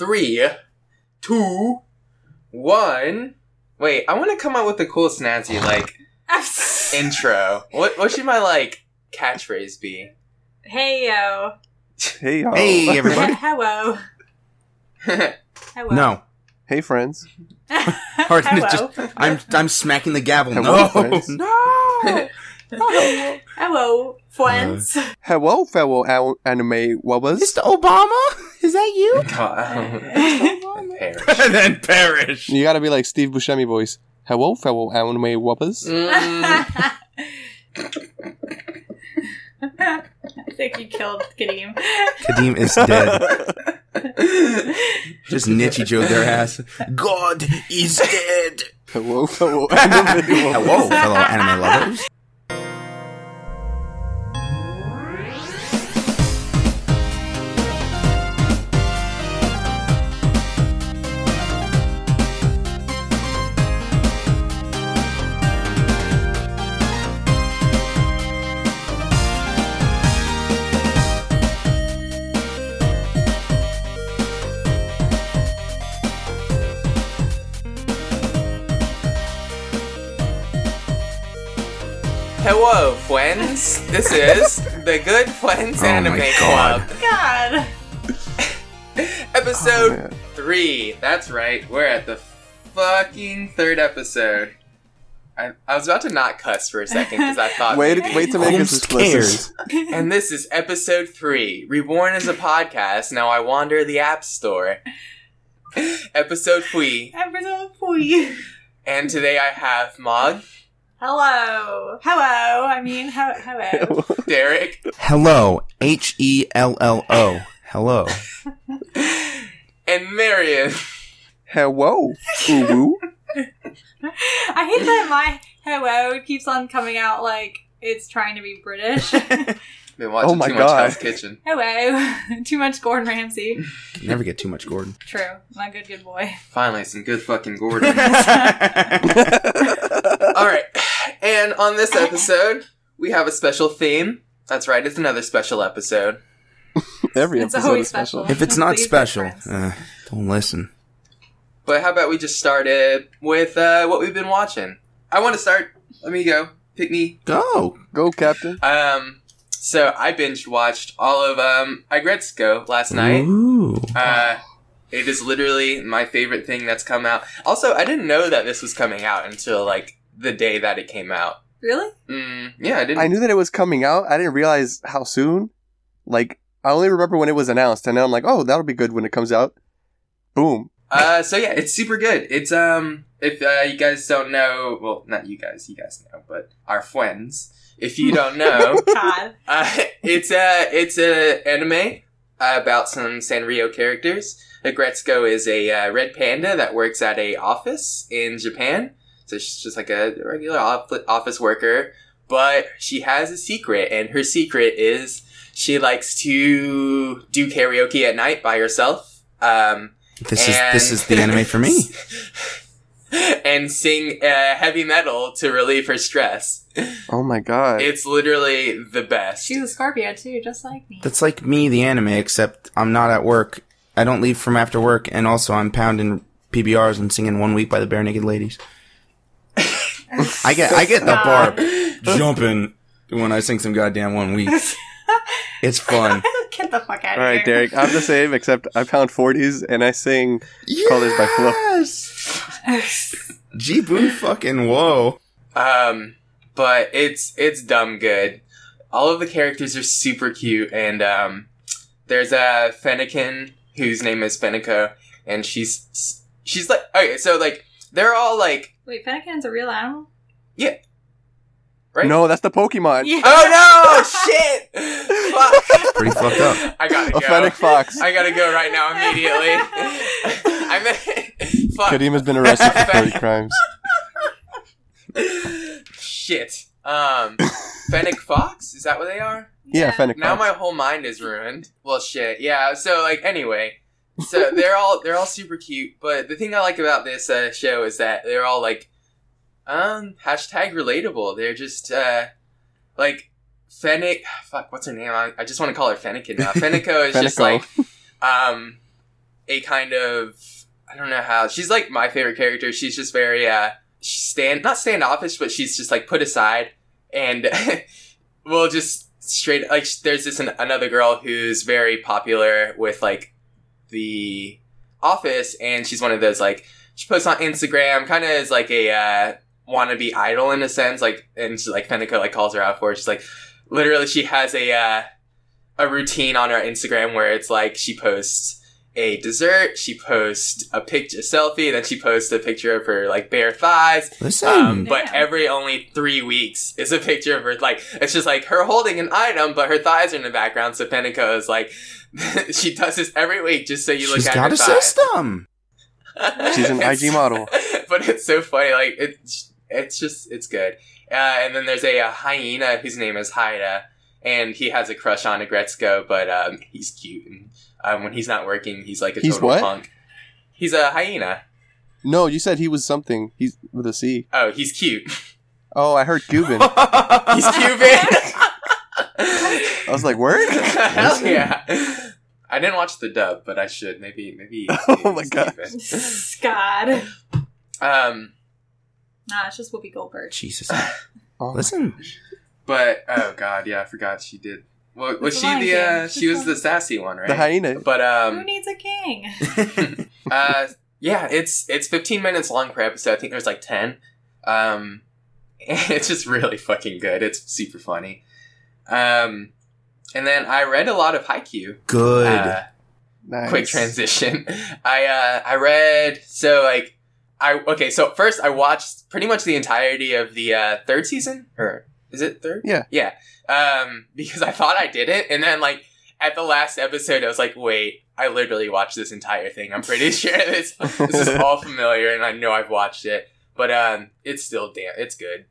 three, two, one. Wait, I want to come up with a cool snazzy like intro. What what should my like catchphrase be? hey yo. Hey, y'all. Hey, everybody. Hello. Hello. No. Hey, friends. Hard- Hello. just- I'm I'm smacking the gavel. Hello, no. friends. No. Hello, friends. Hello, fellow al- anime lovers. Mr. Obama? Is that you? God. Perish. and then perish. You gotta be like Steve Buscemi voice. Hello, fellow anime lovers. Mm, I think you killed Kadeem. Kadeem is dead. Just Nietzsche Joe their ass. God is dead. Hello, fellow anime lovers. Hello, fellow anime lovers. Friends. This is the Good Friends Oh my Anime God. Club, God. episode Oh, man. three. That's right. We're at the fucking third episode. I, I was about to not cuss for a second because I thought. Wait, wait to make Who us explicit. cares? And this is episode three. Reborn as a podcast. Now I wander the App Store. episode three. Episode three. And today I have Mog, Hello. Hello. I mean, ho- hello. Derek, Hello. H E L L O. Hello. and Marion. Hello, Uwu. I hate that my hello keeps on coming out like it's trying to be British. Been watching Oh my too God. much Hell's Kitchen. hello. Too much Gordon Ramsay. Can never get too much Gordon. True. My good, good boy. Finally, some good fucking Gordon. That's All right, and on this episode, we have a special theme. That's right, it's another special episode. Every It's episode always is special. special. If it's not Please, special, friends. uh, don't listen. But how about we just start it with uh, what we've been watching? I want to start. Let me go. Pick me. Go. Go, Captain. Um, so I binge watched all of um Aggretsuko last night. Ooh. Uh, it is literally my favorite thing that's come out. Also, I didn't know that this was coming out until like the day that it came out. Really? Mm, yeah, I didn't. I knew that it was coming out. I didn't realize how soon. Like, I only remember when it was announced, and then I'm like, oh, that'll be good when it comes out. Boom. Uh, so yeah, it's super good. It's um, if uh, you guys don't know, well, not you guys, you guys know, but our friends. If you don't know, God. uh, it's a it's a anime about some Sanrio characters. Aggretsuko is a uh, red panda that works at a office in Japan. So she's just like a regular office worker, but she has a secret, and her secret is she likes to do karaoke at night by herself. Um, This is this is the anime for me. and sing uh, heavy metal to relieve her stress. Oh my god. It's literally the best. She's a Scorpio too, just like me. That's like me, the anime, except I'm not at work. I don't leave from after work, and also I'm pounding PBRs and singing "One Week" by the Barenaked Ladies. I get I get the Stop. bar jumping when I sing some goddamn "One Week." It's fun. Get the fuck out All of right, here. Derek. I'm the same, except I pound 40s and I sing Colors by Flo. Yes. G Boo fucking whoa. Um, but it's it's dumb good. All of the characters are super cute, and um, there's a Fennekin whose name is Fenneko, and she's she's like okay, so like they're all like Wait, Fennekin's a real animal? Yeah. Right. No, that's the Pokemon. Yeah. Oh no! Shit! Fuck! Pretty fucked up. I gotta A go. Fennec Fox. I gotta go right now immediately. I meant fuck. Kadeem has been arrested for 30 crimes. Shit. Um, Fennec Fox? Is that what they are? Yeah, Fennec Now Fox. my whole mind is ruined. Well, shit. Yeah. So like, anyway, so they're all they're all super cute. But the thing I like about this uh, show is that they're all like, um, hashtag relatable. They're just uh, like Fennec. Fuck, what's her name? I, I just want to call her Fennekin now. Fenneko is just like, um, a kind of I don't know how she's like my favorite character. She's just very uh stand not standoffish, but she's just like put aside and well just straight like there's this an, another girl who's very popular with like the office and she's one of those like she posts on Instagram kind of is like a uh wannabe idol in a sense like and she, like Fenneko like calls her out for it. she's like literally she has a uh a routine on her Instagram where it's like she posts a dessert, she posts a picture, a selfie, then she posts a picture of her like bare thighs. Listen, Um, but every only three weeks is a picture of her like it's just like her holding an item, but her thighs are in the background. So Fenneko is like she does this every week just so you look she's at got her a thighs. system. She's an It's- IG model. but it's so funny. Like it's it's just it's good. Uh, and then there's a, uh hyena whose name is Haida, and he has a crush on Aggretsuko, but um, he's cute. And um, when he's not working, he's like a He's total what? punk. He's a hyena. No, you said he was something. He's with a C. Oh, he's cute. Oh, I heard Cuban. He's Cuban. I was like, word? Hell yeah. I didn't watch the dub, but I should. Maybe, maybe. Oh my God. Cuban. God. Um, Nah, it's just Whoopi Goldberg. Jesus. Oh, Listen, but oh god, yeah, I forgot she did. Well, was she the? Uh, she was the- the sassy one, right? The hyena. But Who um, needs a king? uh, yeah, it's it's 15 minutes long per episode. I think there's like 10. Um, it's just really fucking good. It's super funny. Um, and then I read a lot of Haikyuu. good. Uh, Nice. quick transition. I uh, I read so like I okay. So first I watched pretty much the entirety of the uh, third season, or is it third? Yeah. yeah. Um, because I thought I did it, and then like at the last episode, I was like, wait, I literally watched this entire thing. I'm pretty sure this this is all familiar, and I know I've watched it, but um, it's still damn, it's good.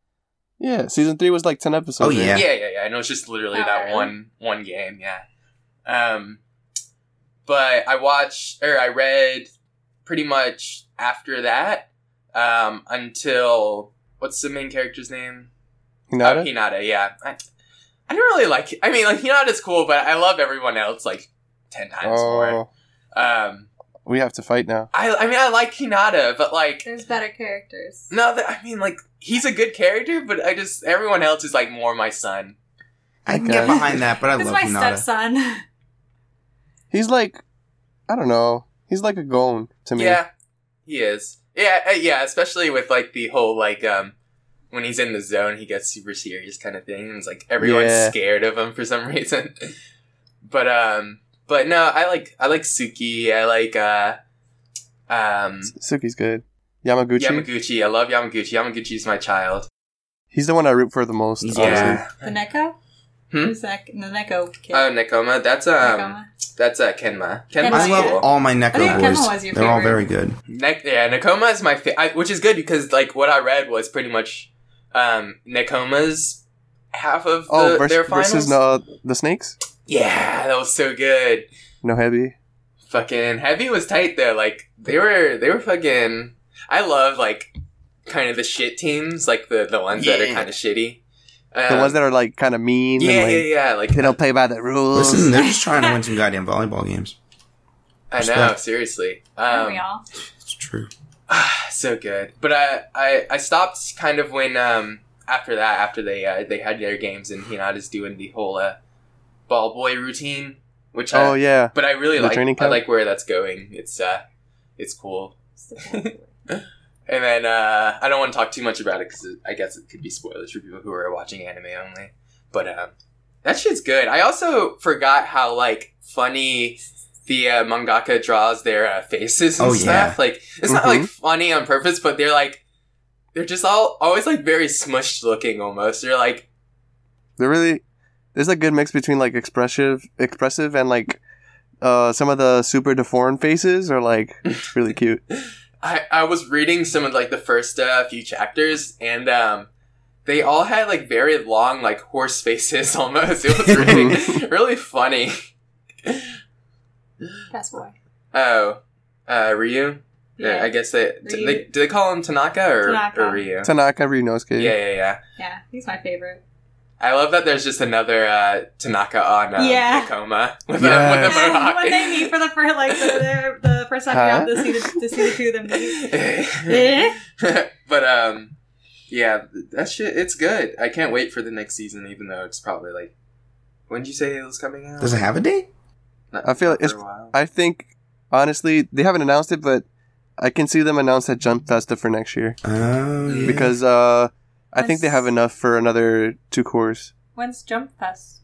Yeah, season three was like ten episodes. Oh, right? Yeah. Yeah, yeah, yeah. I know it's just literally that really? one one game. Yeah. Um, but I watched or I read pretty much after that um, until what's the main character's name? Hinata? Oh, Hinata. Yeah. I, I don't really like. I mean, like Hinata's cool, but I love everyone else like ten times more. Oh, Um, we have to fight now. I I mean I like Hinata, but like There's better characters. no, that, I mean like he's a good character, but I just everyone else is like more my son. I can get behind that, but I This is love my Hinata. stepson. He's like, I don't know. He's like a gone to me. Yeah, he is. Yeah, uh, yeah, especially with like the whole like um when he's in the zone, he gets super serious kind of thing. And it's like everyone's Yeah. scared of him for some reason. but um, but no, I like I like Tsukki. I like uh um Tsukki's good. Yamaguchi. Yamaguchi. I love Yamaguchi. Yamaguchi's my child. He's the one I root for the most. Yeah. The Neko? Hmm? Who's that? The Neko kid. Oh, Nekoma. That's um, Nekoma. that's uh, Kenma. Kenma, I love cool. all my I Neko think Kenma boys. was your They're all very good. Ne- yeah, Nekoma is my favorite, which is good because like what I read was pretty much um Nekoma's half of the, Oh, vers- their finals. versus no, the snakes? Yeah, that was so good. Nohebi. Fucking heavy was tight though. Like they were they were fucking. I love like kind of the shit teams, like the the ones that are kind of shitty. The Um, ones that are like kind of mean. yeah, and, like, yeah, yeah. Like They don't play by the rules. Listen, they're just trying to win some goddamn volleyball games. I know, respect. seriously. Aren't Um, we all? It's true. so good. But I, I I stopped kind of when um after that after they uh, they had their games and Hinata's doing the whole uh, ball boy routine, which I, oh yeah. but I really The like I like where that's going. It's uh it's cool. And then uh I don't want to talk too much about it because I guess it could be spoilers for people who are watching anime only. But um that shit's good. I also forgot how like funny the uh, mangaka draws their uh, faces and Oh, stuff. yeah. Like it's not Mhm. like funny on purpose, but they're like they're just all always like very smushed looking almost. They're like They're really there's a good mix between like expressive expressive and like uh some of the super deformed faces are like really cute. I, I was reading some of like the first uh, few chapters and um they all had like very long like horse faces almost. It was really really funny. Best boy. Oh, uh, Ryu. Yeah. Yeah. I guess they, Ryu. they do they call him Tanaka or, Ryu? Tanaka. or Ryu. Tanaka Ryunosuke. Yeah, yeah, yeah. Yeah, he's my favorite. I love that there's just another uh, Tanaka on uh, Yeah. Nekoma with, Yes. a, with a mohawk. when they meet for the first like the, the, the first time Huh? you have to see the, to see the two of them meet. But um, yeah, that shit. It's good. I can't wait for the next season, even though it's probably like. When did you say it was coming out? Does it have a date? Not I feel like it's- I think honestly they haven't announced it, but I can see them announce at Jump Festa for next year Oh, yeah. because uh, I think they have enough for another two cours. When's Jump Fest?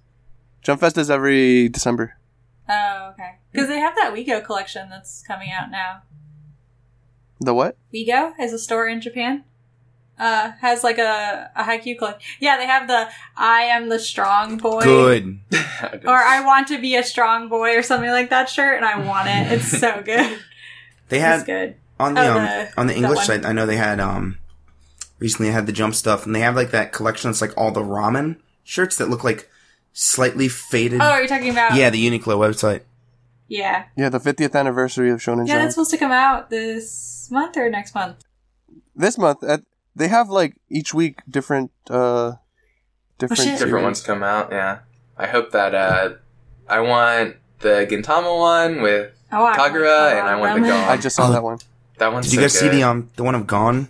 Jump Fest is every December. Oh, okay. Because they have that WeGo collection that's coming out now. The what? WeGo is a store in Japan. Uh, has like a, a Haikyuu collection. Yeah, they have the I am the strong boy. good. Or I want to be a strong boy or something like that shirt, and I want it. It's so good. They it's had good. on the Oh, um, the- on the English side. I know they had um recently I had the jump stuff, and they have like that collection that's like all the ramen shirts that look like slightly faded. Oh, are you talking about? yeah, the Uniqlo website. Yeah. Yeah, the 50th anniversary of Shonen Yeah, Jump. Yeah, that's supposed to come out this month or next month. This month, uh, they have like each week different, uh, different, shit. Different ones come out. Yeah, I hope that. uh I want the Gintama one with Oh, I Kagura, and I want the ramen. Gon. I just saw Oh. that one. That one's Did you so guys see the um the one of Gon?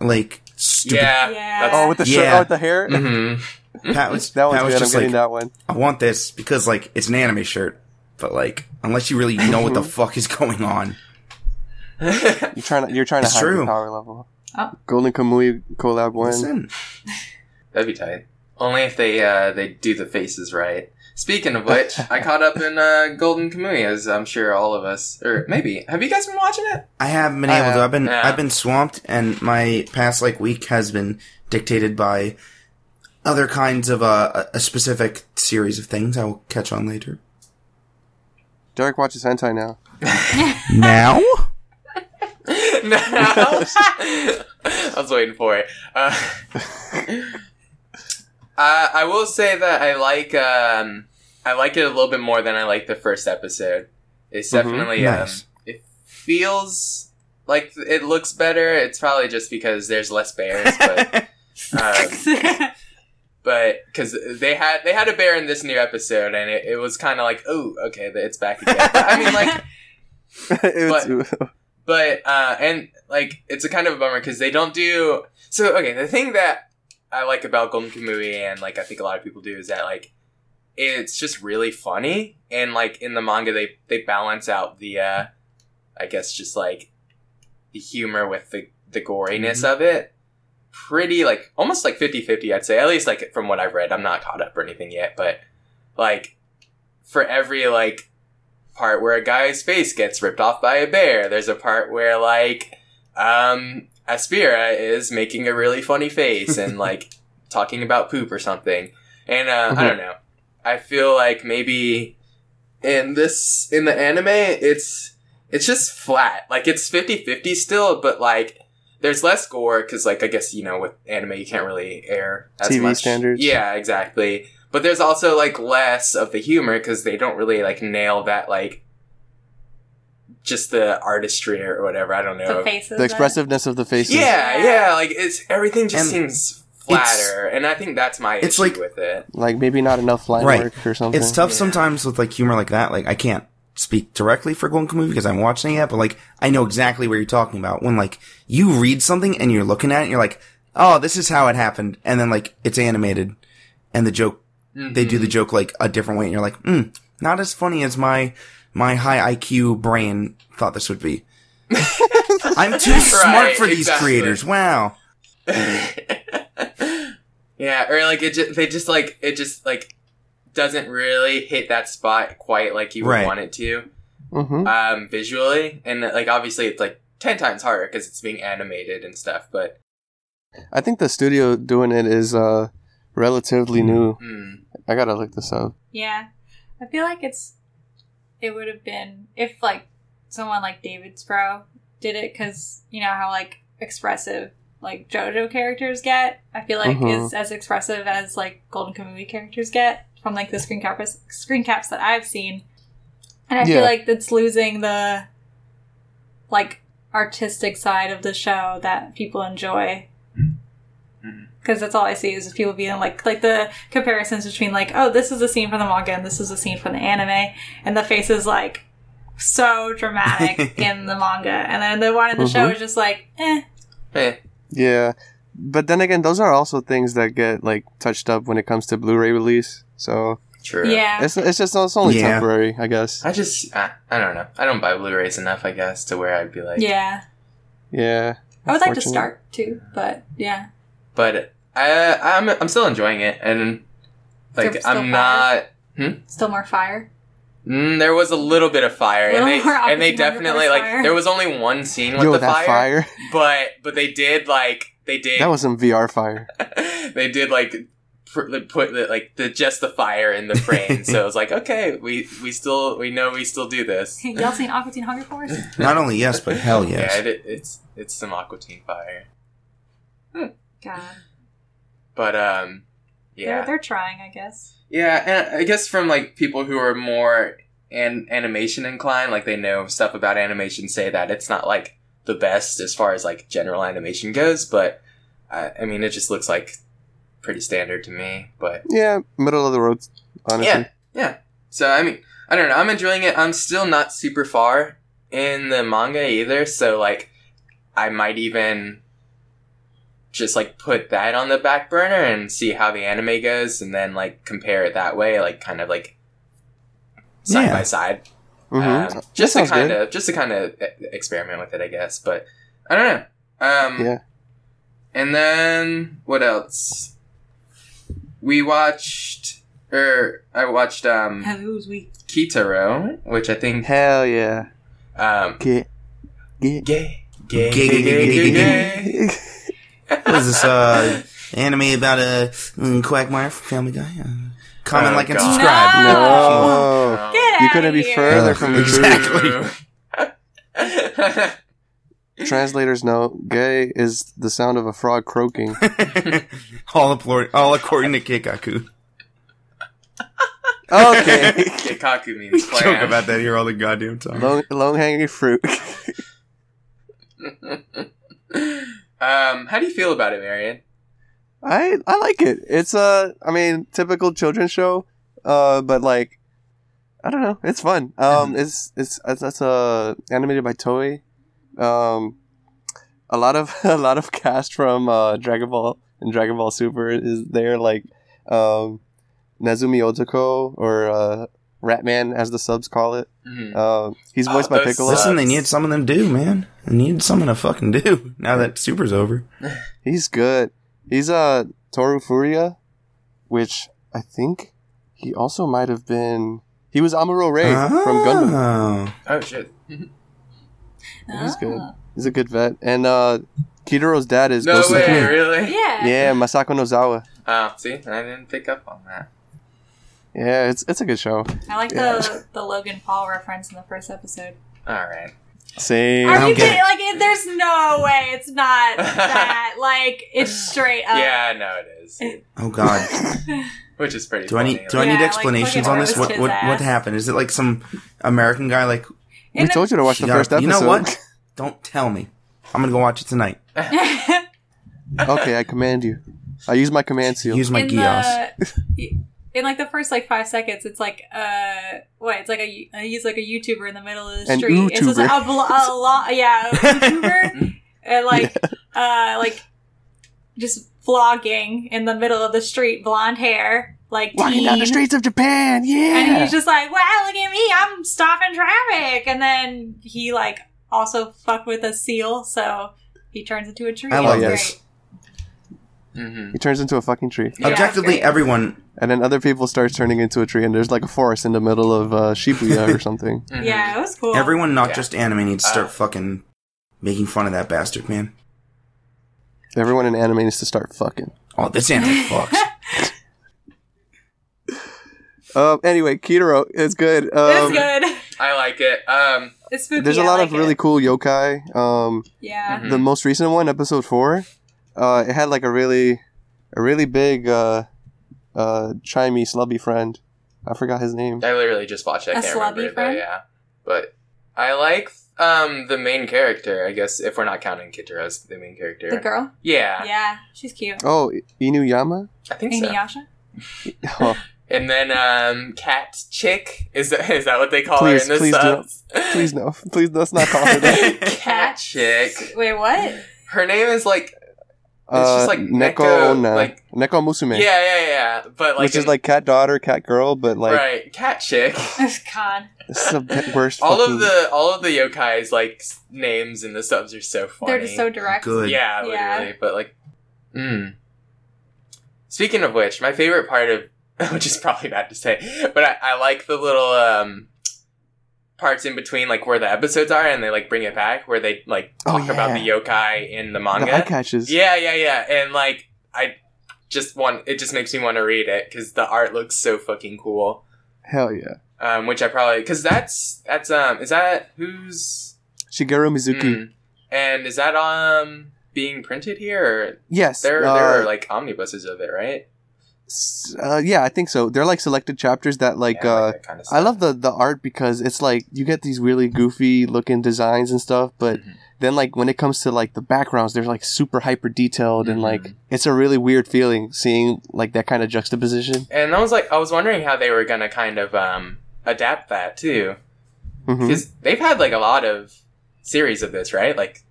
Like stupid. Yeah. Yeah. Oh, with the shirt, Yeah. oh, with the hair. hmm Pat was That one's Pat was good. I'm just like, that one. I want this because like it's an anime shirt, but like unless you really know what the fuck is going on, You're trying to, you're trying to It's hide true. your power level. Oh. Golden Kamui collab one. listen. That'd be tight. Only if they uh, they do the faces right. Speaking of which, I caught up in uh, Golden Kamui, as I'm sure all of us, or maybe have you guys been watching it? I haven't been I able to. I've been Yeah. I've been swamped, and my past like week has been dictated by other kinds of uh, a a specific series of things. I will catch on later. Derek watches hentai now. Now, now. I was waiting for it. Uh, uh, I will say that I like um, I like it a little bit more than I like the first episode. It's Mhm. definitely Nice. um, it feels like it looks better. It's probably just because there's less bears, but um, but because they had they had a bear in this new episode, and it, it was kind of like, oh, okay, it's back again. But, I mean, like. It's- but uh and like it's a kind of a bummer because they don't do so okay the thing that i like about golden kamui and like i think a lot of people do is that like it's just really funny. And like in the manga they they balance out the uh i guess just like the humor with the the goriness of it. Pretty like almost like 50-50 i'd say. At least like from what i've read. I'm not caught up or anything yet but like for every like part where a guy's face gets ripped off by a bear. There's a part where like um Asirpa is making a really funny face and like talking about poop or something. And uh, I don't know. I feel like maybe in this in the anime it's it's just flat. Like it's 50-50 still, but like there's less gore because like I guess you know with anime you can't really air as TV much. standards. Yeah, exactly. But there's also like less of the humor because they don't really like nail that like just the artistry or whatever. I don't know. the faces. the expressiveness of the faces. Yeah, Yeah. yeah, like it's everything just And seems flatter, and I think that's my it's issue like- with it. Like maybe not enough line Right. work or something. it's tough Yeah. sometimes with like humor like that. Like I can't speak directly for Golden Kamuy because I'm watching it, but like I know exactly what you're talking about. When like you read something and you're looking at it, and you're like, oh, this is how it happened, and then like it's animated, and the joke they do the joke like a different way, and you're like, hmm, not as funny as my my high IQ brain thought this would be. I'm too smart for these exactly. creators. Wow. yeah, or like it just they just like it just like doesn't really hit that spot quite like you would Right. want it to hmm um visually and like obviously it's like 10 times harder because it's being animated and stuff but I think the studio doing it is uh relatively new. mm, I gotta look this up. Yeah, I feel like it's it would have been if like someone like David Pro did it because you know how like expressive like JoJo characters get. I feel like Mhm. is as expressive as like Golden Kamuy characters get from like the screen caps screen caps that I've seen, and I Yeah. feel like it's losing the like artistic side of the show that people enjoy. Because that's all I see is people being like like the comparisons between like oh this is a scene from the manga and this is a scene from the anime and the face is like so dramatic in the manga and then the one in the show Mhm. is just like eh Eh, Yeah, but then again, those are also things that get like touched up when it comes to Blu-ray release. So true. yeah it's it's just it's only Yeah. temporary, I guess. I just, I, I don't know. I don't buy Blu-rays enough, I guess, to where I'd be like, yeah Yeah, I would like to start too but yeah But I, I'm, I'm still enjoying it, and like Still- still I'm fire? not. still more fire Mm, there was a little bit of fire, and they and they definitely like fire. there was only one scene with yo, the that fire. but but they did like they did that was some VR fire. they did like pr- put the, like the just the fire in the frame, so it was like okay, we we still we know we still do this. y'all seen Aqua Teen Hunger Force Not only yes, but hell yes. Yeah, it, it's it's some Aqua Teen fire, God but um, they're, yeah, they're trying I guess yeah, and I guess from like people who are more an animation inclined, like they know stuff about animation, say that it's not like the best as far as like general animation goes, but I, I mean, it just looks like pretty standard to me. But Yeah, middle of the road. Honestly, yeah, yeah. So I mean, I don't know. I'm enjoying it. I'm still not super far in the manga either, so like, I might even just like put that on the back burner and see how the anime goes, and then like compare it that way, like kind of like side Yeah. by side. Mhm. Um, just to kind good. of just to kind of experiment with it, I guess. But I don't know. Um, Yeah. And then what else? We watched, or I watched um, Hello, we Kitaro, which I think Hell yeah. um, Get get. gay, gay, Gay, gay, gay, What is this uh, anime about a mm, Quagmire from Family Guy? Uh, comment, Oh, like, and God. subscribe. No. Oh. Get You outta couldn't be here. further from the truth. Exactly. Translators note: gay is the sound of a frog croaking. all, applo- all according to Keikaku. Okay. Keikaku means Joke clam. about that here all the goddamn time. long, long hanging fruit. Um, how do you feel about it, Marion? I I like it. It's a I mean typical children's show, uh, but like I don't know, it's fun. Um, it's it's it's that's uh animated by Toei. Um, a lot of a lot of cast from uh Dragon Ball and Dragon Ball Super is there. Like um, Nezumi Otoko or uh Ratman as the subs call it. Mhm. Uh, he's Oh, voiced by those Piccolo. Listen, they need some of them do, man. They need something to fucking do now that Super's over. He's good. He's uh Toru Furuya, which I think he also might have been. He was Amuro Ray from Gundam. Oh. Oh shit! He's good. Ah. He's a good vet. And uh Kitaro's dad is No Ghost way, really? Yeah. Yeah, Masako Nozawa. Oh, see, I didn't pick up on that. Yeah, it's it's a good show. I like Yeah. the the Logan Paul reference in the first episode. All right. Same. Are you kidding? it. Like, it, there's no way it's not that. Like, it's straight up. yeah, no, it is. Oh god. Which is pretty. Do I funny. need do I Yeah, need like, explanations fucking on this? What what his what happened? Is it like some American guy like we told you to watch the first got- episode. You know what? Don't tell me. I'm gonna go watch it tonight. okay, I command you. I use my command seal. Use my in Gios. the in like the first like five seconds, it's like uh what? It's like a he's like a YouTuber in the middle of the An street. It's just a, blo- a lot, yeah, a YouTuber, and like uh like just vlogging in the middle of the street, blonde hair, like Walking down the streets of Japan. Yeah. And he's just like, wow, look at me, I'm stopping traffic. And then he like also fucked with a seal, so he turns into a tree. I It's love great. This. Mhm. he turns into a fucking tree. Yeah, Objectively, everyone. And then other people start turning into a tree, and there's like a forest in the middle of uh, Shibuya or something. Mhm. Yeah, it was cool. Everyone, not Yeah. just anime, needs to start Uh, fucking making fun of that bastard, man. Everyone in anime needs to start fucking. Oh, this anime fucks. Uh, anyway, Kitaro is good. it's Um, good. I like it. Um, It's spooky. There's a lot like of really cool yokai. Um, Yeah. Mhm. the most recent one, episode four, uh, it had like a really, a really big, uh, uh, chimey slubby friend. I forgot his name. I literally just watched it. I A can't slubby remember, it, but friend? yeah. But I like um the main character, I guess if we're not counting Kitaro as the main character. The girl? Yeah, Yeah, she's cute. Oh, Inuyama. I think so. Inuyasha? Oh, And then um Cat Chick is that is that what they call Please, her in the please don't. please no, please let's not call her that. Cat Chick. Wait, what? Her name is like Uh, just like Neko Neko, like- Neko Musume, yeah yeah yeah, but like which is like cat daughter, cat girl, but like right Cat Chick. God. this is the worst. all fucking- of the all of the yokais like names and the subs are so funny. They're just so direct. Good. Yeah, Yeah. literally. But like, mm. Speaking of which, my favorite part of which is probably bad to say, but I, I like the little um parts in between, like where the episodes are, and they like bring it back, where they like Oh, talk about the yeah. yokai in the manga. the eye catches. yeah, yeah, yeah, and like I just want it just makes me want to read it because the art looks so fucking cool. Hell yeah. Um, which I probably because that's that's um is that who's Shigeru Mizuki. Mm. and is that um being printed here or Yes. there, uh, there are like omnibuses of it, right? S- uh, yeah, I think so. They're like selected chapters that like Yeah, uh that I love the the art because it's like you get these really goofy looking designs and stuff, but Mhm. then like when it comes to like the backgrounds, they're like super hyper detailed and like Mhm. it's a really weird feeling seeing like that kind of juxtaposition. And I was like, I was wondering how they were gonna kind of um adapt that too, because they've had like a lot of series of this, right? Like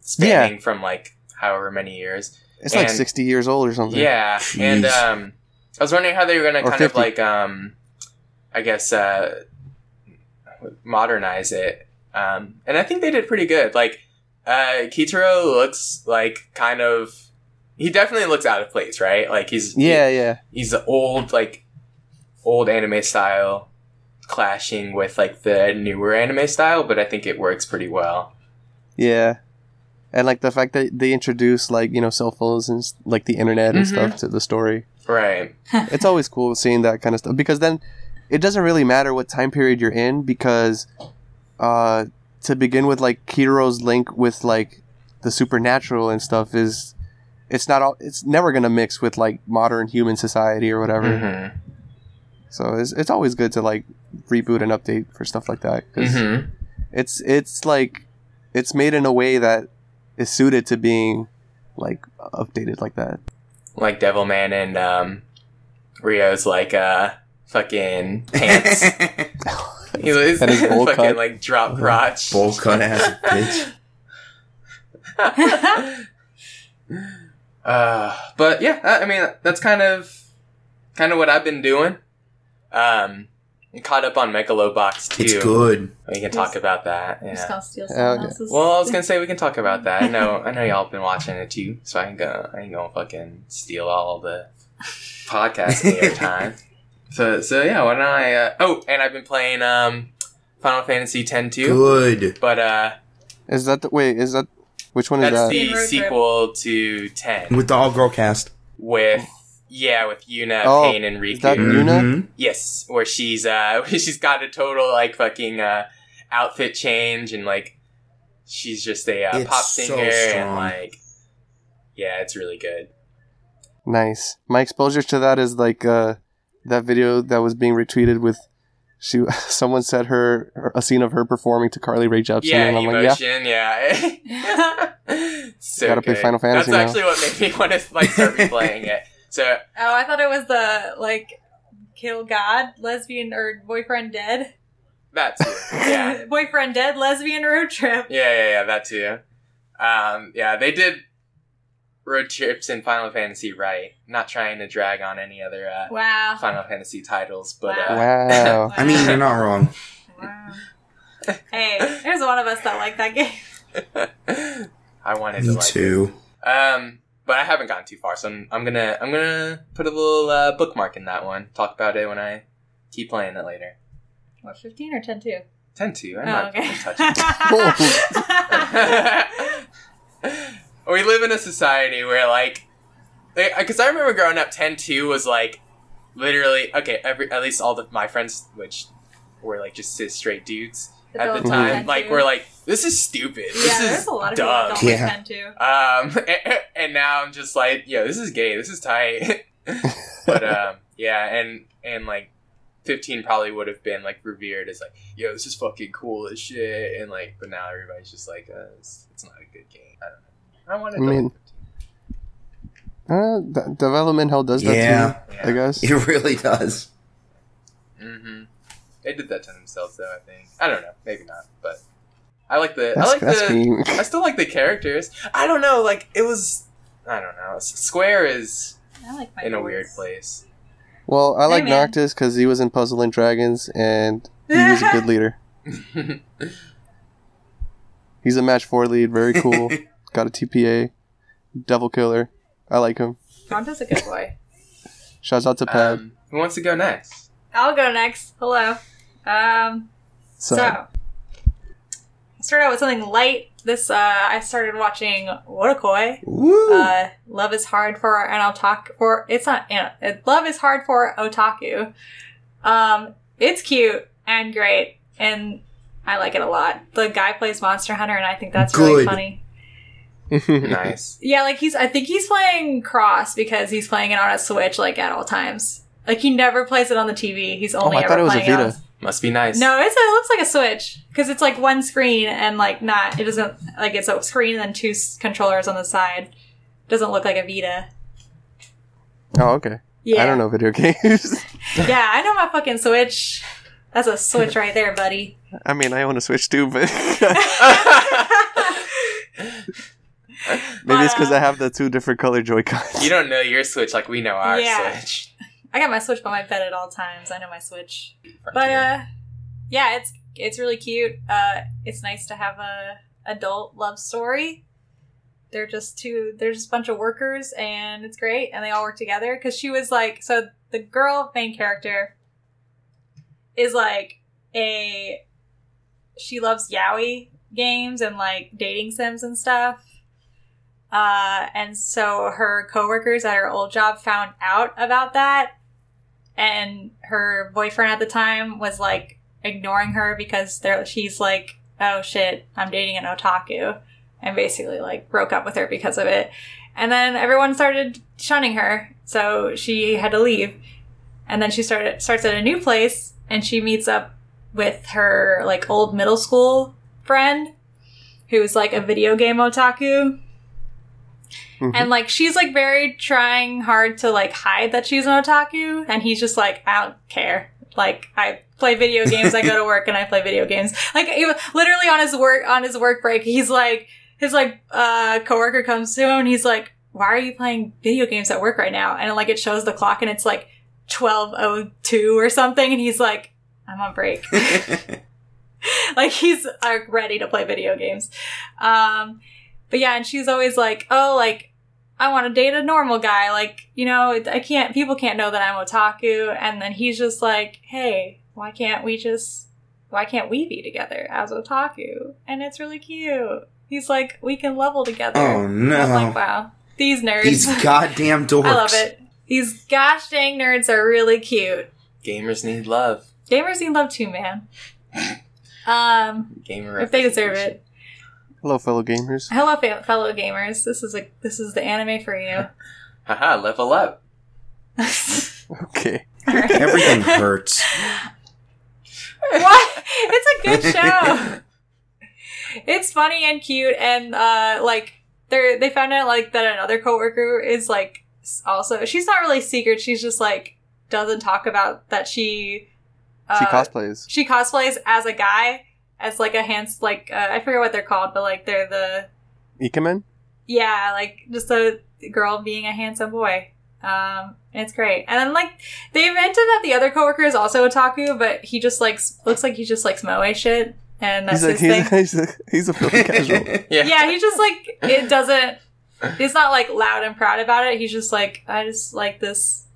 spanning from like however many years. It's like sixty years old or something. Yeah, and um, I was wondering how they were gonna kind 50. of like um, I guess uh, modernize it. Um, and I think they did pretty good. Like uh, Kitaro looks like kind of. He definitely looks out of place, right? Like he's Yeah, yeah. he's the old like old anime style clashing with like the newer anime style, but I think it works pretty well. Yeah. And like the fact that they introduce like, you know, cell phones and like the internet and Mhm. stuff to the story. Right. It's always cool seeing that kind of stuff because then it doesn't really matter what time period you're in because uh to begin with like Kitaro's link with like the supernatural and stuff is it's not all it's never going to mix with like modern human society or whatever. Mm-hmm. So it's it's always good to like reboot and update for stuff like that cuz Mm-hmm. it's it's like it's made in a way that is suited to being like updated like that. Like Devilman and um, Ryo's like uh fucking pants. he was And his bowl fucking cut. like drop crotch. Bowl cut ass bitch. uh, but yeah, I I mean that's kind of kind of what I've been doing. Um, I caught up on Megalobox too. It's good. We can talk about that. I'm just Yeah. gonna steal Hell someone yeah. else's. Well, I was gonna say we can talk about that. I know, I know, y'all been watching it too, so I ain't gonna, I ain't gonna fucking steal all the podcast airtime. So, so yeah, why don't I? Uh, oh, and I've been playing um, Final Fantasy X too, Good. but uh, Is that the wait, is that which one is that's that? the Road Trip. sequel to Ten With the all girl cast. with yeah, with Yuna, Oh, Paine, and Rikku. is that Yuna? Mhm. Yes, where she's uh, she's got a total like fucking uh, outfit change and like she's just a uh, It's pop so singer and like yeah, it's really good. Nice. My exposure to that is like uh that video that was being retweeted with she someone said her, her a scene of her performing to Carly Rae Jepsen Yeah, and I'm like, yeah. emotion. Yeah, so Gotta play. Final Fantasy That's now. actually what made me want to like start replaying it. So oh, I thought it was the like kill God, lesbian or boyfriend dead. that too. Yeah, boyfriend dead, lesbian road trip. yeah, yeah, yeah. That too. Um, yeah, they did road trips in Final Fantasy right. Not trying to drag on any other uh, Wow. Final Fantasy titles, but Wow. uh, Wow. I mean, you're not wrong. Wow. Hey, there's one of us that like that game. I wanted to Me like too. it. Um, but I haven't gone too far, so I'm, I'm gonna I'm gonna put a little uh, bookmark in that one. Talk about it when I keep playing it later. What, 15 or 10 2? Tend to. I'm Oh, not okay. touching. we live in a society where like because i remember growing up 10-2 was like literally okay every at least all the my friends which were like just straight dudes at the Adults time 10-2. like we're like this is stupid yeah, this there's is a lot of dumb people that don't Yeah. like 10 2. um and, and now i'm just like yo this is gay this is tight but um yeah and and like 15 probably would have been like revered as like, yo, this is fucking cool as shit, and like, but now everybody's just like, uh, it's, it's not a good game. I don't know. I want I to mean, uh, d- development hell does that Yeah. too. I guess. It really does. hmm They did that to themselves, though. I think. I don't know. Maybe not, but I like the. That's, I like that's the. mean. I still like the characters. I don't know. Like it was. I don't know. Square is I like my in a boys. weird place. Well, I like man. Noctis because he was in Puzzle and Dragons and he was a good leader. He's a match four lead, very cool. Got a TPA, devil killer. I like him. Ronto's a good boy. Shouts out to Pad. um, who wants to go next? I'll go next. Hello. Um, so, so, I'll start out with something light. This, uh, I started watching Wotakoi. Woo! Uh, Love is hard for an otaku. For it's not. You know, it- Love is hard for otaku. Um, it's cute and great, and I like it a lot. The guy plays Monster Hunter, and I think that's really funny. nice. Yeah, like he's. I think he's playing Cross because he's playing it on a Switch, like at all times. Like he never plays it on the TV. He's oh, only Oh, I ever thought it was a Vita. on. Must be nice. No, it's a, it looks like a Switch because it's like one screen and like not. It doesn't like it's a screen and then two s- controllers on the side. Doesn't look like a Vita. oh, okay. Yeah, I don't know video games. yeah, I know my fucking Switch. That's a Switch right there, buddy. I mean, I own a Switch too, but maybe it's because I uh, have the two different color Joy Cons. you don't know your Switch like we know our Yeah. Switch. I got my Switch by my bed at all times. I know my Switch. But uh, yeah, it's it's really cute. Uh, it's nice to have a adult love story. They're just two. They're just a bunch of workers, and it's great. And they all work together because she was like, so the girl main character is like a she loves yaoi games and like dating sims and stuff. Uh, and so her coworkers at her old job found out about that, and her boyfriend at the time was like ignoring her because they're, she's like, "Oh shit, I'm dating an otaku," and basically like broke up with her because of it. And then everyone started shunning her, so she had to leave. And then she started starts at a new place, and she meets up with her like old middle school friend, who's like a video game otaku. Mhm. And like she's like very trying hard to like hide that she's an otaku, and he's just like, I don't care. Like I play video games, I go to work and I play video games. Like he, literally on his work on his work break, he's like his like uh coworker comes to him and he's like, Why are you playing video games at work right now? And like it shows the clock and it's like twelve oh two or something, and he's like, I'm on break. like he's uh, ready to play video games. Um, but yeah, and she's always like, oh, like I want to date a normal guy. Like you know, I can't. People can't know that I'm otaku. And then he's just like, hey, why can't we just? Why can't we be together as otaku? And it's really cute. He's like, we can level together. oh And I'm like, no. wow, these nerds. These goddamn dorks. I love it. These gosh dang nerds are really cute. Gamers need love. Gamers need love too, man. Um, Gamer. if they deserve it. Hello, fellow gamers. Hello, fa- fellow gamers. This is a this is the anime for you. Haha, level up. Okay. Everything hurts. what? It's a good show. It's funny and cute, and uh, like they they found out like that another coworker is like also she's not really secret. She's just like doesn't talk about that she uh, She cosplays. she cosplays as a guy as like a hands like uh, I forget what they're called, but like they're the Ikemen? yeah, like just a girl being a handsome boy. Um, it's great. And then like they've hinted that the other coworker is also otaku, but he just likes looks like he just likes moe shit, and that's He's like, his he's, thing. he's, a, he's a filthy casual. Yeah. yeah, he just like it doesn't. He's not like loud and proud about it. He's just like I just like this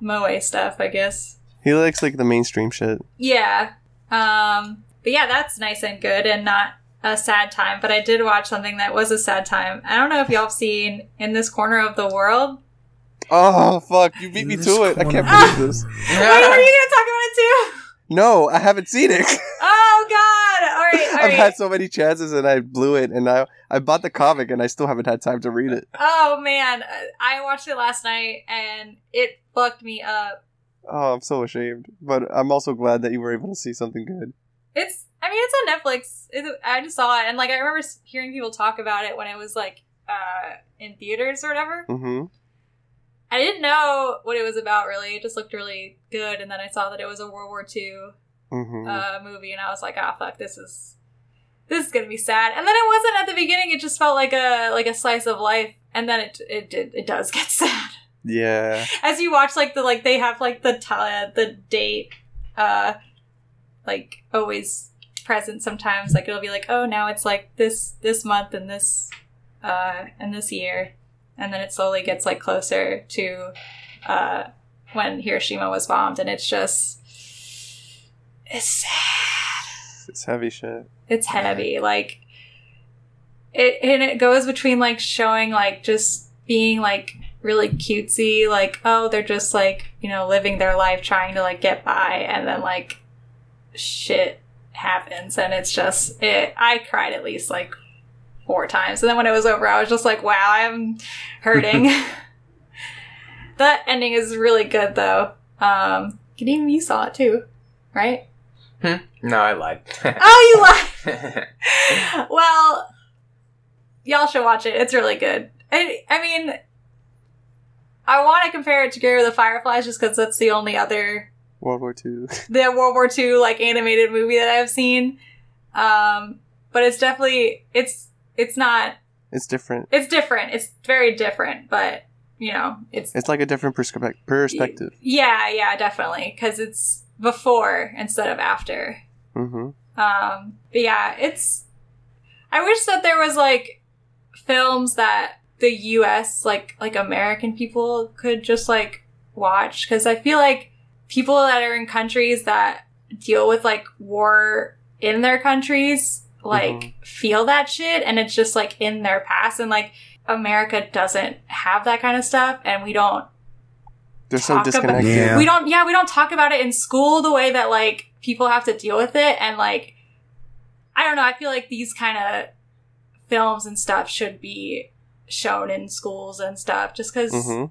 moe stuff, I guess. He likes like the mainstream shit. Yeah. Um, but yeah, that's nice and good and not a sad time. But I did watch something that was a sad time. I don't know if y'all have seen In This Corner of the World. Oh fuck! You beat In me this to it. I can't believe this. Wait, are you going to talk about it too? No, I haven't seen it. Oh, God. All right, all I've right. had so many chances and I blew it. And I I bought the comic and I still haven't had time to read it. Oh, man. I watched it last night and it fucked me up. Oh, I'm so ashamed. But I'm also glad that you were able to see something good. It's, I mean, it's on Netflix. It, I just saw it, and like I remember hearing people talk about it when it was like uh, in theaters or whatever. Mm-hmm. I didn't know what it was about really. It just looked really good, and then I saw that it was a World War II Mm-hmm. uh, movie, and I was like, "Ah, fuck, this is this is gonna be sad." And then it wasn't at the beginning; it just felt like a like a slice of life, and then it it did it does get sad yeah. as you watch like the like they have like the t- the date uh like always present sometimes. Like it'll be like oh now it's like this this month and this uh and this year. And then it slowly gets like closer to uh when Hiroshima was bombed. And it's just it's sad. It's heavy shit. it's heavy. Like it and it goes between like showing like just being like really cutesy like oh they're just like you know living their life trying to like get by. And then like shit happens and it's just it i cried at least like four times and then when it was over i was just like wow i'm hurting the ending is really good though um Kadeem, you saw it too right hmm? No, I lied. oh you lied well, y'all should watch it. It's really good. I, I mean, I want to compare it to Grave of the Fireflies just because that's the only other World War Two. the World War II like animated movie that I've seen. Um, but it's definitely it's it's not It's different. it's different. It's very different, but you know it's It's like a different perspe- perspective. yeah yeah definitely because it's before instead of after. Mm-hmm. Um, but yeah, it's. I wish that there was like films that the U.S. like like American people could just like watch because I feel like people that are in countries that deal with like war in their countries like Mhm. feel that shit and it's just like in their past and like America doesn't have that kind of stuff and we don't They're so Talk about- Yeah. we don't yeah we don't talk about it in school the way that like people have to deal with it and like i don't know i feel like these kind of films and stuff should be shown in schools and stuff just because Mm-hmm.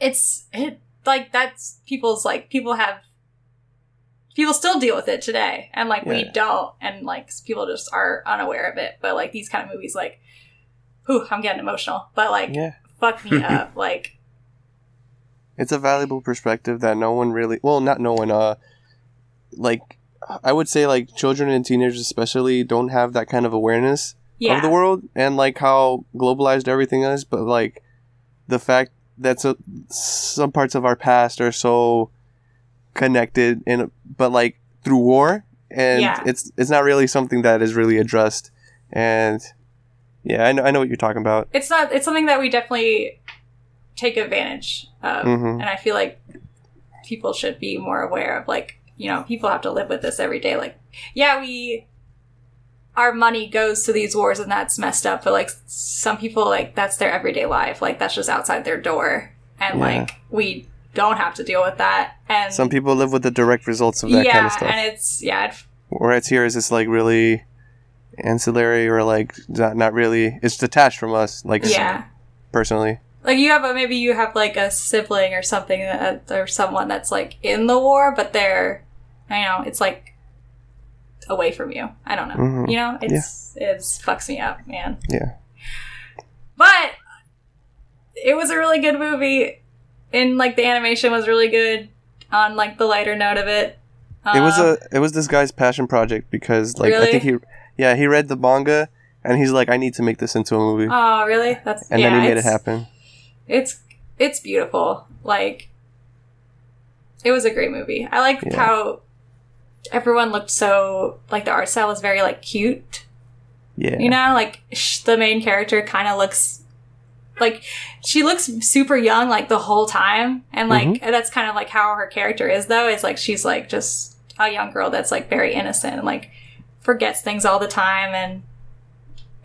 it's it like that's people's like people have people still deal with it today. And like we don't. And like people just are unaware of it. But like these kind of movies like whew, i'm getting emotional. But like Yeah. fuck me up. Like It's a valuable perspective that no one really well, not no one, uh like I would say like children and teenagers especially don't have that kind of awareness yeah of the world and like how globalized everything is, but like the fact that so, some parts of our past are so connected in but like through war and Yeah. it's it's not really something that is really addressed and yeah, I know I know what you're talking about. it's not it's something that we definitely take advantage of Mhm. and i feel like people should be more aware of like you know people have to live with this every day like yeah we our money goes to these wars and that's messed up but like some people like that's their everyday life. Like that's just outside their door. And Yeah. like we don't have to deal with that. And Some people live with the direct results of that yeah kind of stuff. and it's yeah it, Whereas here is just like really ancillary or like not, not really it's detached from us like yeah. personally. Like you have a maybe you have like a sibling or something that, or someone that's like in the war but they're i know it's like away from you. I don't know. Mhm. you know it's it's fucks me up man. Yeah. but it was a really good movie and like the animation was really good on like the lighter note of it. It was Um, a it was this guy's passion project because like I think he yeah he read the manga and he's like I need to make this into a movie. Oh really? That's and yeah, then he made it happen. It's it's beautiful. Like it was a great movie. I liked Yeah. how everyone looked so like the art style was very like cute. Yeah. You know like sh- the main character kind of looks like she looks super young like the whole time. And like Mm-hmm. that's kind of like how her character is though is like she's like just a young girl that's like very innocent and like forgets things all the time and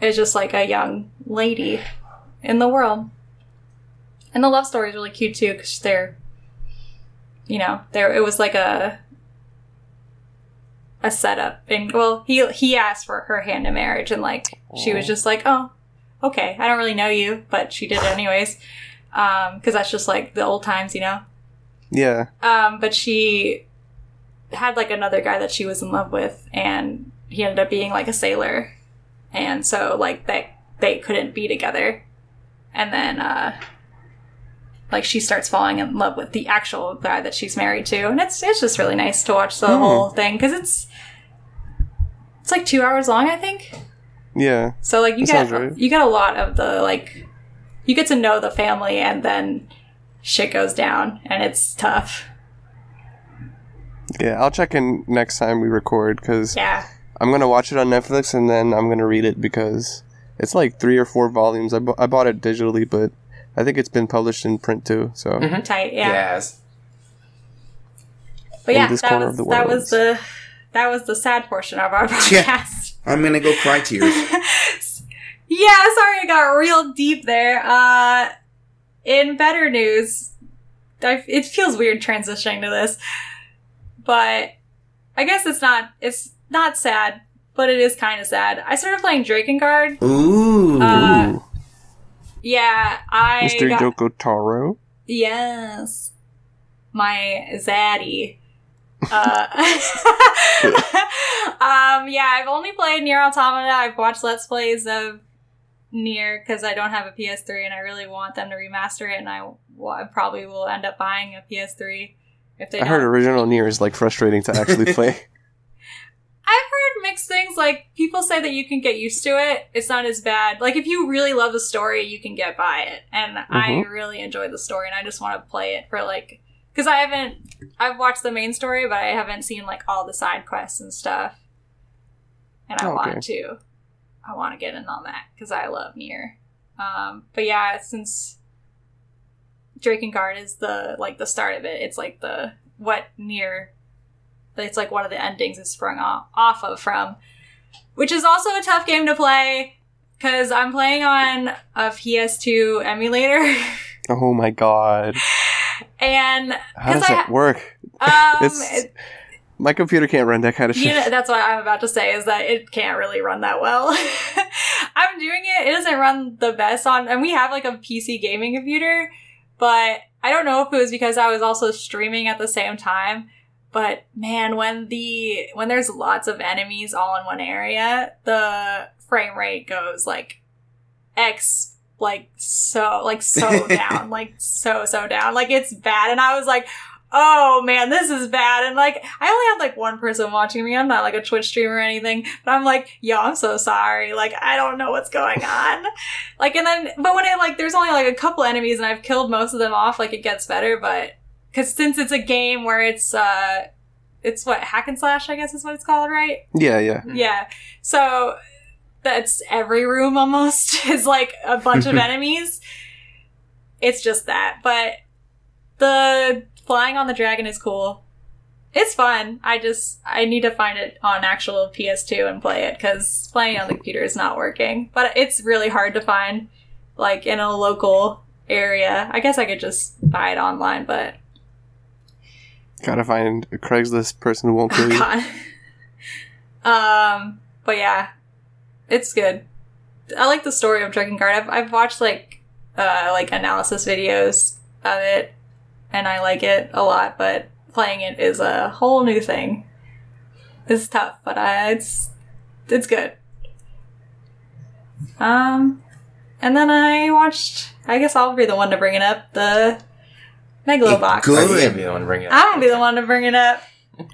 is just like a young lady in the world. And the love story is really cute too because they're you know there it was like a a setup and well he he asked for her hand in marriage and like she was just like oh okay i don't really know you but she did it anyways. Um because that's just like the old times you know? Yeah. Um, but she had like another guy that she was in love with, and he ended up being like a sailor, and so like they they couldn't be together, and then uh, like she starts falling in love with the actual guy that she's married to, and it's it's just really nice to watch the Hmm. whole thing because it's it's like two hours long, I think. Yeah. So like you get right. you get a lot of the like you get to know the family and then shit goes down and it's tough. Yeah. I'll check in next time we record because Yeah. I'm gonna watch it on Netflix and then I'm gonna read it because it's like three or four volumes. I, bu- I bought it digitally, but I think it's been published in print too. So Mhm. Tight, yeah. Yes. But In yeah, this that corner was of the that world. was the that was the sad portion of our Yeah. podcast. I'm gonna go cry tears. yeah, sorry I got real deep there. Uh in better news, I, it feels weird transitioning to this, but I guess it's not it's not sad, but it is kind of sad. I started playing Drakengard. Ooh. Uh, Ooh, Yeah, I Mr. got- Yoko Taro. Yes. My zaddy. Uh, um, yeah, I've only played Nier Automata. I've watched Let's Plays of Nier because I don't have a PS3 and I really want them to remaster it, and I, well, I probably will end up buying a PS3 if they I heard don't. original Nier is like frustrating to actually play. I've heard mixed things. Like people say that you can get used to it. It's not as bad. Like if you really love the story, you can get by it. And I Mhm. really enjoy the story, and I just want to play it for like because I haven't. I've watched the main story, but I haven't seen like all the side quests and stuff. And I Oh, okay. want to. I want to get in on that because I love Nier. Um, but yeah, since Drakengard is the like the start of it, it's like the what Nier it's like one of the endings is sprung off, off of from, which is also a tough game to play because I'm playing on a PS2 emulator, oh my god. And How does I that work? um, it, My computer can't run that kind of shit. you know, that's what I'm about to say is that it can't really run that well. I'm doing it; it doesn't run the best on, and we have like a PC gaming computer, but I don't know if it was because I was also streaming at the same time. But man, when the when there's lots of enemies all in one area, the frame rate goes like X like so like so down, like so so down. Like it's bad. And I was like, oh man, this is bad. And like I only have like one person watching me. I'm not like a Twitch streamer or anything. But I'm like, yo, I'm so sorry. Like I don't know what's going on. like and then but when it like there's only like a couple enemies and I've killed most of them off, like it gets better, but because since it's a game where it's uh it's what hack and slash i guess is what it's called right Yeah, yeah. yeah so that's every room almost is like a bunch of enemies. It's just that but the flying on the dragon is cool. It's fun. I just i need to find it on actual ps2 and play it because playing on the computer is not working but it's really hard to find like in a local area. I guess i could just buy it online but Gotta find a Craigslist person who won't kill you. Um, but yeah, it's good. I like the story of Drakengard. I've I've watched like uh like analysis videos of it, and I like it a lot. But playing it is a whole new thing. It's tough, but uh, it's it's good. Um, and then I watched. I guess I'll be the one to bring it up. The Megalobox. Good. I'm gonna be the one bringing it. I'm gonna be the one to bring it up.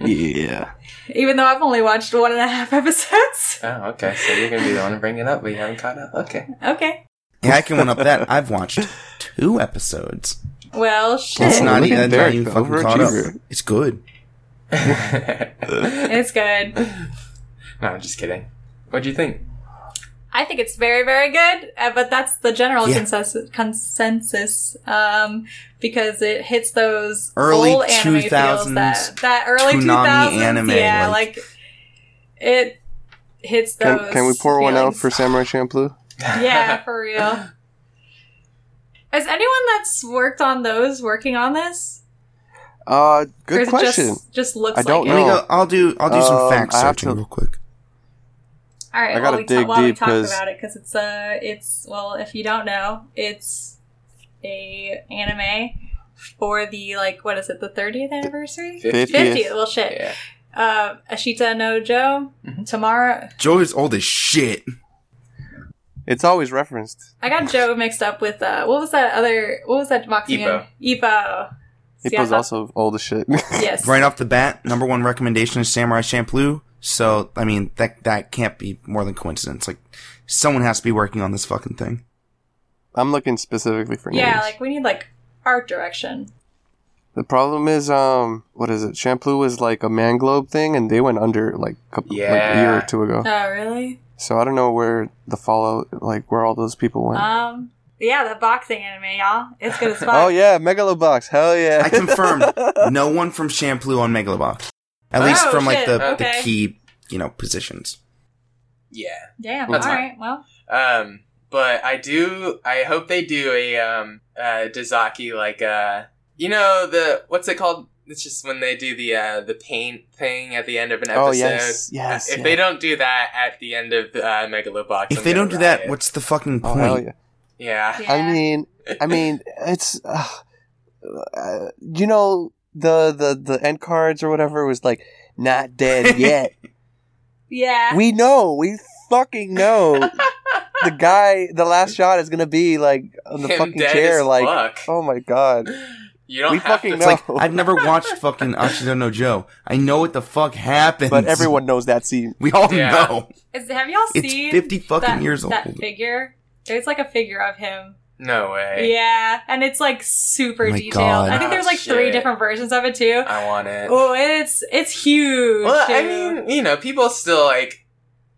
Yeah. Even though I've only watched one and a half episodes. Oh, okay. So you're gonna be the one to bring it up, but you haven't caught up. Okay. Okay. Yeah, I can one up that. I've watched two episodes. Well, shit. It's not, look even, at that's not even fucking caught up. It's good. It's good. no, I'm just kidding. What'd you think? I think it's very, very good, uh, but that's the general Yeah. consensus, consensus um, because it hits those Early old anime feels that that early two Toonami thousands, anime, yeah, like- like, it hits those. Can, can we pour one out for Samurai Champloo? Yeah, for real. Is anyone that's worked on those working on this? Uh, Or good is it question. Just, just looks I don't like Let it? me know. go. I'll do. I'll do some Um, fact searching to- real quick. All right, I while gotta we, ta- dig while deep, talk 'cause- about it, because it's uh, it's well, if you don't know, it's a anime for the like what is it the 30th anniversary? 50th. 50th. Well, shit. Yeah. Uh, Ashita no Joe Mhm. tomorrow. Joe is old as shit. It's always referenced. I got Joe mixed up with uh, what was that other? What was that boxing? Ippo. in? Ippo. It See, I was thought- also old as shit. yes. Right off the bat, number one recommendation is Samurai Champloo. So, I mean, that that can't be more than coincidence. Like, someone has to be working on this fucking thing. I'm looking specifically for names. Yeah, like we need like art direction. the problem is, um, what is it? Champloo was like a Manglobe thing, and they went under like a couple, like a year or two ago. Oh, really? So I don't know where the fallout, like where all those people went. Um, yeah, the boxing anime, y'all. It's good as fuck. oh yeah, Megalobox, hell yeah! I confirmed no one from Champloo on Megalobox. At least Oh, from like the, Okay. the key, you know, positions. Yeah. Damn. That's all fine. right. Well, Um, but I do. I hope they do a um uh Dezaki like uh you know the what's it called? It's just when they do the uh the paint thing at the end of an episode. Oh, yes, yes, If yeah. they don't do that at the end of uh, Megalobox, If I'm they don't do that, riot. what's the fucking oh point? hell yeah! yeah. yeah. I mean, I mean, it's uh, uh, you know the the the end cards or whatever was like not dead yet. yeah. we know, we fucking know. the guy, the last shot is gonna be like on the Him fucking dead chair. as Like, fuck. oh my god, You don't we have fucking to know. It's like I've never watched fucking Ashita no Joe. I know what the fuck happened. but everyone knows that scene. we all Yeah. know. Is, have y'all seen It's seen fifty fucking that, years old. that figure? There's like a figure of him. No way. Yeah, and it's like super Oh detailed. God. I think Oh, there's like three different versions of it too. I want it. Oh, it's it's huge. Well, I mean, you know, people still like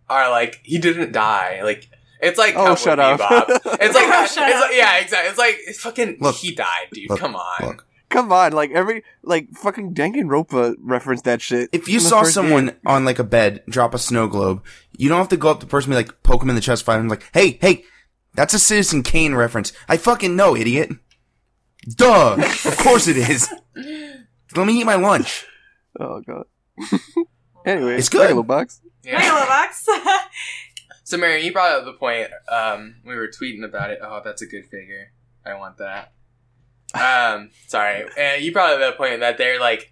are like he didn't die. Like it's like Oh, shut up. Bebop. It's like, Oh, it's up. like yeah, exactly. It's like it's fucking Look. he died, dude. Look. Come on. Look, Come on, like every like fucking Danganronpa referenced that shit. if you saw someone game. on like a bed drop a snow globe, you don't have to go up to the person and be like poke him in the chest, fight him like, hey, hey, that's a Citizen Kane reference. I fucking know, idiot. Duh. of course it is. Let me eat my lunch. Oh god. anyway, It's good. Megalobox. Yeah. Megalobox. So, Mary, you brought up the point. Um, we were tweeting about it. Oh, that's a good figure. I want that. Um, sorry. And you brought up the point that they're like,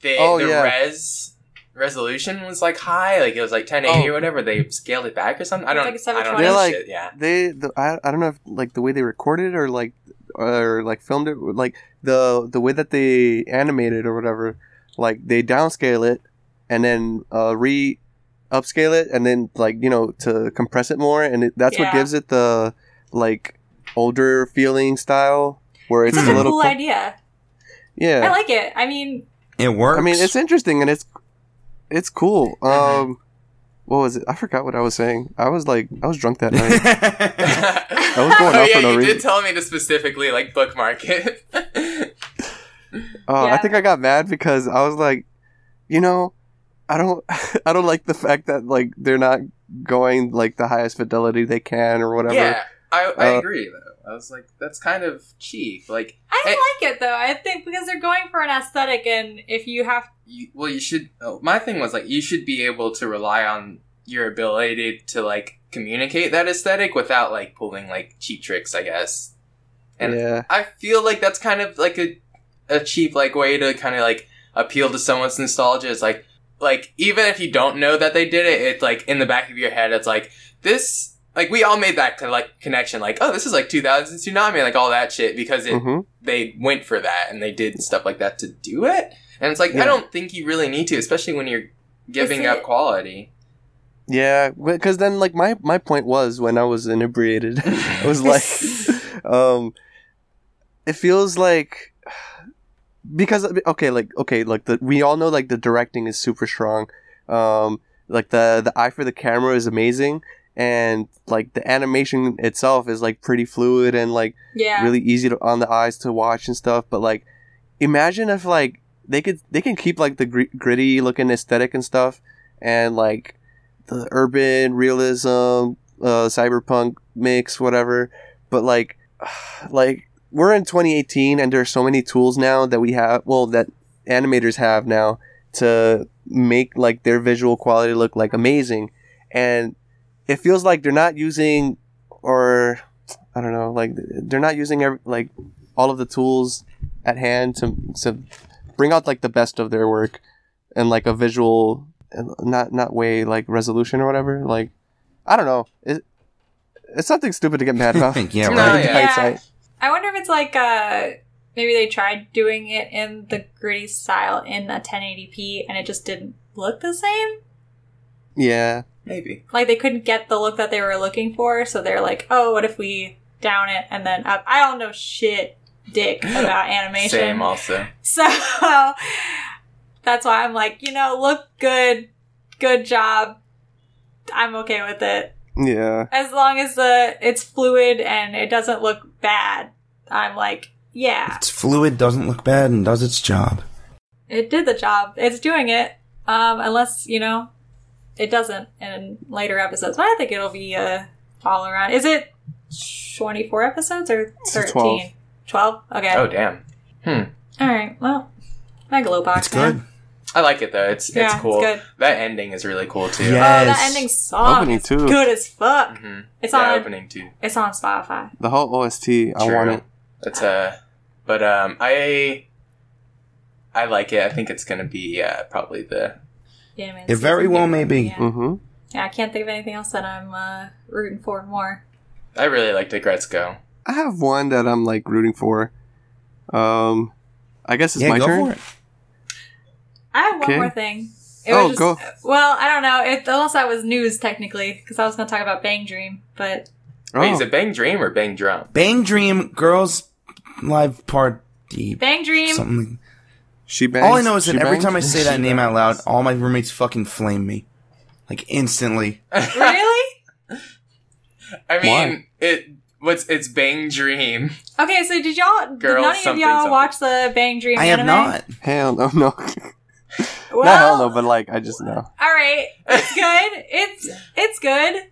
they, Oh, the yeah. res resolution was like high, like it was like 1080 Oh. or whatever. They scaled it back or something. I don't. It's like a I don't 720. know They're like- shit. Yeah. They, the, I, I don't know if like the way they recorded or like or like filmed it, like the the way that they animated or whatever, like they downscale it and then uh, re upscale it and then like you know to compress it more and it, that's what gives it the like older feeling style where it's It's a a little cool co- idea. yeah. I like it. I mean, It works. I mean, it's interesting and it's it's cool. Mhm. Um, what was it? I forgot what I was saying. I was like, I was drunk that night. I was going oh, off yeah, for no you reason. did tell me to specifically like bookmark it. Uh, I think I got mad because I was like, you know, I don't, I don't like the fact that like they're not going like the highest fidelity they can or whatever. yeah, I, I Uh, agree though. I was like, that's kind of cheap. Like, I Hey. like it though. I think because they're going for an aesthetic, and if you have, you, well, you should. Oh, my thing was like, you should be able to rely on your ability to like communicate that aesthetic without like pulling like cheap tricks. I guess. And yeah, I feel like that's kind of like a a cheap like way to kind of like appeal to someone's nostalgia. Is like like even if you don't know that they did it, it's like in the back of your head, it's like this. Like we all made that kind of like connection, like oh, this is like 2000 Toonami, like all that shit, because it hmm they went for that and they did stuff like that to do it. And it's like Yeah. I don't think you really need to, especially when you're giving up quality. yeah. Because then like my my point was when I was inebriated, I was like, um, it feels like because okay, like okay, like the we all know like the directing is super strong. Um, like the the eye for the camera is amazing, and like the animation itself is like pretty fluid and like yeah, really easy to, on the eyes to watch and stuff. But like, imagine if like they could they can keep like the gr- gritty looking aesthetic and stuff, and like the urban realism, uh, cyberpunk mix, whatever. But like, like we're in 2018, and there's so many tools now that we have. Well, that animators have now to make like their visual quality look like amazing, and it feels like they're not using or I don't know, like they're not using every, like all of the tools at hand to to bring out like the best of their work and like a visual not not way like resolution or whatever. Like I don't know. It, it's something stupid to get mad about. Yeah, No, right. yeah. I wonder if it's like uh maybe they tried doing it in the gritty style in a 1080p and it just didn't look the same. Yeah. Maybe. Like they couldn't get the look that they were looking for, so they're like, "Oh, what if we down it and then up?" I don't know shit, dick about animation. Same also. So that's why I'm like, you know, look good, good job. I'm okay with it Yeah. as long as the it's fluid and it doesn't look bad. I'm like, yeah, It's fluid, doesn't look bad, and does its job. it did the job. It's doing it. Um, unless you know, it doesn't in later episodes. But I think it'll be uh, all around. Is it 24 episodes or 13? 12. 12? Okay. Oh damn. Hmm. All right. Well, Megalobox. It's man. good. I like it though. It's Yeah, it's it's cool. good. That ending is really cool too. Yeah. Oh, that Yes. ending song Opening too. good as fuck. hmm It's yeah, on. opening too. It's on Spotify. The whole OST, I want it. That's uh but um I I like it. I think it's gonna be uh, probably the Yeah, man, It very well may be. Yeah. Mm-hmm. Yeah, I can't think of anything else that I'm uh, rooting for more. I really liked Aggretsuko. I have one that I'm like rooting for. Um, I guess it's yeah, my go turn. for it. I have one Okay. more thing. Oh, just, go. Well, I don't know. It, unless that was news technically, because I was going to talk about Bang Dream, but Wait, Oh. is it Bang Dream or Bang Drum? Bang Dream Girls Live Party. Bang Dream. Something. She bangs. All I know is that she every bangs? time I say that She name out loud, all my roommates fucking flame me. Like instantly. really? I mean, Why? it what's it's Bang Dream. Okay, so did y'all? did Girl none of something y'all something. watch the Bang Dream? I have anime? not. Hell no, no. Well, Not hell no, but like I just know. all right, it's good. it's it's good.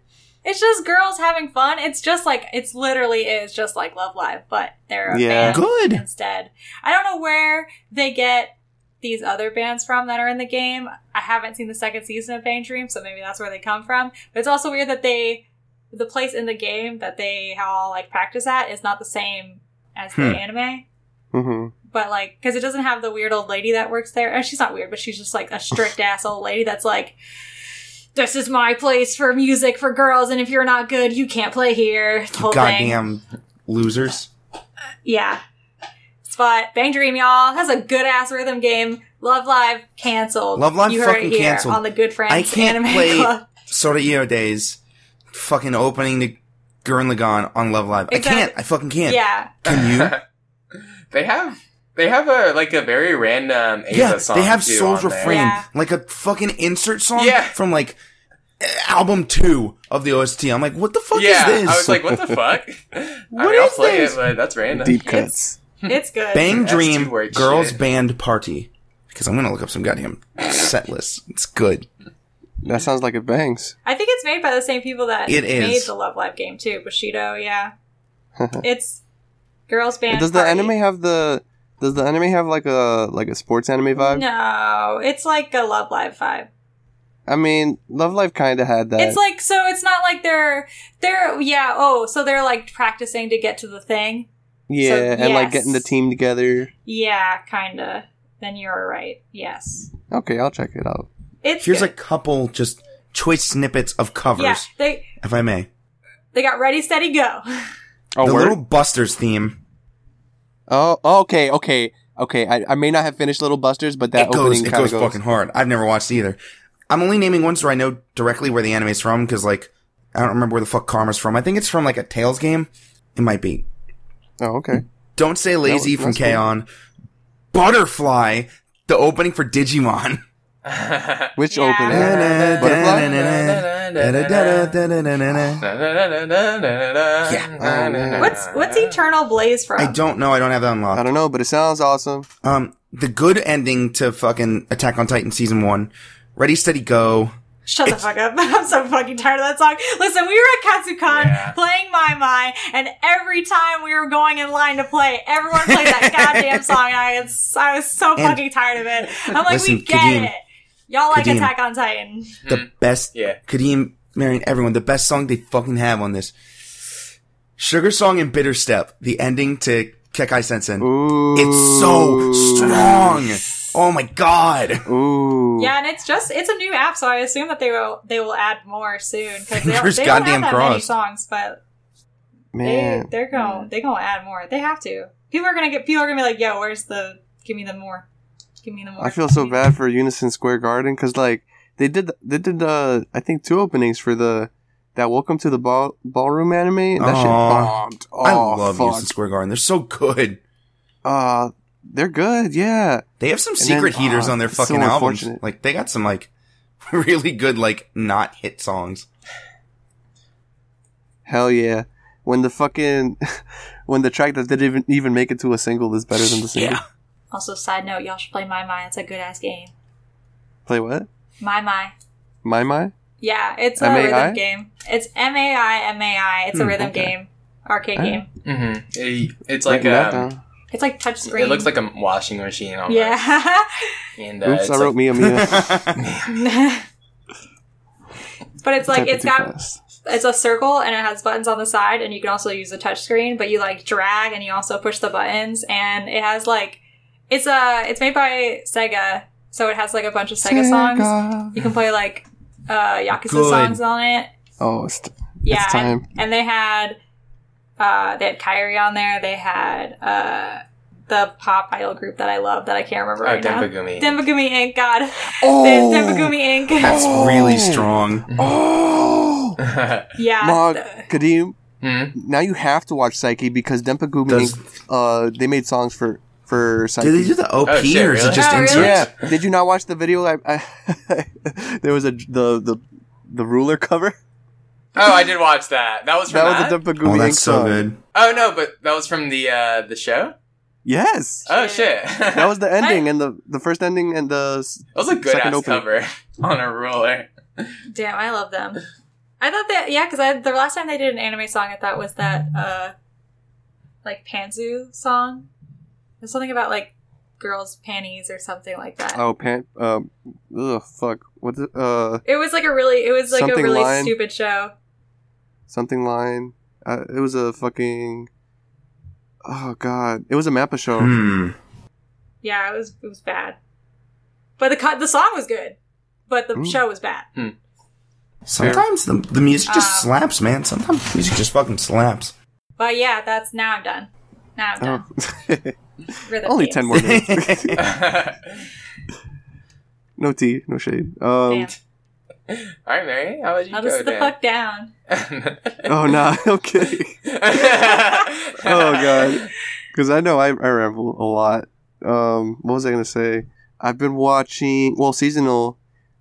It's just girls having fun. It's just like it's literally is just like Love Live, but they're a Yeah. band Good. instead. I don't know where they get these other bands from that are in the game. I haven't seen the second season of Bang Dream, so maybe that's where they come from. But it's also weird that they, the place in the game that they all like practice at is not the same as the Hmm. anime. hmm But like, because it doesn't have the weird old lady that works there. And she's not weird, but she's just like a strict ass old lady that's like, "This is my place for music for girls, and if you're not good, you can't play here." The whole thing. Goddamn losers. Yeah. But Bang Dream, y'all, has a good ass rhythm game. Love Live canceled. Love Live you heard fucking it here canceled. on the Good Friends I can't Anime play- Club. Sorta Eo Days. Fucking opening to Gurren Lagann on Love Live. I can't. I fucking can't. Yeah. Can you? they have they have a like a very random Eva yeah, song. they have too Souls on there. Refrain. Yeah. Like a fucking insert song Yeah. from like album two of the OST. I'm like, what the fuck Yeah, is this? I was like, what the fuck? I What mean, I'll is play this? it, but that's random. Deep cuts. It's good. Bang That's Dream Girls shit. Band Party. Because I'm gonna look up some goddamn set lists. It's good. That sounds like it bangs. I think it's made by the same people that It made is. the Love Live game too. Bushiroad, yeah. it's girls band. does the party. anime have the? Does the anime have like a like a sports anime vibe? No, it's like a Love Live vibe. I mean, Love Live kind of had that. It's like so. It's not like they're they're yeah. Oh, so they're like practicing to get to the thing. yeah, so, and like getting the team together. Yeah, kinda. Then you're right. Yes, Okay, I'll check it out. It's Here's good. a couple just choice snippets of covers, yeah. They if I may. they got ready, steady, go. Oh, the word? little Busters theme. Oh, oh okay, okay, okay. I, I may not have finished Little Busters, but that it goes, opening it goes, goes. fucking hard. I've never watched either. I'm only naming ones where I know directly where the anime's from because, like, I don't remember where the fuck Karma's from. I think it's from like a Tails game. It might be. Oh, okay. Don't say lazy That- from. K-On! Butterfly, the opening for Digimon. Which Yeah. opening? Yeah. What's what's Eternal Blaze from? I don't know. I don't have that unlocked. I don't know, but it sounds awesome. Um, the good ending to fucking Attack on Titan season one. Ready, steady, go. Shut the fuck up. I'm so fucking tired of that song. Listen, we were at Katsucon Yeah. playing My My, and every time we were going in line to play, everyone played that goddamn song, and I was, I was so And- fucking tired of it. I'm like, Listen, we get Kadeem. it. Y'all like Kadeem. Attack on Titan. The hmm. best. Yeah. Kadeem, Marion, everyone, the best song they fucking have on this. Sugar Song and Bitter Step, the ending to Kekkai Sensen. Ooh. It's so strong. Oh my god. Ooh. Yeah, and it's just it's a new app, so I assume that they will they will add more soon because they, don't- they don't goddamn have that many songs, but they Man. they're gonna—they gonna add more. They have to. People are gonna get people are gonna be like, "Yo, where's the give me the more, give me the more." I feel so bad for Unison Square Garden because like they did they did uh I think two openings for the that Welcome to the Ball Ballroom anime. That shit bombed. Oh, I love fuck. Unison Square Garden. They're so good. Uh, they're good. Yeah. They have some And secret then, heaters aw, on their it's so fucking albums. Like they got some like really good like not hit songs. Hell yeah. When the fucking when the track that didn't even even make it to a single is better than the single. Yeah. Also, side note, y'all should play My My. It's a good ass game. Play what? My My. My my. Yeah, it's a rhythm game. It's M A I M A I. It's a Hmm, rhythm okay. game, arcade game. Mm-hmm. It's like Writing that um. It's like touchscreen. it looks like a washing machine. Almost. yeah. And uh, Oops, I wrote like, Mia Mia. but it's like Typing it's too got fast. it's a circle and it has buttons on the side and you can also use the touch screen but you like drag and you also push the buttons and it has like it's a it's made by sega so it has like a bunch of sega, songs you can play like uh yakuza Good. songs on it Oh, it's, yeah it's and, time. and they had uh they had Kyrie on there they had uh the pop idol group that i love that i can't remember oh, right now Denpagumi. Denpagumi Inc. God, Oh! They- Denpagumi Inc. That's Oh. really strong. Oh, yeah, Mog, th- Kadeem. Hmm? Now you have to watch Saiki because Dempa Gumi, Does- uh, they made songs for for Saiki. Did they do the OP Oh, shit, or is it just Oh, really? inserts? Yeah. Did you not watch the video? I, I there was a the the the ruler cover. oh, I did watch that. That was from That that. was a Dempa Gumi Oh, that's so song. good. oh no, but that was from the uh the show. Yes, Oh shit, that was the ending and the the first ending and the that was a good second ass opening. cover on a ruler. Damn, I love them. I thought that yeah, because I the last time they did an anime song, I thought was that uh like Panzu song. There's something about like girls' panties or something like that. oh pan um ugh fuck what the, uh It was like a really, it was like a really line. stupid show. something line. Uh, it was a fucking. Oh god, it was a Mappa show. Hmm. Yeah, it was it was bad, but the co- the song was good, but the Mm. show was bad. Sometimes the, the music just Um, slaps, man. Sometimes music just fucking slaps. But yeah, that's now I'm done. Now I'm done. Oh. Rhythm Only games. ten more minutes. no tea, no shade. Um, Damn. All right, Mary, how about you I'll go just the Dan? fuck down. oh no, okay. oh god, because I know I, I ramble a lot. Um, what was I gonna say? I've been watching well seasonal.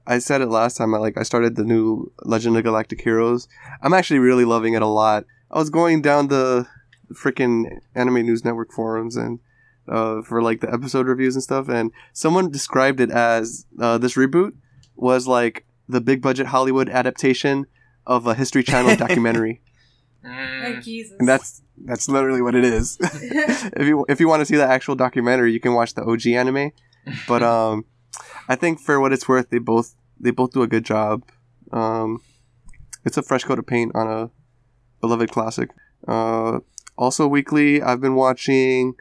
I said it last time. I like I started the new Legend of Galactic Heroes. I'm actually really loving it a lot. I was going down the freaking Anime News Network forums and uh, for like the episode reviews and stuff, and someone described it as uh, this reboot was like the big budget Hollywood adaptation of a History Channel documentary. Oh, Mm. Jesus. And that's that's literally what it is. if you if you want to see the actual documentary, you can watch the OG anime. But um, I think for what it's worth, they both they both do a good job. Um, it's a fresh coat of paint on a beloved classic. Uh, also weekly, I've been watching.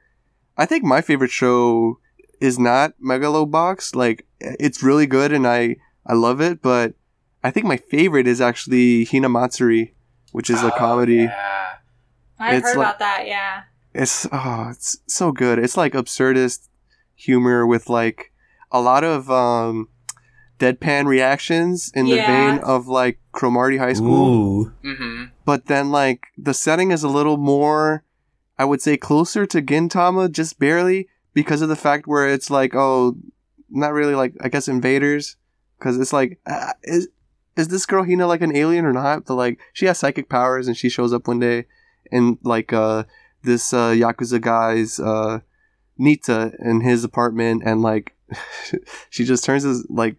I think my favorite show is not Megalobox. Like it's really good and I I love it, but I think my favorite is actually Hinamatsuri, which is a Oh, comedy yeah. I've it's heard like- about that. Yeah. it's oh it's so good it's like absurdist humor with like a lot of um deadpan reactions in the vein of like Cromartie high school Ooh. Mm-hmm. but then like the setting is a little more i would say closer to gintama just barely because of the fact where it's like oh not really like i guess invaders because it's like uh, is is this girl hina like an alien or not but like she has psychic powers and she shows up one day in like uh this uh yakuza guy's uh Nitta in his apartment and like she just turns his like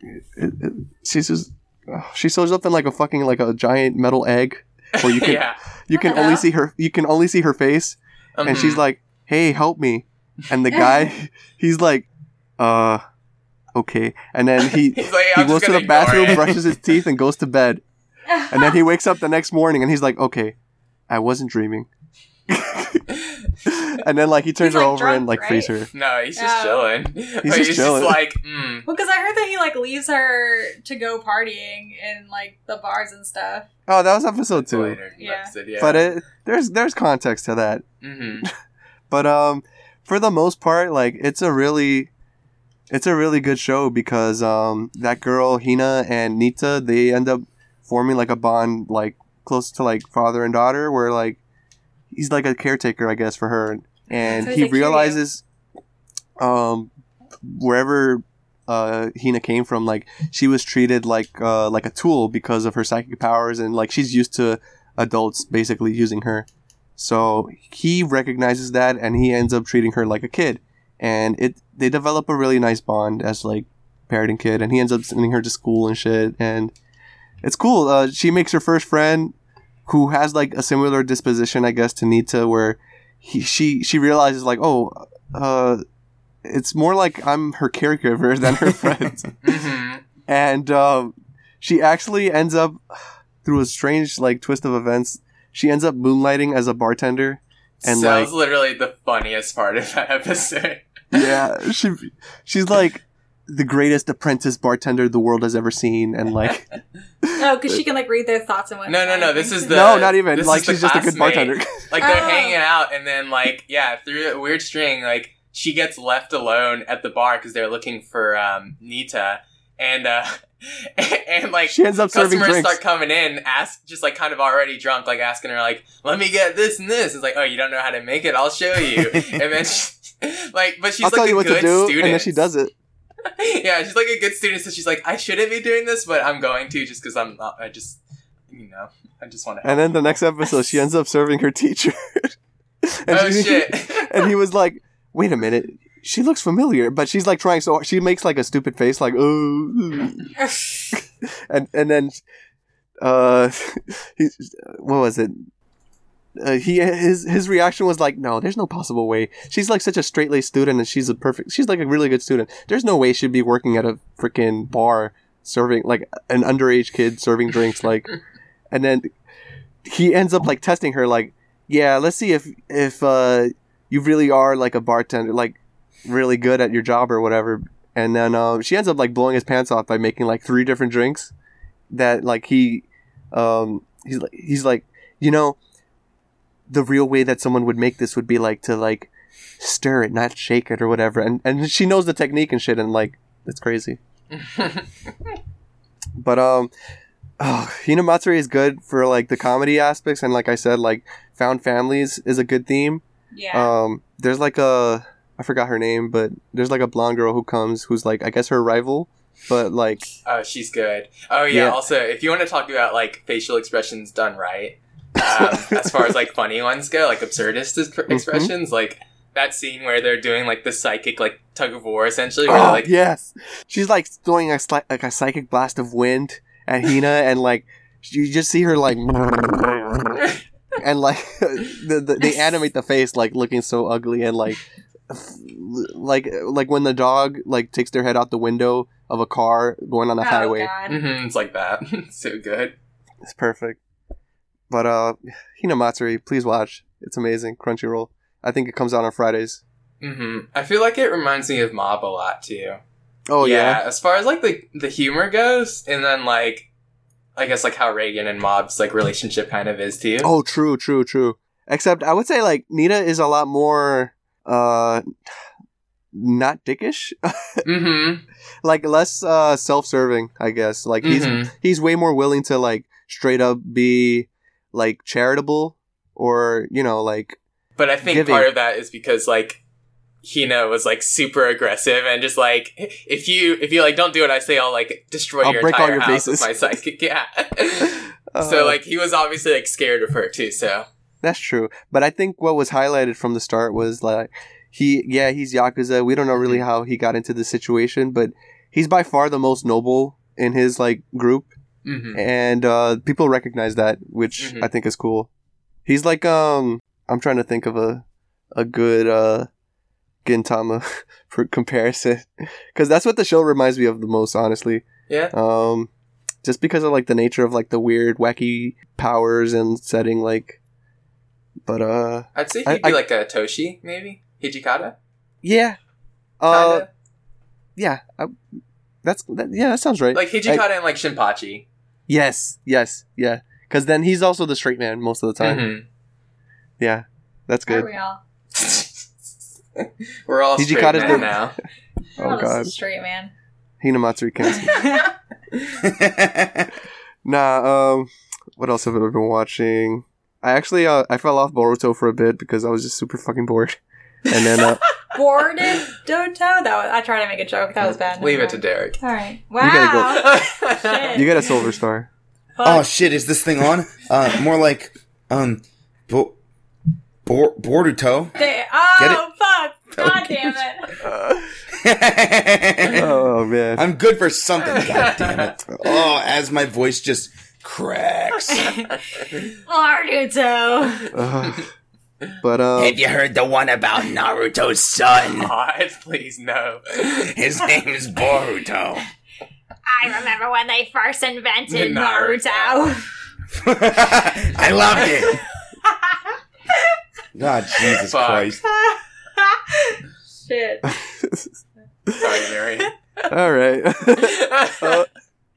it, it, she's just oh, she shows up in like a fucking like a giant metal egg where you can yeah. You can What only see her you can only see her face and she's Mhm. like hey help me. And the guy he's like uh okay. And then he like, he goes to the bathroom it." brushes his teeth and goes to bed. And then he wakes up the next morning and he's like okay i wasn't dreaming and then like he turns He's, her like, over drunk, and like frees her. No, he's just chilling. He's, just he's chilling. just like, mm. Well, because I heard that he like leaves her to go partying in like the bars and stuff. Oh, that was episode two. Later Yeah. episode, yeah. But it there's there's context to that. hmm But um, for the most part, like it's a really, it's a really good show because um, that girl Hina and Nitta they end up forming like a bond like close to like father and daughter, where like he's like a caretaker, I guess, for her, and So he like, "Here realizes, um, wherever uh Hina came from, like she was treated like uh like a tool because of her psychic powers, and like she's used to adults basically using her. So he recognizes that and he ends up treating her like a kid. And it they develop a really nice bond as like parent and kid and he ends up sending her to school and shit and it's cool. Uh, she makes her first friend who has like a similar disposition I guess to Nitta where he, she she realizes like oh uh it's more like I'm her caregiver than her friend hmm and um, she actually ends up through a strange like twist of events she ends up moonlighting as a bartender And, so that like- was literally the funniest part of that episode. yeah she she's like the greatest apprentice bartender the world has ever seen and like Oh, because she can like read their thoughts and what. No, no, no, this is the- no not even this like she's just a good bartender like they're Oh. hanging out, and then like yeah, through a weird string, like she gets left alone at the bar because they're looking for um, Nitta, and uh, and like she ends up serving customers drinks start coming in, ask just like kind of already drunk, like asking her like, "Let me get this and this." It's like, "Oh, you don't know how to make it? I'll show you." and then she, like, but she's I'll like tell a you what good to do student, and then she does it yeah, she's like a good student, so she's like, "I shouldn't be doing this, but I'm going to just because I'm not. I just, you know, I just want to." and then the next episode she ends up serving her teacher and oh she- shit! and he was like wait a minute she looks familiar but she's like trying so hard. she makes like a stupid face like oh and and then uh he what was it uh, he his his reaction was like no there's no possible way. She's like such a straight laced student and she's a perfect she's like a really good student. There's no way she'd be working at a freaking bar serving like an underage kid serving drinks like and then he ends up like testing her like yeah let's see if if uh you really are like a bartender like really good at your job or whatever. And then um, she ends up like blowing his pants off by making like three different drinks that like he um he's like he's like you know the real way that someone would make this would be like to like stir it not shake it or whatever and and she knows the technique and shit and like it's crazy but um oh, Hinamatsuri is good for like the comedy aspects and like I said like found families is a good theme yeah. um, there's like a I forgot her name, but there's like a blonde girl who comes who's like I guess her rival, but like Oh, she's good. Oh yeah. Yeah. Also, if you want to talk about like facial expressions done right, um, as far as like funny ones go, like absurdist ex- Mm-hmm. expressions, like that scene where they're doing like the psychic like tug of war essentially, where oh they're like yes, she's like throwing a sli- like a psychic blast of wind at Hina, and like you just see her like and like the, the, they animate the face like looking so ugly and like like like when the dog like takes their head out the window of a car going on a oh, highway. God. Mhm, it's like that. so good. It's perfect. But uh Hinamatsuri, please watch. It's amazing. Crunchyroll. I think it comes out on Fridays. Mm-hmm. I feel like it reminds me of Mob a lot too. Oh yeah. As far as like the the humor goes, and then like. I guess like how Reigen and Mob's like relationship kind of is too. Oh, true, true, true. Except I would say like Nitta is a lot more uh not dickish. Mm-hmm. like less uh self-serving, I guess. Like he's Mhm. he's way more willing to like straight up be like charitable or, you know, like But I think Giving. part of that is because like Hina was like super aggressive and just like if you if you like don't do what I say, I'll like destroy I'll your break all your house with my psychic. Yeah. uh, so like he was obviously like scared of her too. So That's true. But I think what was highlighted from the start was like he yeah, he's Yakuza. We don't know really how he got into this situation, but he's by far the most noble in his like group mhm. and uh people recognize that, which Mhm. I think is cool. He's like um I'm trying to think of a a good uh Gintama for comparison cuz that's what the show reminds me of the most honestly. yeah. Um just because of like the nature of like the weird wacky powers and setting like But uh, I'd say he'd I- be I- like a Toshi, maybe Hijikata. yeah, uh, Kinda. yeah, I, that's that, yeah, that sounds right. like Hijikata and like Shinpachi. Yes, yes, yeah. Because then he's also the straight man most of the time. Mhm. Yeah, that's Are good. we all? We're all straight Hijikata's men the- now. Oh Oh, god, straight man. Hinamatsuri Kenshi. Nah, um, what else have I been watching? I actually uh, I fell off Boruto for a bit because I was just super fucking bored. And then uh, Boarded Doto. That was, I tried to make a joke. That was bad. Leave Never it to. Derek. All right. gotta go. Wow. Shit. you get a silver star. oh shit, is this thing on? Uh, more like um, bo- Bor- Boruto. They- Get oh fuck! God Okay. damn it! Oh man. I'm good for something. God damn it! Oh, as my voice just cracks. Naruto. Ugh. but um, Have you heard the one about Naruto's son? God, please no. His name is Boruto. I remember when they first invented Naruto. Naruto. I loved it. God, Jesus Fuck. Christ. Shit. Sorry, Mary. all right. Uh,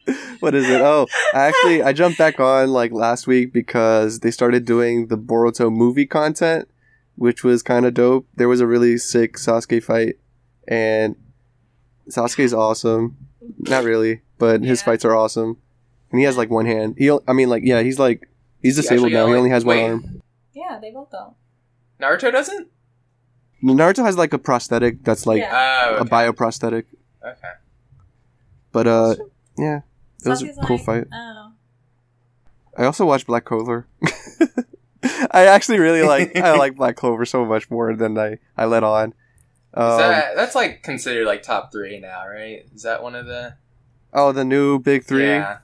what is it? Oh, actually, I jumped back on like last week because they started doing the Boruto movie content, which was kind of dope. There was a really sick Sasuke fight, and Sasuke's awesome. Not really, but his fights are awesome. And he has like one hand. He, I mean, like, yeah, he's like he's disabled actually now. got, He only has one arm. Yeah, they both don't. Naruto doesn't? Naruto has like a prosthetic that's like Yeah. Oh, a okay. bioprosthetic. okay. But uh, yeah, it was a cool like, fight. Oh. I also watched Black Clover. I actually really like I like Black Clover so much more than I I let on. Is Um, that, that's like considered like top three now, right? Is that one of the oh, the new big three. Yeah.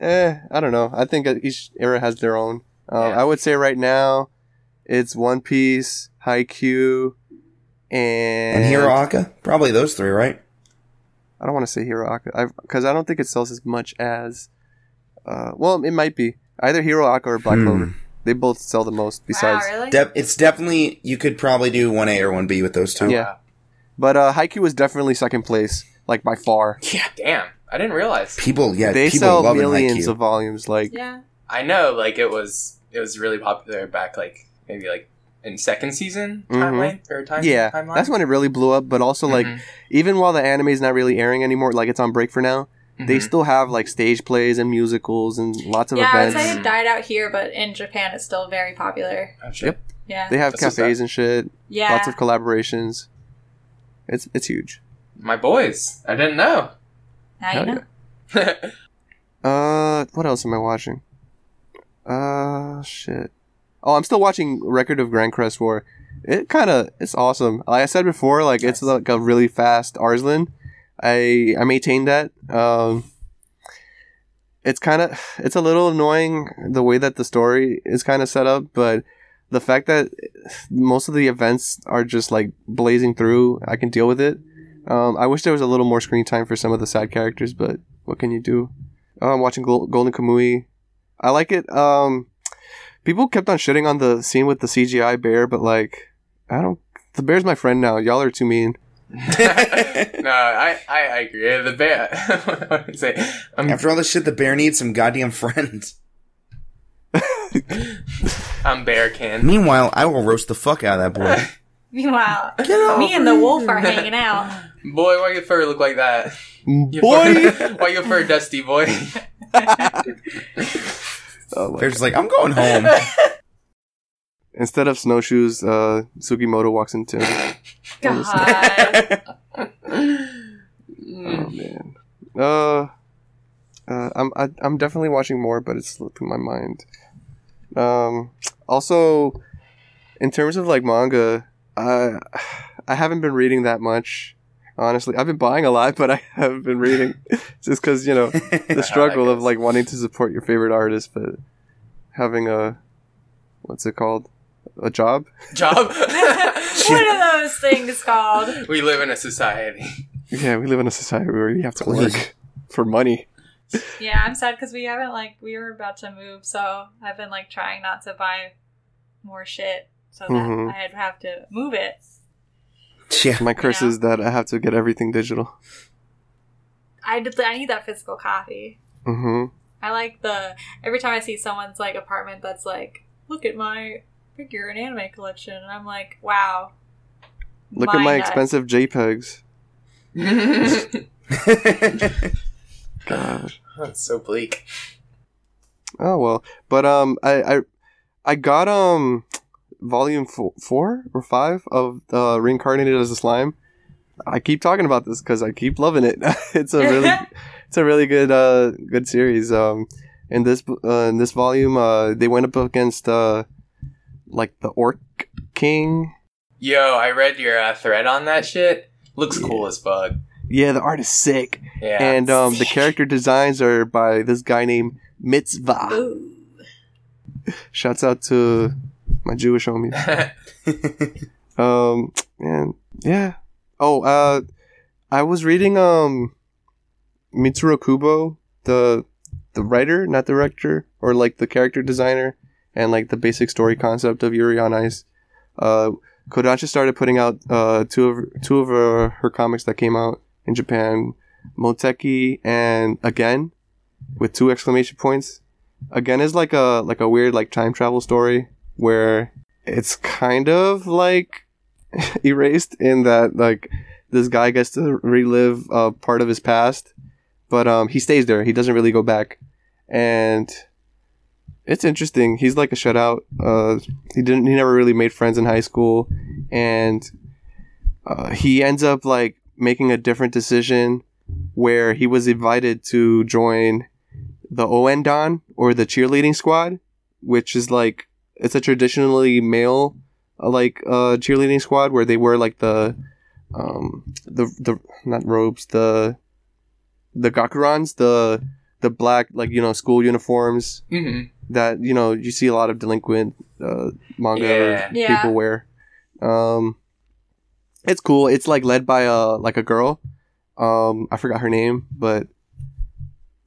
Eh, I don't know. I think each era has their own. Um, Yeah. I would say right now, it's One Piece, Haikyuu, and And Hero Aca? Probably those three, right? I don't want to say Hero Aca because I don't think it sells as much as. Uh, well, it might be either Hero Aca or Black Hmm. Clover. They both sell the most. Besides, wow, really? De- it's definitely, you could probably do 1A or 1B with those two. Yeah. but uh, Haikyuu was definitely second place, like by far. Yeah. Damn. I didn't realize. People, yeah, they people sell love millions of volumes. Like, yeah. I know, like it was it was really popular back like maybe like in second season Mhm. timeline or time yeah, timeline. that's when it really blew up. But also, like, Mhm. even while the anime is not really airing anymore, like it's on break for now. They Mhm. still have like stage plays and musicals and lots of events. Yeah, I would events. it died out here, but in Japan it's still very popular. Oh. Yep. Yeah. They have That's cafes and shit. yeah. Lots of collaborations. It's it's huge. My boys. I didn't know. now you know. yeah. Uh, what else am I watching? Uh, shit. Oh, I'm still watching Record of Grancrest War. It kind of it's awesome. Like I said before, like it's like a really fast Arslan. I I maintain that. Um, it's kind of it's a little annoying the way that the story is kind of set up, but the fact that most of the events are just like blazing through, I can deal with it. Um, I wish there was a little more screen time for some of the side characters, but what can you do? Oh, I'm watching Gol- Golden Kamui. I like it. Um, people kept on shitting on the scene with the CGI bear, but like, I don't. The bear's my friend now. Y'all are too mean. no, I, I, I agree. The bear. what did I say? I'm, After all this shit, the bear needs some goddamn friends. I'm bear can. Meanwhile, I will roast the fuck out of that boy. Meanwhile, Get off me and the wolf are hanging out. Boy, why your fur look like that? Your Boy. fur, why your fur dusty, boy? Oh They're just like, I'm going home. Instead of snowshoes, uh, Sugimoto walks into. him. God. Oh man. Uh, uh, I'm I, I'm definitely watching more, but it's slipping my mind. Um, also, in terms of like manga, I I haven't been reading that much. Honestly, I've been buying a lot, but I haven't been reading just because you know the struggle of like wanting to support your favorite artist, but having a what's it called a job. Job. what are those things called? we live in a society. Yeah, we live in a society where you have to work for money. Yeah, I'm sad because we haven't like we were about to move, so I've been like trying not to buy more shit so that mm-hmm. I'd have to move it. Yeah. My curse Yeah. is that I have to get everything digital. I did, I need that physical copy. hmm I like the every time I see someone's like apartment that's like, look at my figure and anime collection, and I'm like, wow. Look at my Mind expensive JPEGs. God. That's so bleak. Oh well, but um, I I, I got um, volume four, four or five of uh, reincarnated as a slime. I keep talking about this because I keep loving it. it's a really, it's a really good uh good series. Um, in this uh, in this volume, uh, they went up against uh, like the Orc King. Yo, I read your uh, thread on that shit. Looks cool as fuck. Yeah, the art is sick, Yeah. and um, the character designs are by this guy named Mitz Vah. Ooh. Shouts out to my Jewish homies. Um, and yeah. Oh, uh, I was reading um, Mitsuru Kubo, the the writer, not director, or like the character designer, and like the basic story concept of Yuri on Ice. Uh, Kodansha started putting out uh two of two of her, her comics that came out in Japan, Moteki and Again, with two exclamation points. Again is like a like a weird like time travel story where it's kind of like erased in that like this guy gets to relive uh, part of his past, but um he stays there. He doesn't really go back, and it's interesting. He's like a shutout. Uh, he didn't. He never really made friends in high school, and uh, he ends up like making a different decision where he was invited to join the ON Oendan or the cheerleading squad, which is like it's a traditionally male uh, like uh cheerleading squad where they wear like the um the the not robes the the gakurans the the black like you know school uniforms hmm that you know you see a lot of delinquent uh, manga Yeah. Yeah. people wear. Um, it's cool. It's like led by a like a girl. Um, I forgot her name, but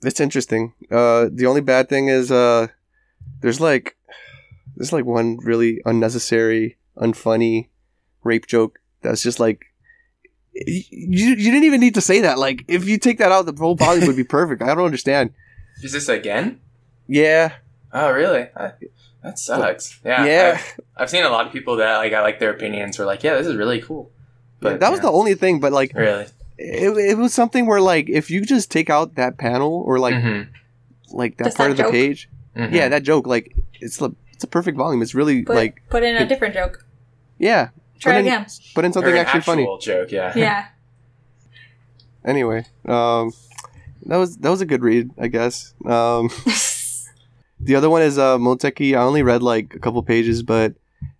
it's interesting. Uh, the only bad thing is uh, there's like there's like one really unnecessary, unfunny rape joke that's just like. You, you didn't even need to say that. Like, if you take that out, the whole volume would be perfect. I don't understand. Is this again? Yeah, Oh, really? I, that sucks. Yeah. yeah. I've, I've seen a lot of people that like I like their opinions were like, yeah, this is really cool. But that was yeah. the only thing. But like, really. it, it was something where like if you just take out that panel or like Mhm. like that Just part that of the joke? page Mhm. yeah that joke like it's a, it's a perfect volume it's really Put, like put in a it- different joke. yeah Try put in, again. put in Or something an actually funny actual joke. Yeah. Yeah. anyway um that was that was a good read i guess um the other one is uh moteki i only read like a couple pages but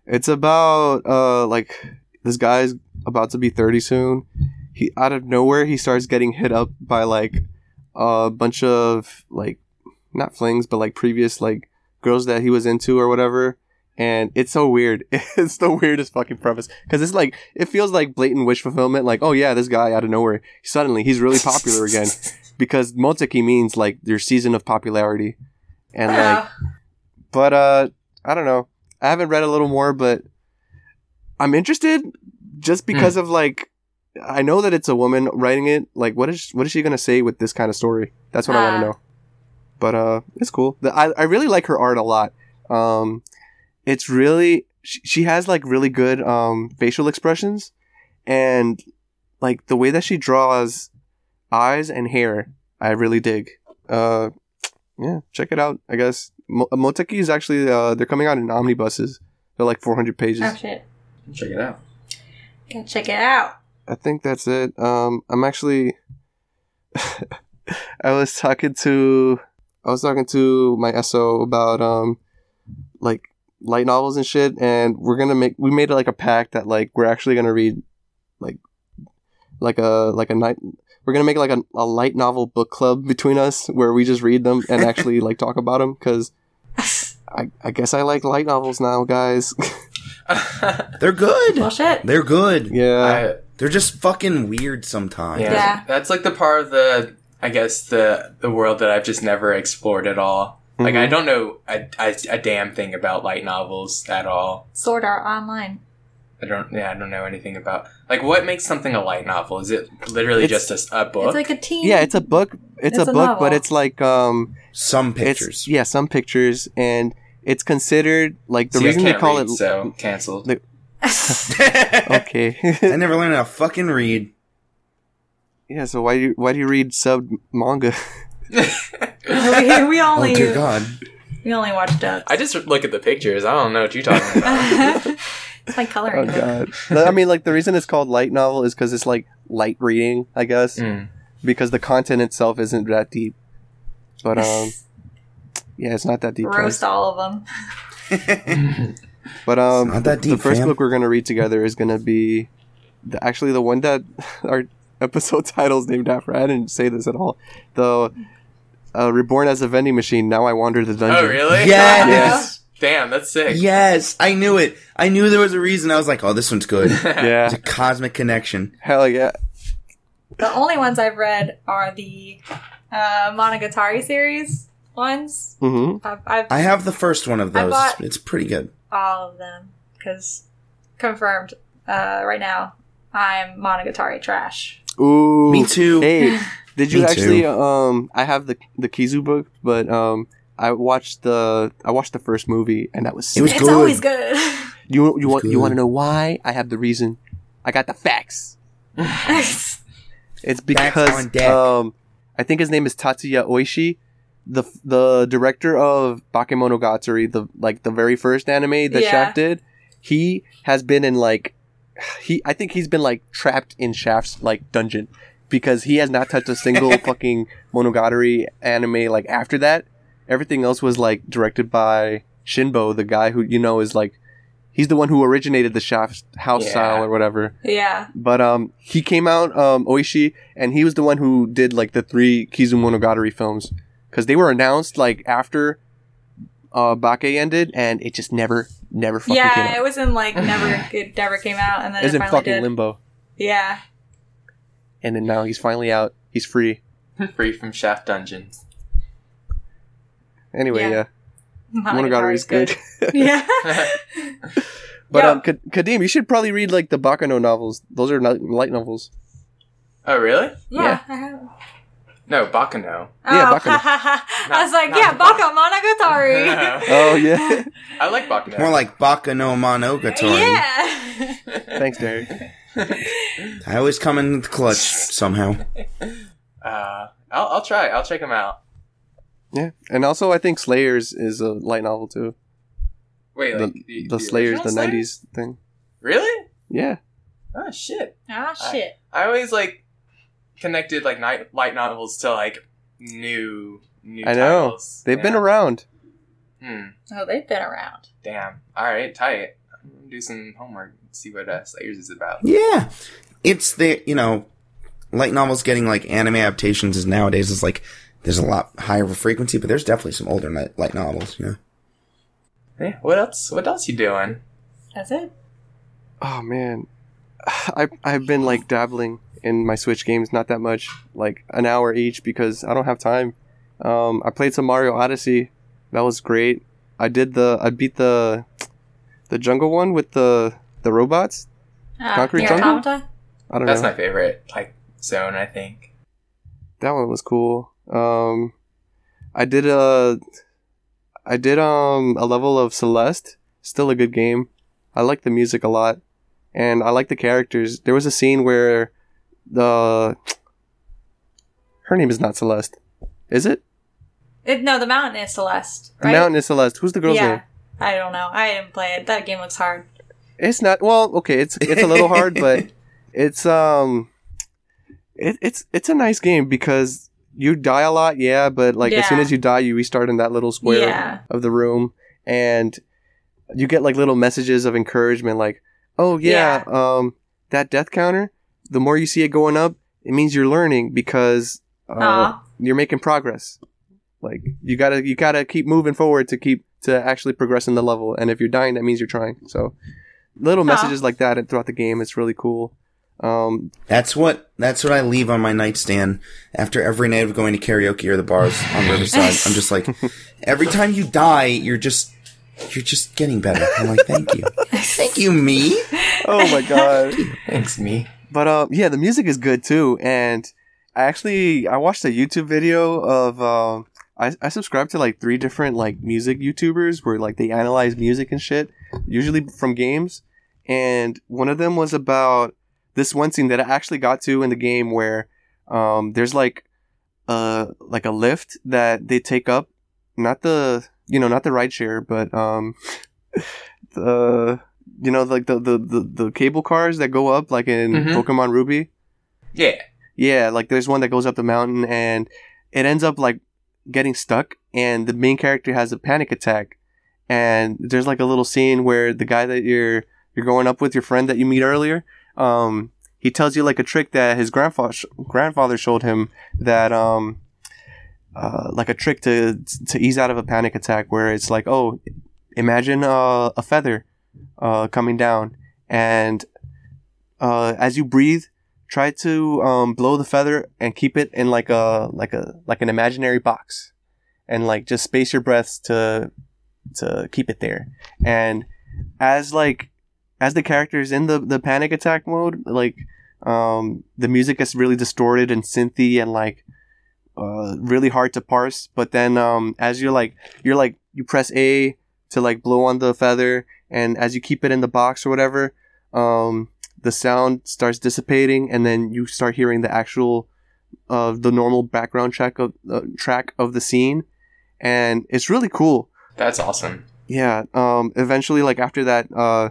it's about uh like this guy's about to be 30 soon he out of nowhere he starts getting hit up by like a bunch of like not flings but like previous like girls that he was into or whatever. And it's so weird. It's the weirdest fucking premise because it's like it feels like blatant wish fulfillment. Like oh yeah this guy out of nowhere suddenly he's really popular again. Because moteki means like your season of popularity. And like but uh i don't know. I haven't read a little more but i'm interested just because of like i know that it's a woman writing it. Like what is what is she gonna say with this kind of story? That's what i want to know but uh it's cool the, I, I really like her art a lot um it's really she, she has like really good um facial expressions and like the way that she draws eyes and hair i really dig uh yeah check it out i guess Mo- moteki is actually uh they're coming out in omnibuses they're like 400 pages Oh shit. Check it out. Gotta check it out. I think that's it. Um, I'm actually. I was talking to. I was talking to my SO about um, like light novels and shit, and we're gonna make. We made like a pact that like we're actually gonna read, like, like a like a night. We're gonna make like a, a light novel book club between us where we just read them and actually like talk about them because. I, I guess I like light novels now, guys. They're good. Well, shit. They're good. yeah. I, They're just fucking weird sometimes. yeah. Yeah. That's like the part of the I guess the the world that I've just never explored at all. Like I Mhm. don't know a, a, a damn thing about light novels at all. Sword Art Online. I don't. Yeah, I don't know anything about like what makes something a light novel. Is it literally It's- just a, a book? It's like a teen. Yeah, it's a book. It's, It's a a book, novel. but it's like um, Some it's pictures. yeah, some pictures, and it's considered like the See, reason they can't call read, it. so canceled. the- I never learned how to fucking read. Yeah. So why do you, why do you read sub manga? we, we Oh only dear God! we only watch dubs. I just look at the pictures. I don't know what you're talking about. it's like coloring. Oh book. god. I mean, like the reason it's called light novel is because it's like light reading, I guess, Mm. because the content itself isn't that deep. But um, yeah, it's not that deep. guys. Roast all of them. But um, It's not that the first fam. book we're gonna read together is gonna be the, actually the one that our episode titles named after. I didn't say this at all. The uh, reborn as a vending machine. Now I wander the dungeon. oh really? Yes. Damn, that's sick. Yes, I knew it. I knew there was a reason. I was like, "Oh, this one's good." yeah. It's Yeah. a cosmic connection. Hell yeah. The only ones I've read are the uh, Monogatari series ones. hmm I've, I've I have the first one of those. it's pretty good. all of them because confirmed uh, right now I'm Monogatari trash. Ooh. Me too. Hey, did you Me actually? too. Um, I have the the Kizu book, but um, I watched the I watched the first movie, and that was. It was it's good. always good. you you want you want to know why? I have the reason. I got the facts. It's because on deck. um, I think his name is Tatsuya Oishi, the the director of Bakemonogatari, the like the very first anime that Yeah. Shaft did. He has been in like he I think he's been like trapped in Shaft's like dungeon because he has not touched a single fucking Monogatari anime like after that. Everything else was like directed by Shinbo, the guy who you know is like he's the one who originated the Shaft house Yeah. style or whatever. yeah. But um, he came out um Oishi, and he was the one who did like the three Kizumonogatari films because they were announced like after uh Bake ended, and it just never, never fucking came Yeah, out. it was in like never it never came out and then It was it in fucking did. limbo, Yeah. and then now he's finally out. He's free. Free from Shaft Dungeons. Anyway, Yeah. yeah, Monogatari is good. yeah. but Yeah. um, Ka- Kadeem, you should probably read like the Baccano novels. Those are not light novels. oh really? Yeah. Yeah. I have. No, Baccano. Yeah, oh, Baccano. I was like, Not- yeah, not Baka Monogatari. Oh yeah, I like Baccano. More like Baka no Monogatari. yeah. thanks, Derek. I always come in the clutch somehow. Uh, I'll, I'll try. I'll check them out. Yeah, and also I think Slayers is a light novel too. Wait, The, like the, the Slayers, the Slayers? '90s thing. Really? Yeah. Oh shit! Ah, shit. I always like connected like night light novels to like new new. I know. titles. They've been around. Hmm. Oh, they've been around. Damn. All right. Tight. I'm gonna do some homework. See what uh, Slayers is about. Yeah, it's the you know, light novels getting like anime adaptations is nowadays is like there's a lot higher of a frequency, but there's definitely some older light, light novels. Yeah. Hey, what else? What else you doing? That's it. Oh man, I I've been like dabbling in my Switch games, not that much, like an hour each because I don't have time. Um, I played some Mario Odyssey, that was great. I did the I beat the the jungle one with the the robots. Ah, Concrete Nier Jungle? Automata? I don't know. That's know. my favorite like zone. I think. that one was cool. Um, I did a I did um a level of Celeste. Still a good game. I like the music a lot, and I like the characters. There was a scene where the her name is not Celeste, is it? It, no, the mountain is Celeste. The mountain is Celeste. Who's the girl's yeah. name? I don't know. I didn't play it. That game looks hard. It's not. Well, okay, it's it's a little hard, but it's um, it, it's it's a nice game because you die a lot, yeah, but like as soon as you die, you restart in that little square Yeah. of the room, and you get like little messages of encouragement, like, oh yeah, um, that death counter. The more you see it going up, it means you're learning because uh, you're making progress. Like you gotta you gotta keep moving forward to keep to actually progress in the level. And if you're dying, that means you're trying. So little Aw. messages like that throughout the game, it's really cool. Um, That's what that's what I leave on my nightstand after every night of going to karaoke or the bars on Riverside. I'm just like, every time you die, you're just you're just getting better. I'm like, thank you, thank you, me. oh my god. Thanks, me. But um, yeah, the music is good too, and I actually I watched a YouTube video of um, I I subscribe to like three different like music YouTubers where like they analyze music and shit, usually from games, and one of them was about this one scene that I actually got to in the game where um, there's like uh like a lift that they take up, not the you know not the ride share, but um the you know like the the the, the cable cars that go up like in Mhm. Pokemon Ruby. Yeah. Yeah, like there's one that goes up the mountain and it ends up like getting stuck and the main character has a panic attack. And there's like a little scene where the guy that you're you're going up with your friend that you meet earlier, um he tells you like a trick that his grandfather grandfather showed him that um uh, like a trick to to ease out of a panic attack where it's like oh imagine uh, a feather uh, coming down. And uh, as you breathe try to um, blow the feather and keep it in like a like a like an imaginary box. And like just space your breaths to to keep it there. And as like as the characters in the the panic attack mode like um the music gets really distorted and synthy and like uh really hard to parse. But then um as you're like you're like you press a to like blow on the feather and as you keep it in the box or whatever um the sound starts dissipating and then you start hearing the actual uh the normal background track of uh, track of the scene and it's really cool That's awesome. yeah um eventually like after that uh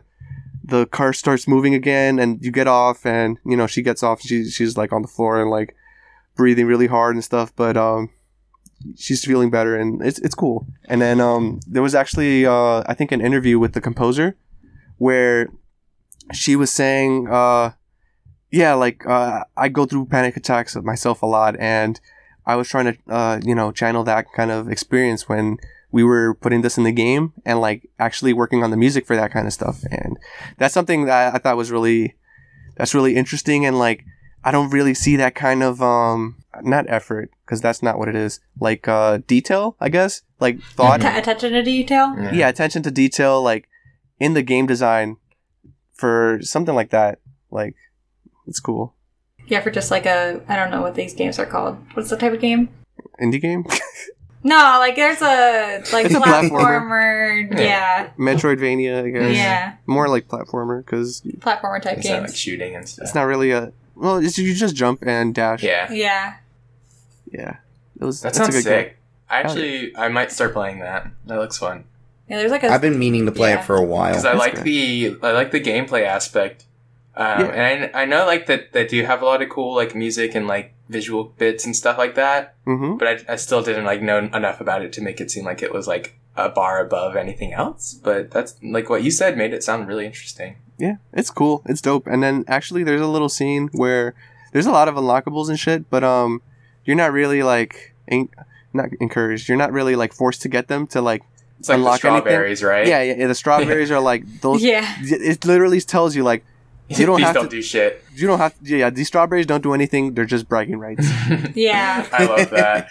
the car starts moving again and you get off and you know she gets off she, she's like on the floor and like breathing really hard and stuff but um she's feeling better and it's it's cool. And then um there was actually uh i think an interview with the composer where she was saying uh yeah like uh i go through panic attacks of myself a lot and i was trying to uh you know channel that kind of experience when we were putting this in the game and like actually working on the music for that kind of stuff. And that's something that i thought was really that's really interesting and like i don't really see that kind of um not effort because that's not what it is like uh detail i guess like thought Att- attention to detail. yeah attention to detail like in the game design for something like that like it's cool Yeah, for just like a I don't know what these games are called. What's the type of game? indie game No, like there's a like It's a platformer. platformer. yeah. metroidvania i guess Yeah. more like platformer because Platformer type Instead of games. like shooting and stuff. it's not really a well it's, you just jump and dash yeah. yeah. Yeah it was That that's a sounds good game. sick. I Actually, I might start playing that. That looks fun. Yeah, there's like a I've been meaning to play Yeah. it for a while. Because I that's like good. the I like the gameplay aspect. Um, Yeah. And I, I know like that they do have a lot of cool like music and like visual bits and stuff like that. Mm-hmm. But I, I still didn't like know enough about it to make it seem like it was like a bar above anything else. But that's like what you said made it sound really interesting. Yeah, it's cool. It's dope. And then actually, there's a little scene where there's a lot of unlockables and shit, but um, you're not really like en- not encouraged. You're not really like forced to get them to like It's like Unlock the anything? strawberries, right? yeah, yeah. yeah, The strawberries are like those. Yeah. It literally tells you like You don't These have don't to- do shit. you don't have. Yeah, these strawberries don't do anything. They're just bragging rights. Yeah. I love that.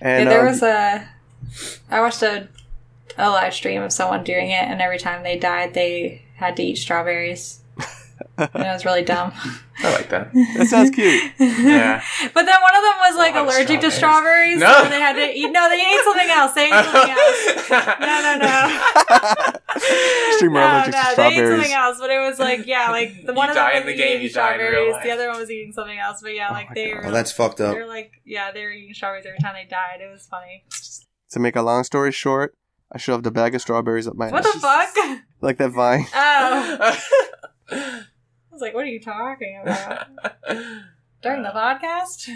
And yeah, there um, was a. I watched a a live stream of someone doing it, and every time they died, they had to eat strawberries. And it was really dumb. I like that. that sounds cute. Yeah. But then one of them was like lot of allergic to strawberries. strawberries, No. so they had to eat. No, they ate something else. They ate something else. No, no, no. Streamer no, allergic no, to they ate something else, but it was like, yeah, like the one You of them die was in the eating game, you die in real strawberries, life. the other one was eating something else. But yeah, Oh like my they God. were, Oh, that's fucked up. They're like, yeah, they were eating strawberries every time they died. It was funny. To make a long story short, I shoved a bag of strawberries up my What ass. the fuck? Like that vine. Oh, I was like, what are you talking about during the podcast?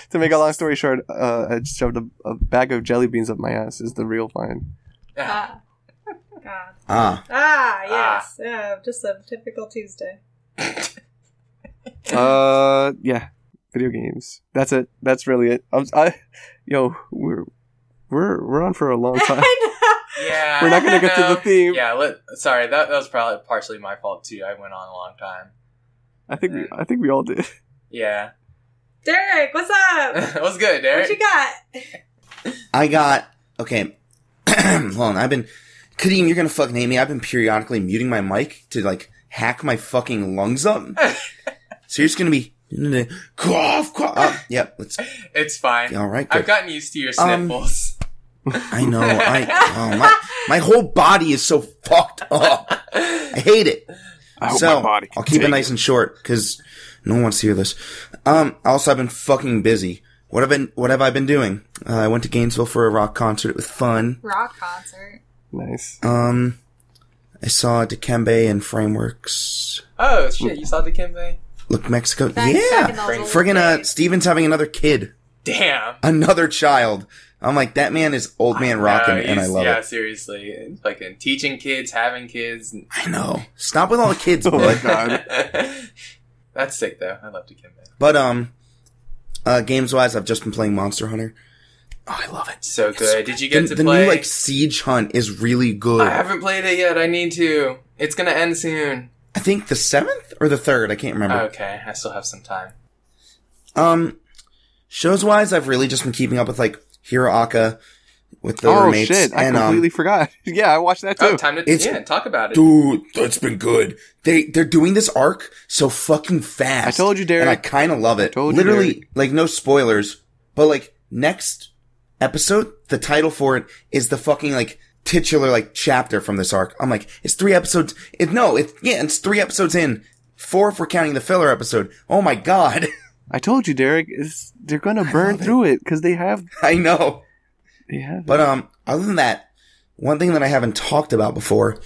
to make a long story short, uh, I just shoved a, a bag of jelly beans up my ass. Is the real vine. Ah, God. Ah, Ah, yes, yeah, just a typical Tuesday. Uh, yeah, video games. That's it. That's really it. I'm, I, yo, we're we're we're on for a long time. Yeah. We're not gonna get to the theme. Yeah. Let, sorry, that, that was probably partially my fault too. I went on a long time. I think we, I think we all did. Yeah. Derek, what's up? What's good, Derek? what you got? I got okay. Hold on, I've been Kadeem. You're gonna fucking hate me. I've been periodically muting my mic to like hack my fucking lungs up. so you're just gonna be cough, cough. Oh, yep. Let's. It's fine. All right. I've gotten used to your Um, sniffles. I know. I. Oh my. My whole body is so fucked up. I hate it. I hope so my body. I'll keep it take nice and short because no one wants to hear this. Um. Also, I've been fucking busy. What have been? What have I been doing? Uh, I went to Gainesville for a rock concert. It was fun. Rock concert. Nice. Um. I saw Dikembe and Frameworks. oh shit! You saw Dikembe? Look, Mexico. Back- back yeah. those old Friggin' uh. Steven's having another kid, Damn. another child. I'm like, that man is old man rocking, and I love yeah, it. Yeah, seriously. Fucking teaching kids, having kids. I know. Stop with all the kids, Oh my god. That's sick though. I love to Dikembe. But um, uh, games wise, I've just been playing Monster Hunter. Oh, I love it. So good. Did you get the, to the play? The new like Siege Hunt is really good. I haven't played it yet. I need to. It's gonna end soon. I think the seventh or the third. I can't remember. Okay, I still have some time. Um, shows wise, I've really just been keeping up with like Hero Aca with the oh roommates, shit! I and completely um, forgot. yeah, I watched that too. Oh, time to It's- yeah talk about it. dude, that's been good. They they're doing this arc so fucking fast. I told you, Derek. and I kind of love it. told you, Literally, Derek. like no spoilers, but like next episode, the title for it is the fucking like titular like chapter from this arc. I'm like, it's three episodes. It no, it yeah, it's three episodes in. Four if we're counting the filler episode. Oh my god, I told you, Derek. It's, they're gonna burn love it. through it because they have. I know. They have. But um, other than that, one thing that I haven't talked about before,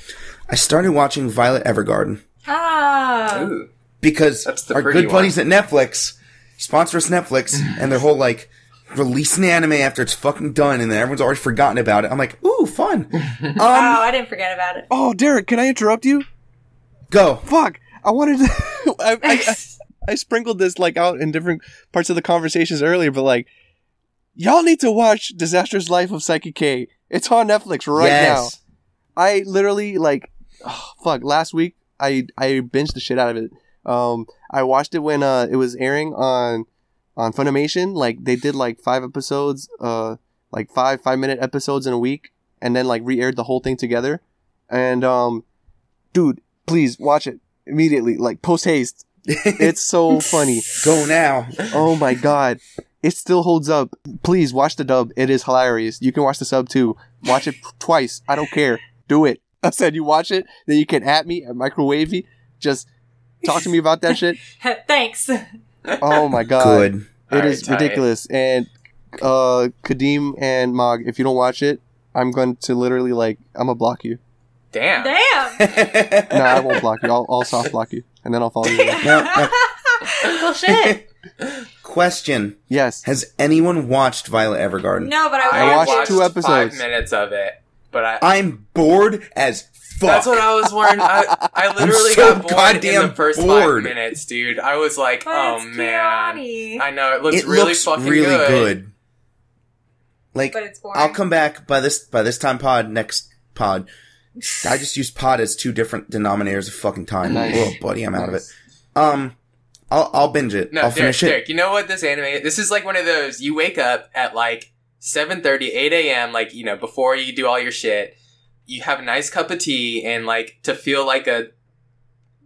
I started watching Violet Evergarden Ah. Ooh. because our pretty good buddies at Netflix sponsor us Netflix, and their whole like release an anime after it's fucking done, and then everyone's already forgotten about it. I'm like, ooh, fun. oh, um, I didn't forget about it. oh, Derek, can I interrupt you? go. Fuck! I wanted to. I, I, I sprinkled this like out in different parts of the conversations earlier, but like, y'all need to watch Disastrous Life of Saiki K. It's on Netflix right now. I literally like, oh, fuck. Last week, I I binged the shit out of it. Um, I watched it when uh it was airing on on Funimation. Like they did like five episodes, uh, like five five minute episodes in a week, and then like re-aired the whole thing together. And um, dude, please watch it immediately, like post haste. It's so funny. Go now. Oh my god. It still holds up. Please watch the dub. It is hilarious. You can watch the sub too. Watch it twice. I don't care. Do it. I said you watch it, then you can at me at microwaevy. Just talk to me about that shit. Thanks. Oh my god. Good. It Alright, is tight. ridiculous. And uh Kadeem and Mog, if you don't watch it, I'm going to literally like I'm gonna block you. Damn. Damn. No, I won't block you. I'll, I'll soft block you, and then I'll follow you. back. Now, now, well, shit. question: Yes. Has anyone watched Violet Evergarden? No, but I, I I watched, watched two episodes. Five minutes of it, but I. I'm bored as fuck. that's what I was wondering. I, I literally so got bored in the first bored. five minutes, dude. I was like, But "Oh it's man, Kiani. I know it looks it really looks fucking really good." good. Like But it's. I'll come back by this by this time pod next pod. I just use pod as two different denominators of fucking time. Nice. Oh, buddy, I'm out of it. Um, I'll I'll binge it. No, I'll Derek, finish it. Derek, you know what this anime? This is like one of those. You wake up at like 7.30, 8 a.m. Like you know before you do all your shit. You have a nice cup of tea and like to feel like a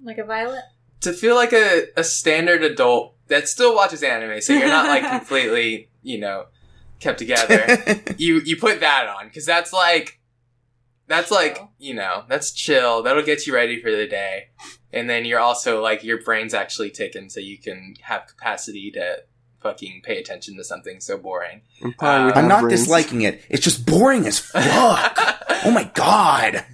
Like a violet? to feel like a, a standard adult that still watches anime. So you're not like completely you know kept together. you you put that on because that's like that's like you know that's chill that'll get you ready for the day and then you're also like your brain's actually ticking so you can have capacity to fucking pay attention to something so boring I'm, fine Uh, I'm not brains. disliking it. It's just boring as fuck. oh my god.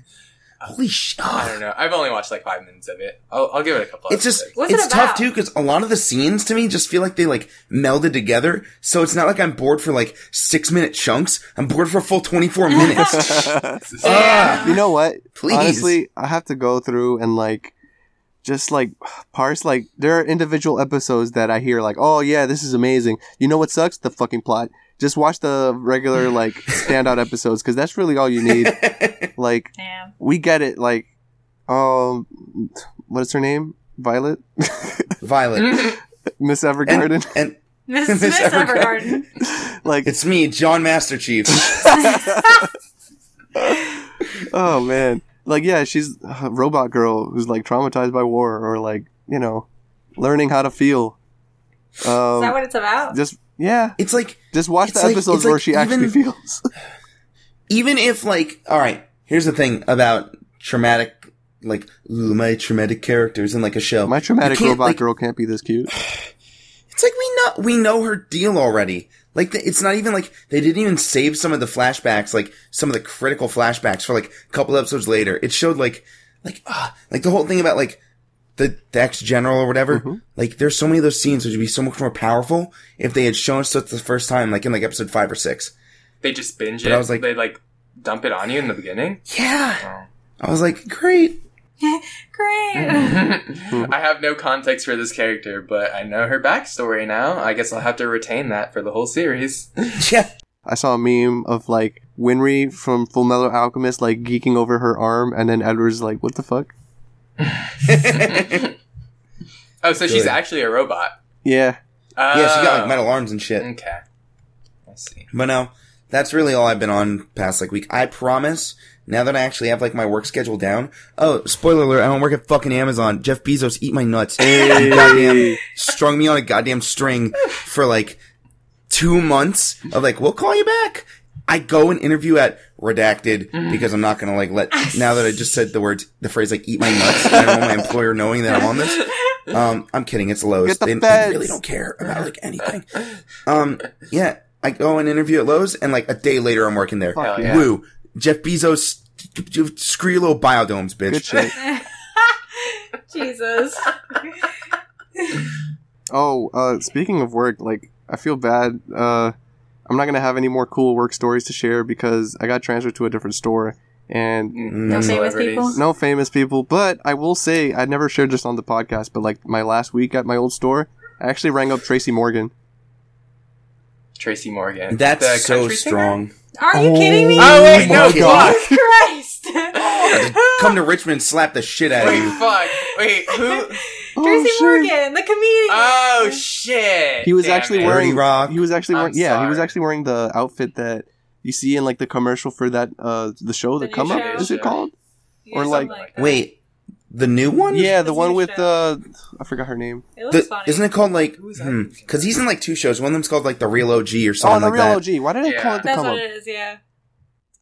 Holy shit. i don't know i've only watched like five minutes of it i'll, I'll give it a couple of It's just episodes. What's it it's tough too because a lot of the scenes to me just feel like they like melded together. So it's not like I'm bored for like six minute chunks. I'm bored for a full twenty four minutes. Ah. you know what? Please. Honestly, I have to go through and like just like parse like there are individual episodes that I hear like, "Oh yeah, this is amazing." You know what sucks? The fucking plot. Just watch the regular like standout episodes cuz that's really all you need. Like Damn. we get it like um what is her name? Violet, Violet. Miss and, Evergarden. and Miss Miss Miss Evergarden. Evergarden. like, it's me, John Master Chief. oh man, like yeah, she's a robot girl who's like traumatized by war or like you know, learning how to feel. Um, Is that what it's about? just yeah, It's like just watch the like- episodes where like she actually feels. even if like all right here's the thing about traumatic like ooh, my traumatic characters in like a show My traumatic robot like- girl can't be this cute. it's like we know we know her deal already like the, it's not even like they didn't even save some of the flashbacks like some of the critical flashbacks for like a couple episodes later it showed like like ah like the whole thing about like the, the ex general or whatever Mhm. like there's so many of those scenes which would be so much more powerful if they had shown us it the first time like in like episode five or six They just binge But it. I was like- they like dump it on you in the beginning. yeah Oh. i was like great Great. I have no context for this character, but I know her backstory now. I guess I'll have to retain that for the whole series. yeah I saw a meme of like Winry from Full Metal Alchemist like geeking over her arm, and then Edward's like, "What the fuck?" Oh, so she's actually a robot. Yeah, yeah she got Oh. like metal arms and shit Okay. I see. But no, that's really all I've been on past like week. I promise. Now that I actually have like my work schedule down. Oh, spoiler alert! I don't work at fucking Amazon. Jeff Bezos eat my nuts. He goddamn strung me on a goddamn string for like two months of like, we'll call you back. I go and interview at redacted because I'm not gonna like let now that I just said the words the phrase like eat my nuts. I don't want my employer knowing that I'm on this. Um, I'm kidding. It's Lowe's. Get the They, they really don't care about like anything. Um, yeah, I go and interview at Lowe's, and like a day later, I'm working there. Fuck Hell yeah. yeah. Woo! Jeff Bezos, screw your little biodomes, bitch. good shit. Jesus. Oh, uh, speaking of work, like I feel bad. Uh, I'm not gonna have any more cool work stories to share because I got transferred to a different store and No Mm. famous people? no famous people. But I will say I never shared this on the podcast. But like my last week at my old store, I actually rang up Tracy Morgan. Tracy Morgan. That's The so country singer? strong. Are you kidding me? Oh wait, no, my God. fuck. Christ. Come to Richmond, slap the shit out of Wait, you. fuck. Wait, who? Tracy shit. Morgan, the comedian. Oh shit! He was Damn actually it. wearing. Dirty Rock. He was actually I'm wearing. Yeah, he was sorry. actually wearing the outfit that you see in like the commercial for that uh the show, the, The new come up. show? Is it called? Yeah, or something like- that. Wait, the new one? Yeah, the His one new with show. uh I forgot her name. It looks The- funny. isn't it called like? Who is that? Because he's in like two shows. One of them's called like the Real OG or Oh, something the like real that. OG. Why did I call Yeah. it the That's come what up? it is, yeah.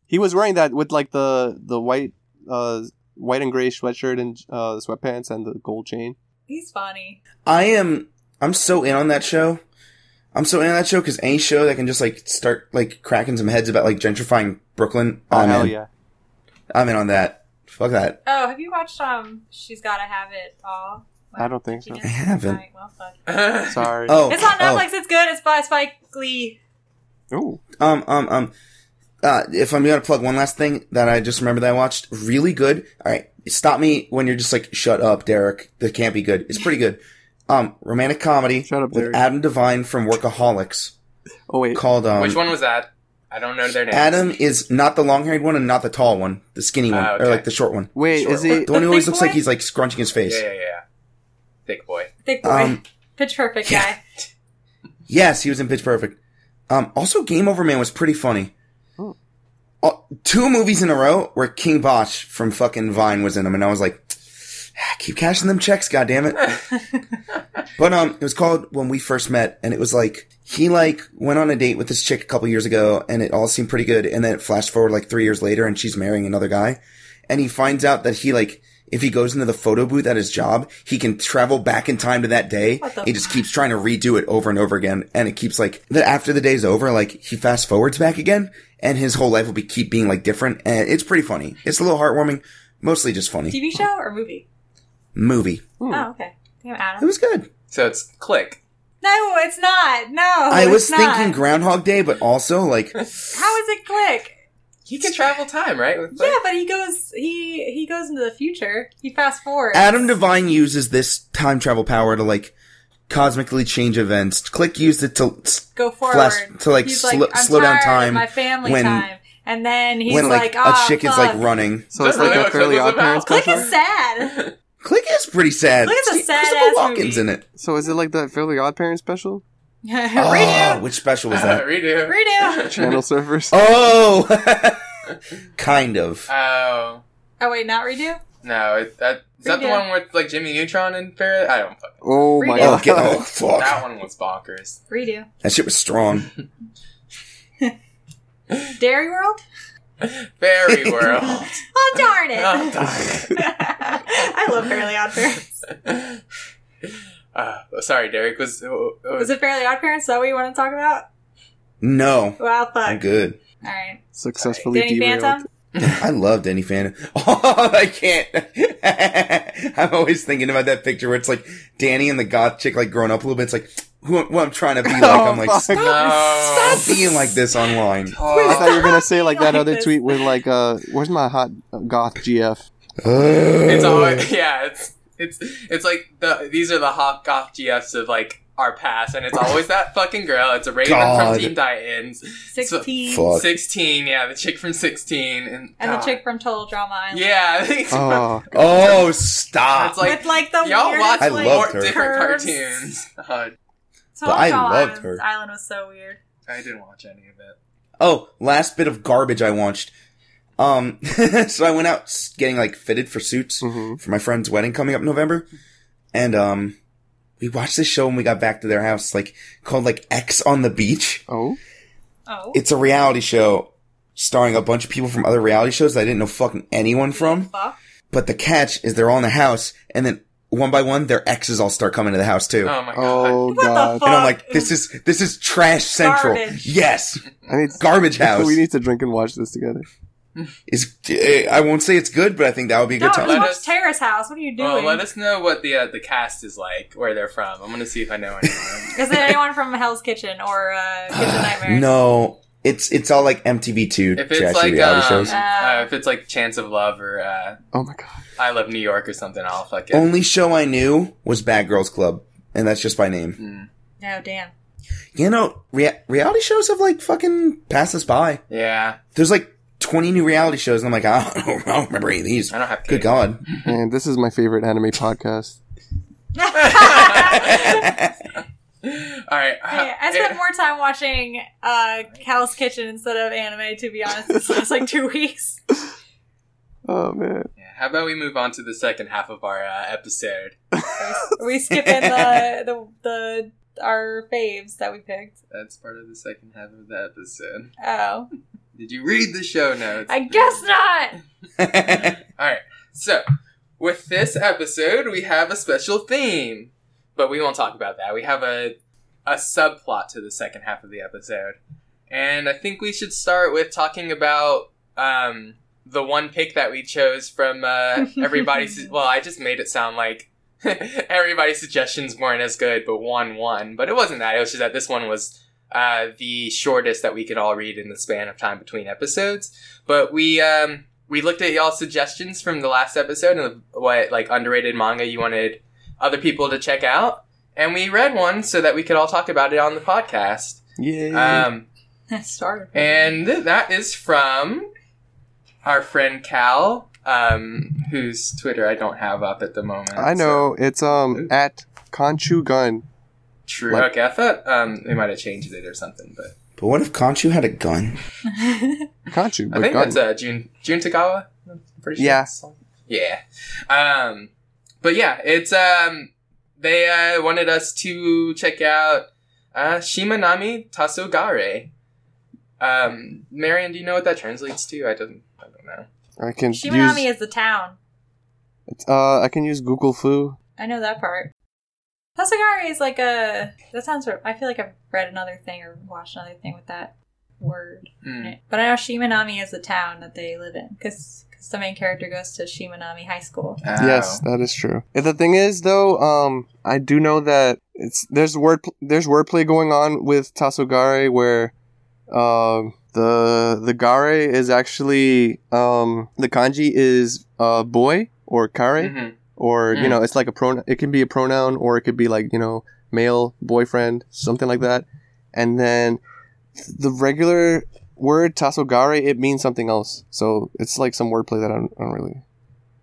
He was wearing that with like the the white uh white and gray sweatshirt and uh sweatpants and the gold chain. He's funny. I am. I'm so in on that show. I'm so in on that show because any show that can just like start like cracking some heads about like gentrifying Brooklyn. Oh I'm hell in. yeah. I'm in on that. Fuck that. Oh, have you watched um She's Gotta Have It All? I don't think so. I haven't. Alright, well, fuck. Sorry. Oh, It's on oh. Netflix, it's good, it's by Spike Lee. Ooh. Um, um, um. Uh, if I'm gonna plug one last thing that I just remember that I watched, really good. All right, stop me when you're just like, "Shut up, Derek." That can't be good. It's pretty good. Um, romantic comedy Shut up, with Adam Devine from Workaholics Oh wait. called um. Which one was that? I don't know their names. Adam is not the long-haired one and not the tall one, the skinny one, Ah, or like the short one. Wait, Sure. is he The one who always big looks like he's like scrunching his face. Yeah, yeah, yeah. Thick boy. Big boy. Um, Pitch perfect yeah. guy. Yes, he was in Pitch Perfect. Um, also, Game Over Man was pretty funny. Oh. Two movies in a row where King Bach from fucking Vine was in them, and I was like, "Ah, keep cashing them checks, goddammit. But um, it was called When We First Met, and it was like he like went on a date with this chick a couple years ago, and it all seemed pretty good. And then it flashed forward like three years later, and she's marrying another guy, and he finds out that he like if he goes into the photo booth at his job, he can travel back in time to that day. He just keeps trying to redo it over and over again, and it keeps like that after the day's over, like he fast forwards back again, and his whole life will be keep being like different, and it's pretty funny. It's a little heartwarming, mostly just funny. TV show or movie? Movie. Hmm. Oh, okay. Damn, It was good. So it's Click. No, it's not. No. I was it's not. thinking Groundhog Day, but also like How is it click? He can travel time, right? With Yeah, but he goes he he goes into the future. He fast forwards. Adam Devine uses this time travel power to like cosmically change events. Click used it to go forward flash- to, like, He's slo- I'm slow down tired of time My family when- time, and then he's when like, like, "Ah, a chick is like running. So it's like really a what fairly odd parents. Click is sad. Click is pretty sad. Click is a sad Christopher ass Walken's movie. in it. So is it like that Fairly Odd Parents special? Oh, Redo. which special was that? Redo. Redo. Channel surfers. oh, kind of. Oh. Oh wait, not redo. No, it, that is that the one with like Jimmy Neutron and Fair? I don't fucking. Oh my Redo. Oh, god. get, oh, fuck. That one was bonkers. Redo. That shit was strong. Dairy World. Fairy World. Oh darn it! Oh, darn I love Fairly Odd Parents. Uh, sorry, Derek. Was was Was it Fairly Odd Parents? Is that what you want to talk about? No, Wow, fuck. I'm good. All right. Successfully Danny derailed. Phantom. I love Danny Phantom. Oh, I can't. I'm always thinking about that picture where it's like Danny and the goth chick like growing up a little bit. It's like who, who I'm trying to be like. Oh, I'm like, stop, No. stop being like this online. I thought you were gonna say like that Like other this. tweet with like, uh, where's my hot goth GF? It's always yeah. It's it's it's like the these are the hot goth GFs of like our past, and it's always that fucking girl. It's a Raven God. from Teen Titans. Sixteen. Fuck. Sixteen, yeah, the chick from Sixteen, and And the chick from Total Drama Island. Yeah, I Oh, Oh, stop. It's like- With like the y'all weirdest, watch I like, loved her. different curves. cartoons. Uh, Total But I Drama loved Island, her. Island was so weird. I didn't watch any of it. Oh, last bit of garbage I watched. Um, so I went out getting like fitted for suits mhm. for my friend's wedding coming up in November, and um, we watched this show when we got back to their house, like called like Ex on the Beach. oh, Oh. It's a reality show starring a bunch of people from other reality shows that I didn't know fucking anyone from. Fuck. But the catch is they're all in the house, and then one by one, their exes all start coming to the house too. Oh my god. oh god. and I'm like, this is this is trash central. Garbage. Yes, I need garbage house. we need to drink and watch this together. Is eh, I won't say it's good, but I think that would be a No, good just time. Let watch us- Terrace House. What are you doing? Well, let us know what the uh, the cast is like, where they're from. I'm gonna see if I know anyone. Is there anyone from Hell's Kitchen or uh, Kitchen Nightmares? No, it's it's all like MTV2 if it's like reality um, shows. uh, if it's like Chance of Love or uh, Oh my god. I Love New York or something, I'll fuck it. Only show I knew was Bad Girls Club, and that's just by name. Mm. No, damn. You know, rea- reality shows have like fucking passed us by. Yeah, There's like 20 new reality shows, and I'm like, I don't, I don't remember any of these. I don't have. Good. God. And this is my favorite anime podcast. All right. Hey, I spent more time watching uh, Hell's Kitchen instead of anime, to be honest, this last like two weeks. Oh man. Yeah, How about we move on to the second half of our uh, episode? Are we skipping the, the the our faves that we picked? That's part of the second half of the episode. Oh, Did you read the show notes? I guess not. All right. So, with this episode, we have a special theme, but we won't talk about that. We have a a subplot to the second half of the episode, and I think we should start with talking about um, the one pick that we chose from uh, everybody's. well, I just made it sound like everybody's suggestions weren't as good, but one won. But it wasn't that. It was just that this one was. Uh, the shortest that we could all read in the span of time between episodes, but we um, we looked at y'all's suggestions from the last episode and what like underrated manga you wanted other people to check out, and we read one so that we could all talk about it on the podcast. Yeah. Um, Started. and that is from our friend Cal, um, whose Twitter I don't have up at the moment. I know. It's um at Conchu Gun. So. True. Like- okay, I thought um, they might have changed it or something, but but what if Conchu had a gun? Conchu, I think gun. that's uh, Jun Jun Tagawa. I'm pretty sure Yeah. Yeah. Um, but yeah, it's um, they uh, wanted us to check out uh, Shimanami Tasogare. Um, Marion, do you know what that translates to? I don't. I don't know. I can Shimanami use. is the town. Uh, I can use Google-fu. I know that part. Tasagari is like a. That sounds. I feel like I've read another thing or watched another thing with that word. in it. But I know Shimanami is the town that they live in because the main character goes to Shimanami High School. Yes, Oh. that is true. And the thing is, though, um, I do know that it's there's word there's wordplay going on with Tasogare where, um, the the gare is actually um the kanji is uh boy or kare Mhm. Or you Mm. know it's like a pronoun. It can be a pronoun or it could be like you know male boyfriend something like that, and then the regular word tasogare it means something else. So it's like some wordplay that I don't, I don't really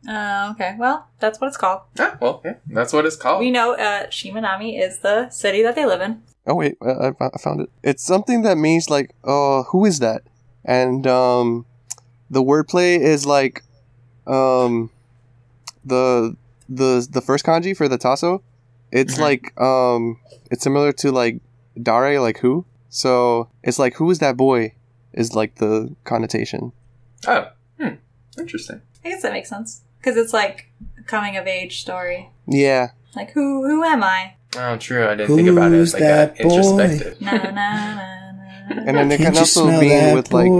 Uh, okay, well, that's what it's called. Ah, well, yeah, that's what it's called. We know uh, Shimanami is the city that they live in. Oh wait, I, I I found it. It's something that means like, uh, who is that? And um, the wordplay is like, um, the the the first kanji for the tasso. It's Mhm. like um, it's similar to like dare, like who. So it's like who is that boy? Is like the connotation. Oh, hmm. Interesting. I guess that makes sense because it's like a coming of age story. Yeah. Like who who am I? Oh, true. I didn't think about it as like that a boy? introspective. Na na na na. na. And then it can Can't also smell be that with like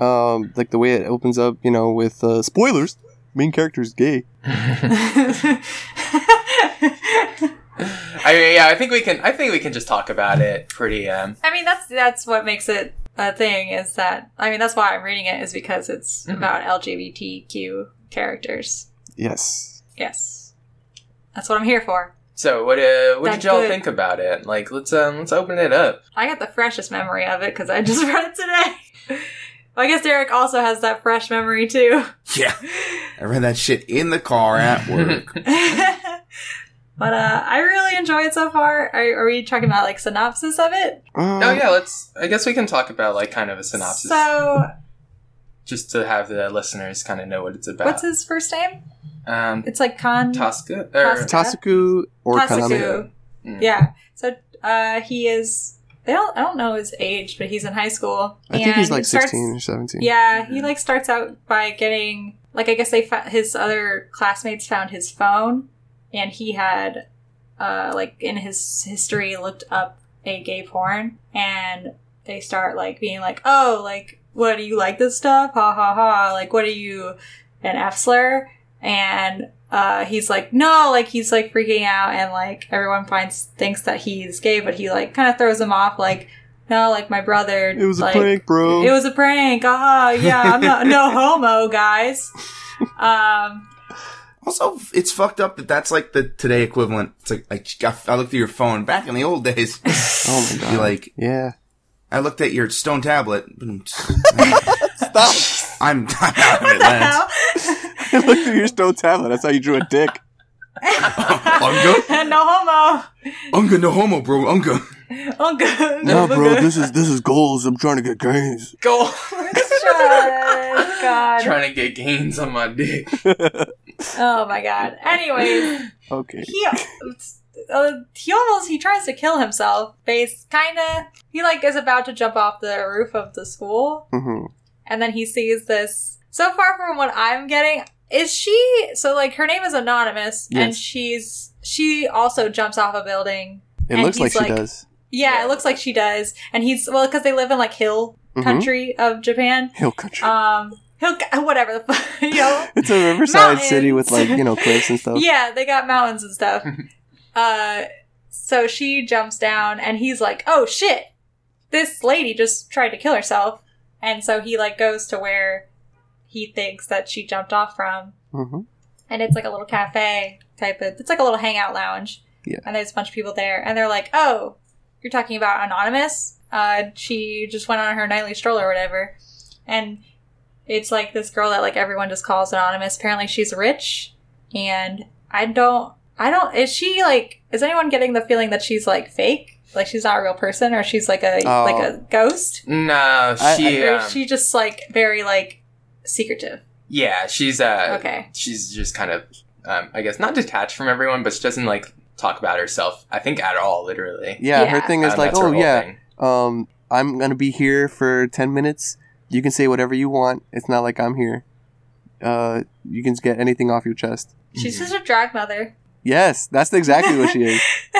um like the way it opens up, you know, with uh, spoilers. Main character is gay. I mean, yeah, I think we can. I think we can just talk about it pretty. Um, I mean, that's that's what makes it a thing. Is that I mean, that's why I'm reading it is because it's Mhm. about LGBTQ characters. Yes. Yes, that's what I'm here for. so, what? Uh, what That's did y'all good. think about it? Like, let's um, let's open it up. I got the freshest memory of it because I just read it today. I guess Derek also has that fresh memory too. Yeah. I read that shit in the car at work. but uh, I really enjoy it so far. Are, are we talking about like synopsis of it? Uh, Oh yeah, let's. I guess we can talk about like kind of a synopsis, So, just to have the listeners kind of know what it's about. what's his first name? um, It's like Kan Tosca or Tosca. Tasuku or Kaname. Tasuku. Mm. Yeah. So uh, he is. They don't. I don't know his age, but he's in high school. I think he's like starts- 16 or 17. Yeah, he like starts out by getting like I guess they fa- his other classmates found his phone, and he had uh like in his history looked up a gay porn, and they start like being like, oh, like what do you like this stuff? Ha ha ha! Like what are you an F slur? And uh, he's like, no, like he's like freaking out, and like everyone finds thinks that he's gay, but he like kind of throws him off, like, no, like my brother. It was a prank, bro. it was a prank. Ah, yeah, I'm not no homo, guys. Um, Also, it's fucked up that that's like the today equivalent. It's like, like I looked at your phone back in the old days. oh my god. Be like, yeah. I looked at your stone tablet. Stop. I'm, I'm out of it, Lance. I looked at your stone tablet. That's how you drew a dick. Unga? no homo. Unga no homo, bro. Unga. Unga. No, bro. This is this is goals. I'm trying to get gains. Goals. God. Trying to get gains on my dick. Oh my god. Anyways, okay. he uh, he almost he tries to kill himself. Base kind of he like is about to jump off the roof of the school, mm-hmm. and then he sees this. So far from what I'm getting, is she so like her name is anonymous, and she's she also jumps off a building. It looks like he's she like- does. Yeah, Yeah. it looks like she does, and he's well because they live in like hill Mhm. country of Japan. Hill country. Um, hill whatever the fuck, you know. it's a riverside city with like you know cliffs and stuff. Yeah, they got mountains and stuff. uh, so she jumps down, and he's like, "Oh shit, this lady just tried to kill herself." And so he like goes to where he thinks that she jumped off from, hmm and it's like a little cafe type of. It's like a little hangout lounge. Yeah. And there's a bunch of people there, and they're like, "Oh, you're talking about anonymous? Uh, she just went on her nightly stroll or whatever." And it's like this girl that like everyone just calls anonymous. Apparently, she's rich, and I don't. I don't. Is she like? Is anyone getting the feeling that she's like fake? Like she's not a real person, or she's like a Oh. like a ghost? No, I- she. Um, she just like very like secretive? yeah, she's uh. Okay. She's just kind of, um, I guess, not detached from everyone, but she doesn't like talk about herself. I think at all, literally. Yeah, her thing is Um, like, oh yeah, thing. um, I'm gonna be here for ten minutes. You can say whatever you want. It's not like I'm here. Uh, you can get anything off your chest. She's Mm-hmm. just a drag mother. Yes, that's exactly what she is.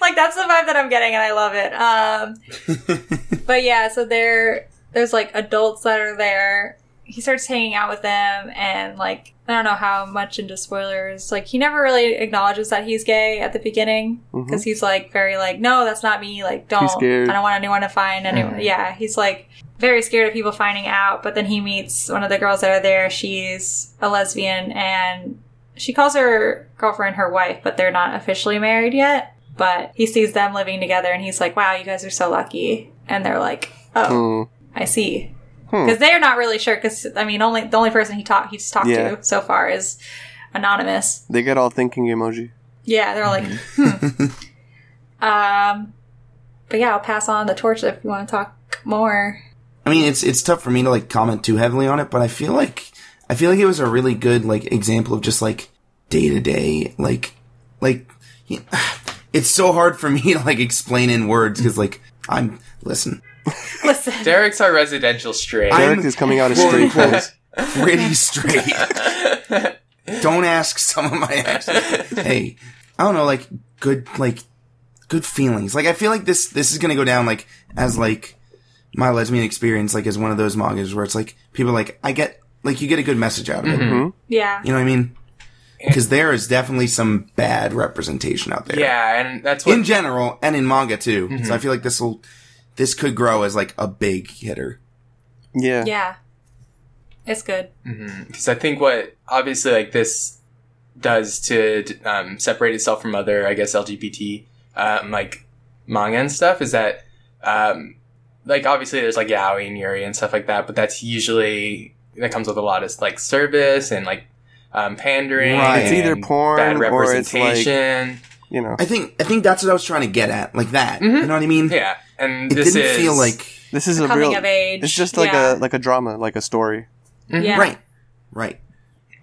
like that's the vibe that I'm getting, and I love it. Um, but yeah, so there, there's like adults that are there. He starts hanging out with them, and like I don't know how much into spoilers. Like he never really acknowledges that he's gay at the beginning because he's like very like, no, that's not me. Like don't. scared. I don't want anyone to find anyone. Yeah, he's like very scared of people finding out. But then he meets one of the girls that are there. She's a lesbian, and she calls her girlfriend her wife, but they're not officially married yet. But he sees them living together, and he's like, "Wow, you guys are so lucky." And they're like, "Oh, Hmm. I see." Hmm. because they're not really sure. Because I mean, only the only person he talked he's talked Yeah. to so far is anonymous. They get all thinking emoji. Yeah, they're all like, Mm-hmm. hmm. um, but yeah, I'll pass on the torch if you want to talk more. I mean, it's it's tough for me to like comment too heavily on it, but I feel like I feel like it was a really good like example of just like day to day like like yeah, it's so hard for me to like explain in words because like I'm listen Listen, Derek's our residential stray. I'm- Derek is coming out as quote, straight unquote, face. pretty straight. Don't ask some of my exes. Hey, I don't know, like good like good feelings. Like I feel like this this is gonna go down like as like my lesbian experience, like as one of those mangas where it's like people like I get like you get a good message out of it. Mm-hmm. yeah, You know what I mean? Because there is definitely some bad representation out there. yeah, and that's what In general and in manga too. So I feel like this will this could grow as like a big hitter. Yeah. yeah, it's good. because I think what obviously like this does to um, separate itself from other, I guess, LGBT um, like manga and stuff is that um, like obviously there's like yaoi and yuri and stuff like that, but that's usually that comes with a lot of like service and like um, pandering. Right. It's either and porn bad or it's like representation. You know. I think I think that's what I was trying to get at. Like that. Mm-hmm. You know what I mean? yeah, and It this didn't is feel like This is a Coming real. of age. It's just like yeah. a like a drama, like a story. Mm-hmm. yeah. Right. Right.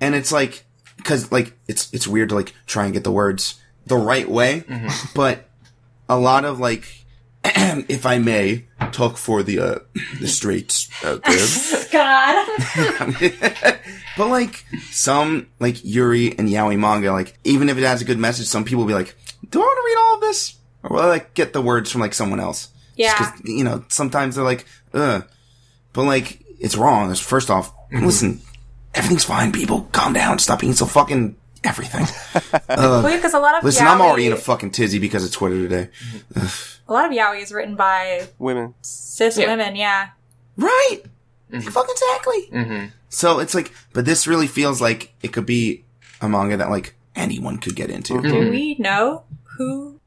And it's like cuz like it's it's weird to like try and get the words the right way, mm-hmm. but a lot of like if I may talk for the uh the straights out there. God. but like some like Yuri and Yaoi manga, like even if it has a good message, some people will be like, "Do I want to read all of this?" Or will I like get the words from like someone else? Yeah, Yeah. 'cause, you know, sometimes they're like, "Ugh," but like it's wrong. First off, mm-hmm. listen, everything's fine, people. Calm down. Stop being so fucking everything. Uh, well, because a lot of Listen, yaoi, I'm already in a fucking tizzy because of Twitter today. Mm-hmm. a lot of yaoi is written by Women. cis Yeah. women. Yeah, Right. Mm-hmm. Fucking exactly. hmm So it's like, but this really feels like it could be a manga that like anyone could get into. Mhm. do we know who?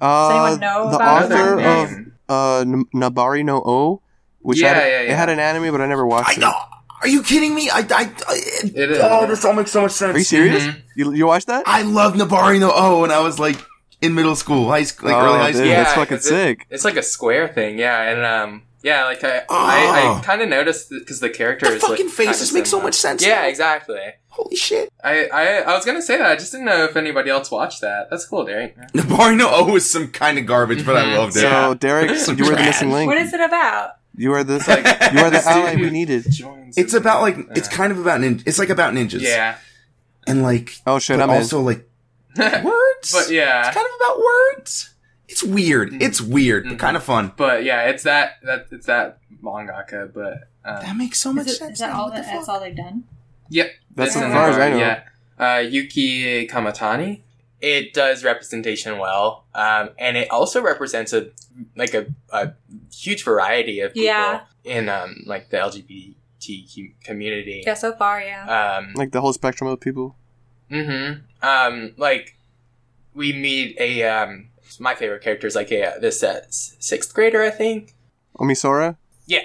Uh, anyone know the about author it? of uh, N- Nabari no O, which Yeah, had, yeah, it had an anime, but I never watched I it. know. Are you kidding me? I, I, I It is. oh, this all makes so much sense. Are you serious? Mhm. You you watched that? I love Nabari no O when I was like in middle school, high school, like Oh, early high dude, school. that's fucking 'cause it- sick. It's like a square thing, yeah, and um, yeah, like I, I, Oh. I kind of noticed because the character The is fucking like, faces kinda make so much sense. Yeah, now. exactly. Holy shit. I, I, I was gonna say that. I just didn't know if anybody else watched that. That's cool, Derek. Nabari no O is some kind of garbage, but I Mhm. loved it. So Derek, you were the missing link. What is it about? You are the like- you are the ally we needed. It's about like Yeah. it's kind of about nin- it's like about ninjas. yeah, and like Oh shit, but I'm also like words. but yeah, it's kind of about words. It's weird. Mhm. It's weird, Mhm. but kind of fun. but yeah, it's that that it's that mangaka, but um, That makes so much Is, it, sense. is that now. all? What the that's fuck? all they've done. Yep. That's This as is far as I know. Yeah. Uh, Yuki Kamatani. It does representation well, um, and it also represents a like a, a huge variety of people Yeah. in um, like the LGBT community. Yeah, so far, yeah. Um, Like the whole spectrum of people. Mm-hmm. Um, like we meet a um, my favorite character is like a this uh, sixth grader, I think. Omisora. Yeah,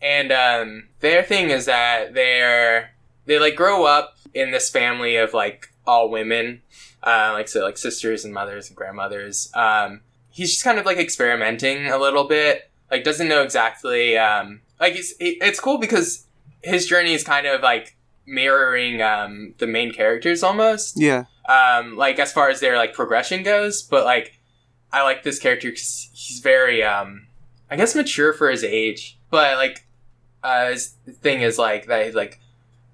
and um, their thing is that they're they like grow up in this family of like all women, uh, like so like sisters and mothers and grandmothers. Um, he's just kind of like experimenting a little bit, like doesn't know exactly. Um, like he, it's cool because his journey is kind of like mirroring um, the main characters almost Yeah. um, like as far as their like progression goes. But like, I like this character because he's very, um, I guess, mature for his age. But like, uh, his thing is like that. He's like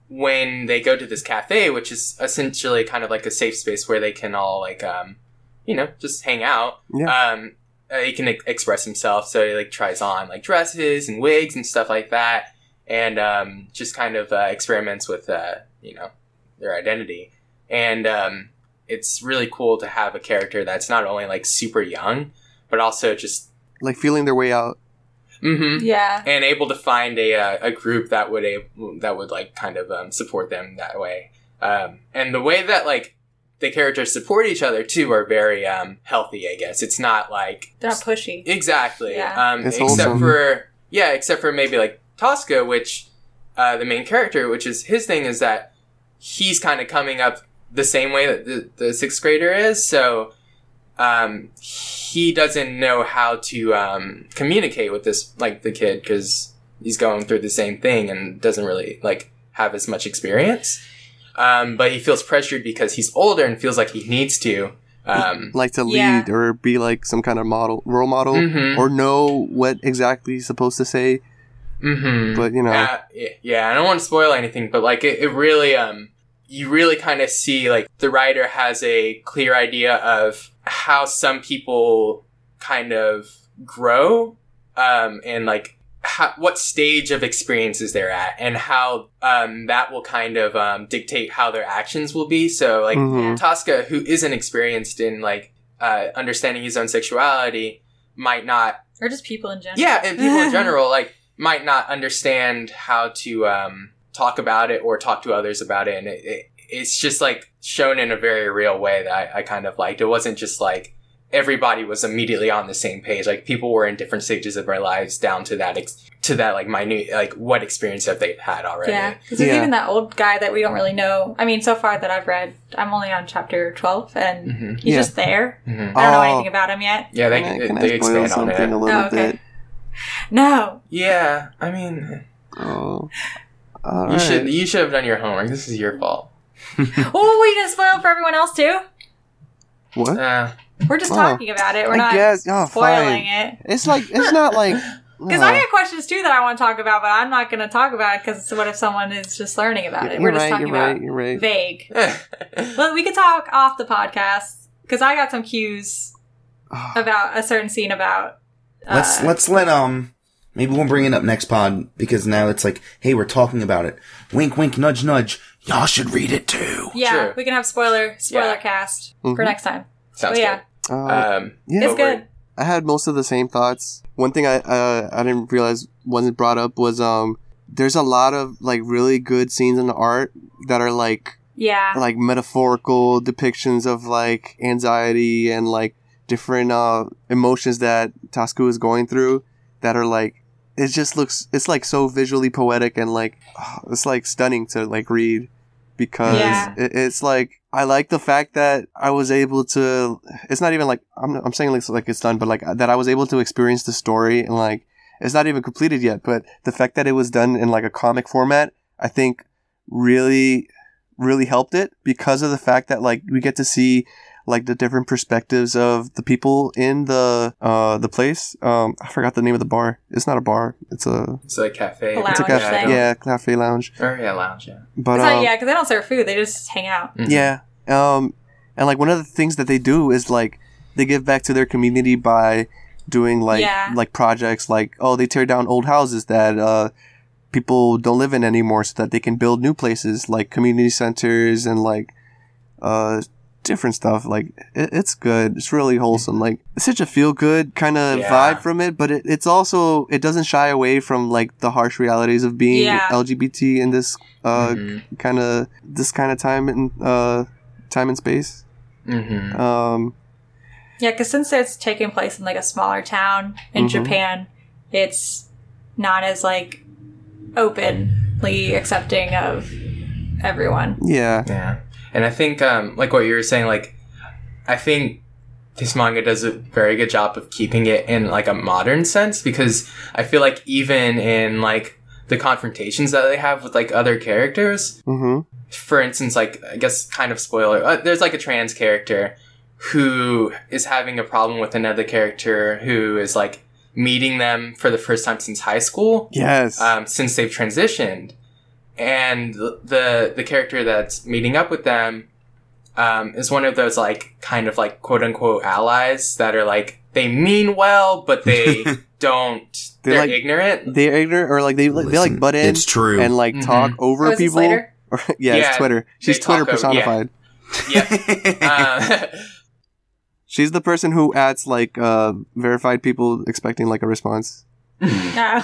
when they go to this cafe, which is essentially kind of like a safe space where they can all like, um, you know, just hang out. Yeah. Um, uh, he can e- express himself, so he like tries on like dresses and wigs and stuff like that, and um, just kind of uh, experiments with uh, you know their identity. And um, it's really cool to have a character that's not only like super young, but also just Like feeling their way out. hmm Yeah. and able to find a uh, a group that would a that would like kind of um, support them that way. Um, and the way that like the characters support each other too are very um, healthy. I guess it's not like They're not pushy. exactly Yeah. um, It's except wholesome. for yeah, except for maybe like Tosca, which uh, the main character, which is his thing, is that he's kind of coming up the same way that the, the sixth grader is. So um, he doesn't know how to um, communicate with this like the kid because he's going through the same thing and doesn't really like have as much experience. Um, but he feels pressured because he's older and feels like he needs to. Um, like to Yeah. lead or be like some kind of model, role model, Mhm. or know what exactly he's supposed to say. mhm. But you know, Uh, yeah, yeah, I don't want to spoil anything, but like it, it really, um, you really kind of see like the writer has a clear idea of how some people kind of grow, um, and like how, what stage of experiences they're at, and how um, that will kind of um, dictate how their actions will be. So like Mhm. Tosca, who isn't experienced in like uh, understanding his own sexuality, might not or just people in general. yeah, and people in general like might not understand how to um, talk about it or talk to others about it, and it, it, it's just like shown in a very real way that I, I kind of liked. It wasn't just like everybody was immediately on the same page. Like people were in different stages of their lives, down to that ex- to that like minute like what experience have they had already. Yeah, because there's Yeah. even that old guy that we don't really know. I mean, so far that I've read, I'm only on chapter 12, and hmm he's Yeah. just there. hmm I don't know Oh. anything about him yet. Yeah, they, Can I- they, can they expand on something it. a little Oh, okay. bit? No. Yeah, I mean, Oh, all you right. should you should have done your homework. This is your fault. Oh, we gonna spoil for everyone else too? What? Uh, We're just Oh, talking about it. We're I not guess. Oh, spoiling fine. it. It's like it's not like Because uh, I got questions too that I want to talk about, but I'm not going to talk about it because what if someone is just learning about it? You're We're just right. talking You're about right. You're right. vague. Well, we could talk off the podcast because I got some cues Oh, about a certain scene about. Uh, let's let's let um maybe we'll bring it up next pod because now it's like hey we're talking about it. Wink wink nudge nudge. Y'all should read it too. yeah, True. we can have spoiler spoiler Yeah. cast Mhm. for next time. Sounds But yeah, good. uh, Um, yeah. it's but we're- good. I had most of the same thoughts. One thing I uh, I didn't realize wasn't brought up was um there's a lot of like really good scenes in the art that are like Yeah, like metaphorical depictions of like anxiety and like different uh emotions that Tasuku is going through that are like it just looks it's like so visually poetic and like it's like stunning to like read because Yeah. it, it's like I like the fact that I was able to it's not even like I'm I'm saying like, like it's done but like that I was able to experience the story and like it's not even completed yet but the fact that it was done in like a comic format I think really really helped it because of the fact that like we get to see like the different perspectives of the people in the uh the place. Um I forgot the name of the bar. It's not a bar. It's a It's like cafe. A it's a cafe. thing. Yeah, cafe lounge. Or yeah, lounge. Yeah. But It's not- um, yeah, because they don't serve food; they just hang out. Mhm. yeah. Um and like one of the things that they do is like they give back to their community by doing like Yeah. like projects like oh they tear down old houses that uh people don't live in anymore so that they can build new places like community centers and like uh different stuff like it, it's good it's really wholesome like it's such a feel good kind of Yeah. vibe from it but it, it's also it doesn't shy away from like the harsh realities of being Yeah. lgbt in this uh Mhm. kind of this kind of time and uh time and space Mhm. um Yeah, because since it's taking place in like a smaller town in Mhm. Japan, it's not as like openly accepting of everyone. yeah Yeah. And I think, um, like what you were saying, like, I think this manga does a very good job of keeping it in like a modern sense because I feel like even in like the confrontations that they have with like other characters, mm-hmm. for instance, like I guess kind of spoiler, uh, there's like a trans character who is having a problem with another character who is like meeting them for the first time since high school yes. um, since they've transitioned, and the the, the character that's meeting up with them um, is one of those like kind of like quote unquote allies that are like they mean well, but they don't. They're They're, like- ignorant. they're ignorant or like they they like butt in It's true. and like Mhm. talk over Oh, people? Or- yeah, Yeah, it's twitter she's twitter talk over- yeah. personified yeah. Uh, she's the person who adds like uh verified people expecting like a response No.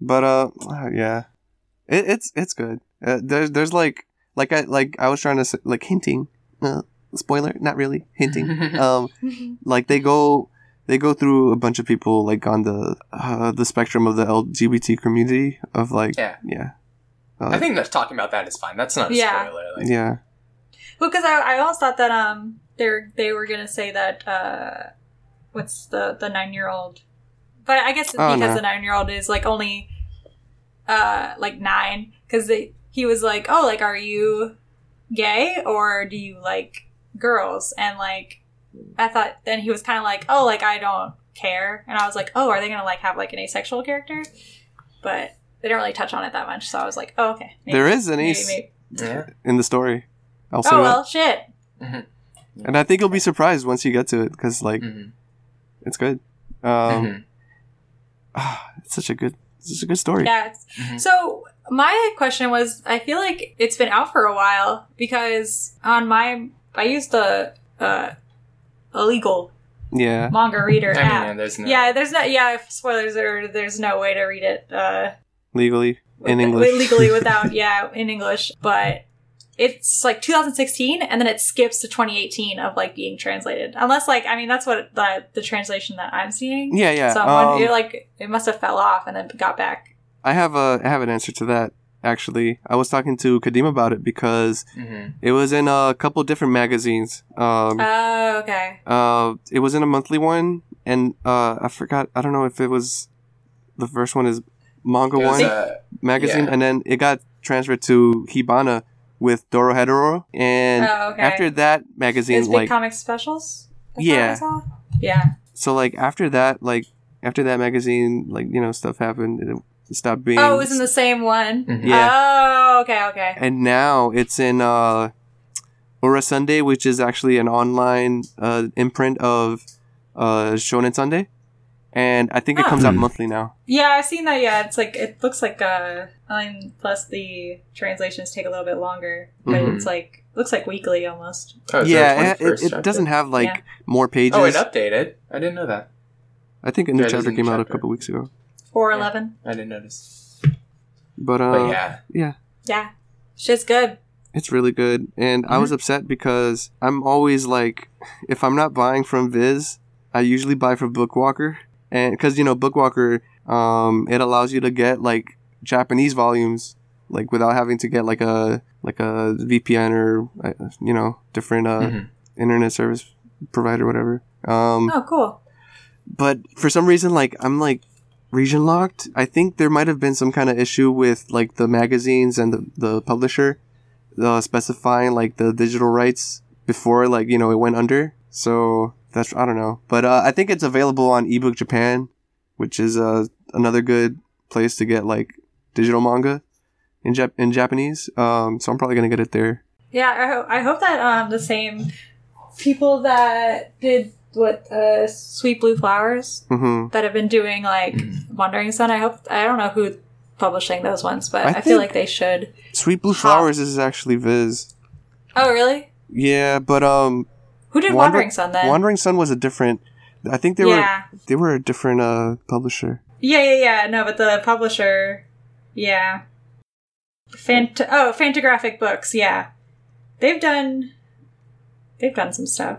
but uh yeah it, it's it's good uh, there's there's like like i like i was trying to say, like hinting uh, spoiler not really hinting um like they go they go through a bunch of people like on the uh, the spectrum of the LGBT community of like Yeah. yeah Uh, I think that talking about that is fine. That's not a Yeah. spoiler. Like, yeah Well, because I, I almost thought that um they were, they were gonna say that uh what's the the nine year old, but I guess Oh, because no. the nine year old is like only uh like nine because he was like oh like are you gay or do you like girls? And like I thought then he was kind of like oh like I don't care. And I was like oh are they gonna like have like an asexual character, but they don't really touch on it that much so I was like oh okay. Maybe- there is an maybe- ace maybe- yeah. in the story. I'll say oh that. well shit. And I think you'll be surprised once you get to it because like Mhm. it's good. Um Mhm. ah, it's such a good it's such a good story Yeah. it's- Mhm. So my question was, I feel like it's been out for a while because on my I used the uh, illegal yeah manga reader I mean, app. yeah, there's no. yeah, there's no yeah if spoilers or there's no way to read it uh, legally in with- English legally without yeah in English, but. It's like 2016, and then it skips to 2018 of like being translated. Unless, like, I mean, that's what the the translation that I'm seeing. yeah yeah So I'm um, it, like it must have fell off and then got back. I have a I have an answer to that actually I was talking to Kadeem about it because Mhm. it was in a couple different magazines um Oh, okay. Uh, it was in a monthly one, and uh, I forgot. I don't know if it was the first one is manga was, one uh, magazine, yeah. and then it got transferred to Hibana with Dorohedoro, and Oh, okay. after that magazine, Is Big like Comic Specials? Is Yeah. what I saw? Yeah. so, like after that, like after that magazine, like you know, stuff happened. It stopped being. Oh, it was in the same one. Mhm. Yeah. Oh, okay, okay. and now it's in uh, Ura Sunday, which is actually an online uh, imprint of uh, Shonen Sunday, and I think it Oh. comes out Hmm. monthly now. Yeah, I've seen that. Yeah, it's like it looks like uh, I mean, plus the translations take a little bit longer, but Mhm. it's like looks like weekly almost. oh, is there a yeah, it, 21st it, chapter? doesn't have like Yeah. more pages. Oh, it updated. I didn't know that. I think a new Yeah, there's chapter a new came out a chapter. couple weeks ago. Four Yeah. eleven. I didn't notice. But uh, But yeah. yeah, Yeah, shit's good. it's really good. And I Mm-hmm. was upset because I'm always like, if I'm not buying from Viz, I usually buy from Bookwalker, and because you know Bookwalker, um, it allows you to get like Japanese volumes, like without having to get like a like a VPN or uh, you know different uh, Mhm. internet service provider, whatever. Um, Oh, cool. but for some reason like i'm like region locked i think there might have been some kind of issue with like the magazines and the, the publisher uh, specifying like the digital rights before like you know it went under so that's i don't know but uh, i think it's available on ebook japan which is uh, another good place to get like digital manga in, Jap- in japanese um, so i'm probably gonna get it there Yeah, I, ho- I hope that um the same people that did what uh Sweet Blue Flowers hmm that have been doing like Wandering Sun. I hope I don't know who publishing those ones, but I I, feel like they should. sweet blue Huh. flowers is actually viz Oh, really? yeah but um Who did Wander- Wandering Sun then? Wandering Sun was a different. I think they yeah, were they were a different uh publisher. yeah, yeah, yeah. No, but the publisher, yeah. Fant oh, Fantagraphic Books. Yeah, they've done. They've done some stuff.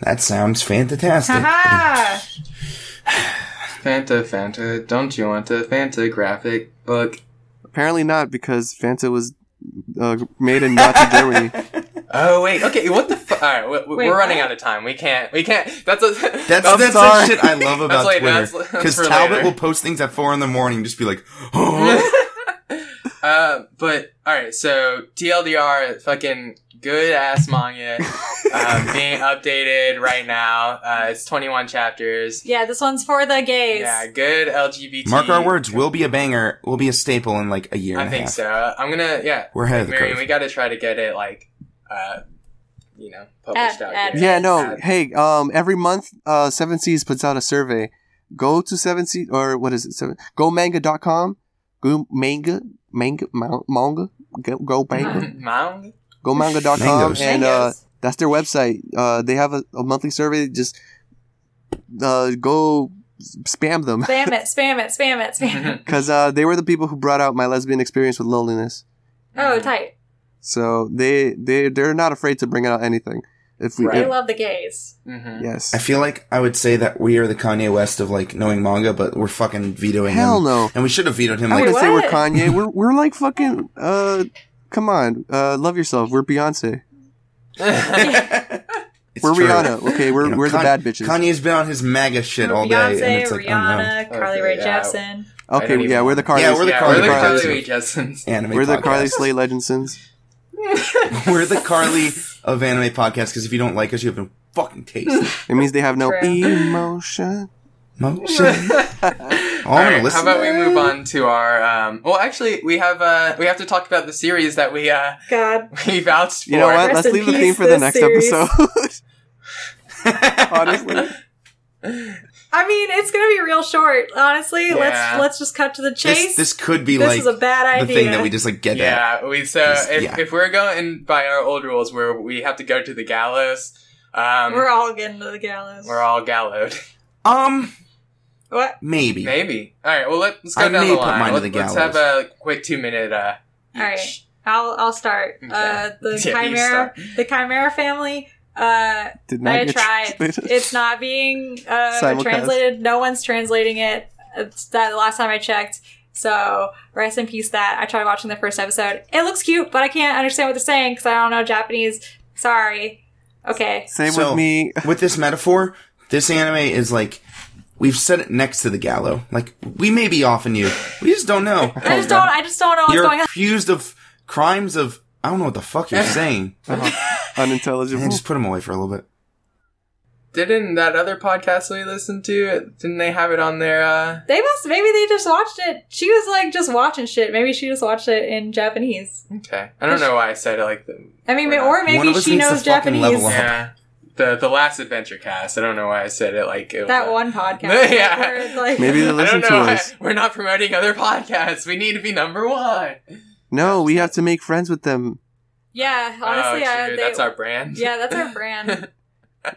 That sounds fantastic. Haha! Fanta, Fanta, don't you want a Fanta graphic book? Apparently not because Fanta was uh, made in Nazi Germany. Oh wait, okay. What the? Fu- All right, we, Wait, we're running what? out of time. We can't. We can't. That's a. That's I'm that's the shit I love about later, Twitter that's- that's because Talbot later. will post things at four in the morning, just be like, "Oh, uh, but all right. So TLDR, fucking good ass manga, um, being updated right now. Uh, it's 21 chapters. Yeah, this one's for the gays. Yeah, good LGBT. mark our words, will be a banger, will be a staple in like a year." I and think half. so. I'm gonna. Yeah, We're ahead of the Marion, curve. we got to try to get it like, uh, you know, published Ad- out. ad- yeah, no. Ad- Hey, um, every month, uh, Seven Seas puts out a survey. Go to Seven Seas or what is it? Seven, go manga.com. Go manga, manga, manga. Go, go manga. Mound. Go manga.com Mangoes. and uh, that's their website. Uh, they have a, a monthly survey. Just uh, go spam them Spam it, spam it, spam it, spam it. because uh, they were the people who brought out my lesbian experience with loneliness. Oh, tight. So they they they're not afraid to bring out anything. If we, They if- love the gays. hmm yes, I feel like I would say that we are the Kanye West of like knowing manga, but we're fucking vetoing hell him. no. And we should have vetoed him. I Like, wouldn't say we're? Kanye. We're we're like fucking. Uh, come on. Uh, love yourself. We're Beyonce. it's we're true. Rihanna. Okay, we're You know, we're the bad bitches. Kanye's been on his MAGA shit all day, Beyonce, and it's like, oh Rihanna, no. Carly Rae Okay, yeah. Jepsen. Okay, yeah, we're the Carly. Yeah, we're the yeah, Carly we're the Rae Carly Jepsen. Rae Jepsens. We're the. Carly Slay Legendsons. we're the Carly of anime podcast because if you don't like us, you have no fucking taste. It means they have no True. emotion. Motion. oh, I'm All gonna right, listen. how about we move on to our? Um, well, actually, we have uh, we have to talk about the series that we uh, God. we vouched for. You know what? Rest Let's leave the theme for the next series. episode. Honestly. I mean, it's gonna be real short. Honestly, Yeah. let's let's just cut to the chase. this, this could be This like is a bad idea. the thing that we just like get at. Yeah, we so Just- if, yeah. if we're going by our old rules where we have to go to the gallows, um, We're all getting to the gallows. we're all gallowed. Um, what? maybe. Maybe. All right. Well, let, let's go I down may the put line. mine to Let, the let's have a quick two minute. Uh, All right. I'll I'll start. Okay. Uh, the Yeah, you chimera, the chimera family. Uh, Did not I get tried. translated. It's not being uh, translated. No one's translating it. It's that the last time I checked. So rest in peace. That I tried watching the first episode. It looks cute, but I can't understand what they're saying because I don't know Japanese. Sorry. Okay. Same So- with me. With this metaphor, this anime is like we've set it next to the gallow. Like we may be off on you. We just don't know. I just don't. I just don't know what's You're going on. accused of crimes of I don't know what the fuck you're saying. Unintelligible. And just put them away for a little bit. Didn't that other podcast we listened to? Didn't they have it on their? Uh, They must. Maybe they just watched it. She was like just watching shit. Maybe she just watched it in Japanese. okay. I don't know why I said it like the. I mean, We're not- or maybe she knows Japanese. Yeah. The the last adventure cast. I don't know why I said it like it That was, one podcast. Yeah. where it's like, Maybe they I listen don't to know. why- us. We're not promoting other podcasts. We need to be number one. No, we have to make friends with them. Yeah, honestly, oh, I, they, that's our brand. yeah, that's our brand.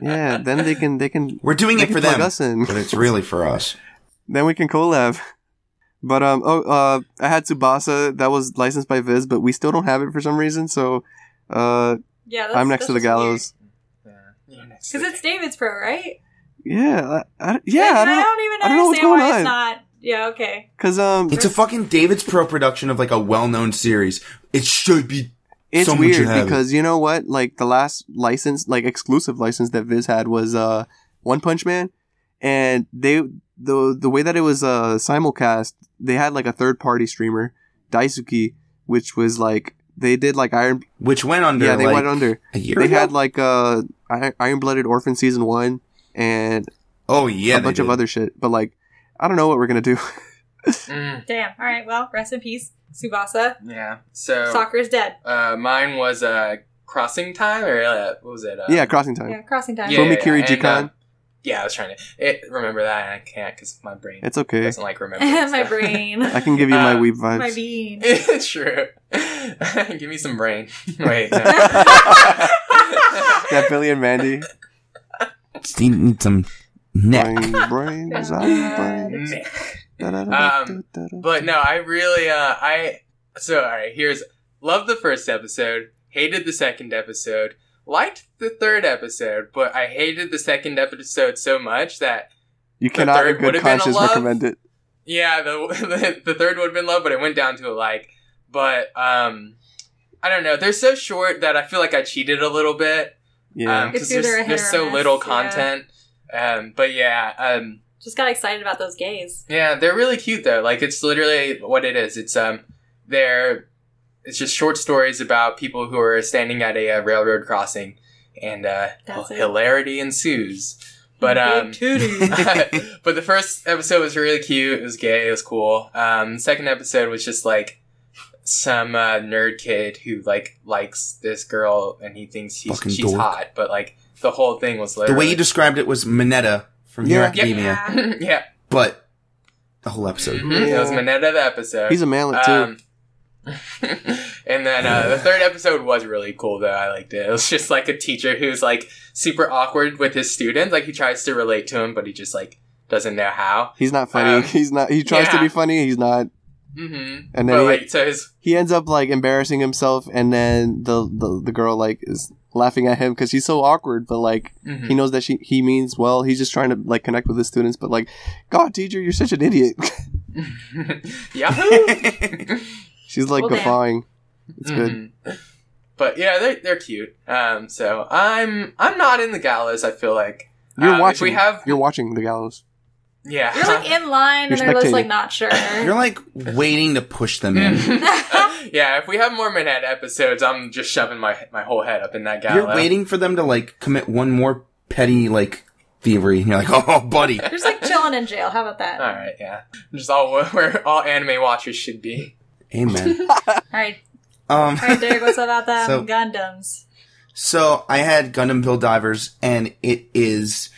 Yeah, then they can they can We're doing it for plug them, us in. but it's really for us. Then we can collab. But um oh uh I had Tsubasa that was licensed by Viz, but we still don't have it for some reason. So uh Yeah, that's, I'm next to the gallows. Yeah. You're next Because to it's David's Pro, right? Yeah, I, I- yeah. I I don't know don't even I don't know what's understand why going it's on. not. Yeah, okay. because um It's a fucking David's Pro production of like a well-known series. It should be. It's should weird it. because you know what? Like the last license, like exclusive license that Viz had was uh One Punch Man, and they the the way that it was uh simulcast, they had like a third party streamer, Daisuki, which was like they did like Iron. Which went under. yeah, they like, went under. a year They ago? had like uh Iron Blooded Orphan season one and Oh yeah, a bunch of other shit. But like, I don't know what we're gonna do. Mm, Damn. All right, well, rest in peace, Tsubasa. yeah. So Soccer is dead. uh, mine was uh, crossing time or uh, what was it? Uh, yeah, crossing time. Yeah, crossing time. Yeah, Fumikiri yeah, and, Jikan. uh, yeah, I was trying to it, remember that, and I can't because my brain It's okay. doesn't like remembering. My brain. I can give you my Uh, weeb vibes. My bean. It's true. Give me some brain. Wait. No. That Billy and Mandy. Just need some neck. Brain, brains, I'm brains. Um, But no, I really, uh, I, so, alright, here's, loved the first episode, hated the second episode, liked the third episode, but I hated the second episode so much that, you cannot in good would've been a conscience recommend it. yeah, the, the, the third would have been love, but it went down to a like, but, um, I don't know, they're so short that I feel like I cheated a little bit, Yeah. um, cause It's either there's, there's so miss, little yeah. content, um, but yeah, um, Just got excited about those gays. Yeah, they're really cute though. Like it's literally what it is. It's um, they're it's just short stories about people who are standing at a, uh railroad crossing, and uh, That's it. hilarity ensues. But um, but the first episode was really cute. It was gay. It was cool. Um, second episode was just like some uh, nerd kid who like likes this girl and he thinks he's, Fucking she's dork. hot, but like the whole thing was literally- The way you described it was Minetta from Hero Yeah. Academia, Yeah. yeah, but the whole episode. Mhm. it was Minetta the episode. He's a manlet too. Um, and then uh, the third episode was really cool though. I liked it. It was just like a teacher who's like super awkward with his students. Like he tries to relate to him, but he just like doesn't know how. he's not funny. um, he's not. He tries to be funny. He's not. Mm-hmm. And then But he, like, so his he ends up like embarrassing himself, and then the, the the girl like is laughing at him because he's so awkward. But like Mhm. he knows that she he means well. He's just trying to like connect with his students. But like, God, teacher, you're such an idiot. Yahoo! She's like Well, damn. guffawing. It's good. Mhm. But yeah, they're they're cute. Um, so I'm I'm not in the gallows. I feel like You're Um, watching. we have- You're watching the gallows. Yeah. You're like in line and You're they're just like not sure. You're like waiting to push them in. yeah, if we have more Minetta episodes, I'm just shoving my my whole head up in that gallows. You're waiting for them to like commit one more petty like thievery. And you're like, oh, buddy. You're just like chilling in jail. How about that? All right, yeah, just all where all anime watchers should be. Amen. All right, Um, all right, Derek. What's about them So- Gundams? so I had Gundam Build Divers, and it is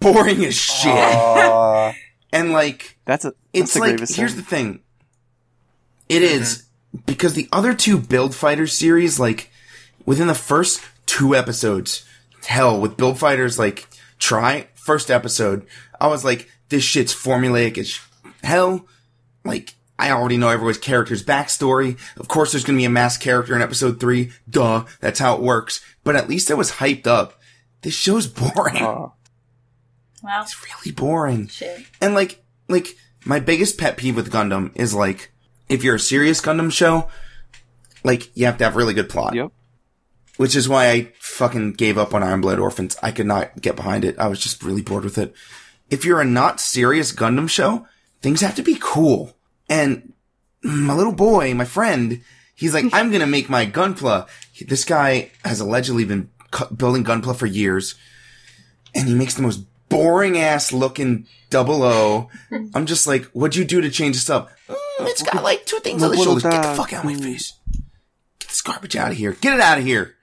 boring as shit. Aw, And like, that's a. That's it's the like gravest here's sin. the thing. It is mm-hmm. because the other two Build Fighters series, like within the first two episodes, hell with Build Fighters, like try first episode, I was like, this shit's formulaic as hell. Like I already know everyone's character's backstory. Of course, there's gonna be a mass character in episode three. Duh, that's how it works. But at least it was hyped up. This show's boring. Aw. Well, It's really boring. shit. And like, like my biggest pet peeve with Gundam is like, if you're a serious Gundam show, like you have to have really good plot. Yep. Which is why I fucking gave up on Iron Blood Orphans. I could not get behind it. I was just really bored with it. If you're a not serious Gundam show, things have to be cool. And my little boy, my friend, he's like, I'm gonna make my Gunpla. This guy has allegedly been cu- building Gunpla for years, and he makes the most boring ass looking double O. I'm just like, what'd you do to change this up? "Mm, it's got like two things on the shoulders. Get the fuck out of my face. Get this garbage out of here. Get it out of here.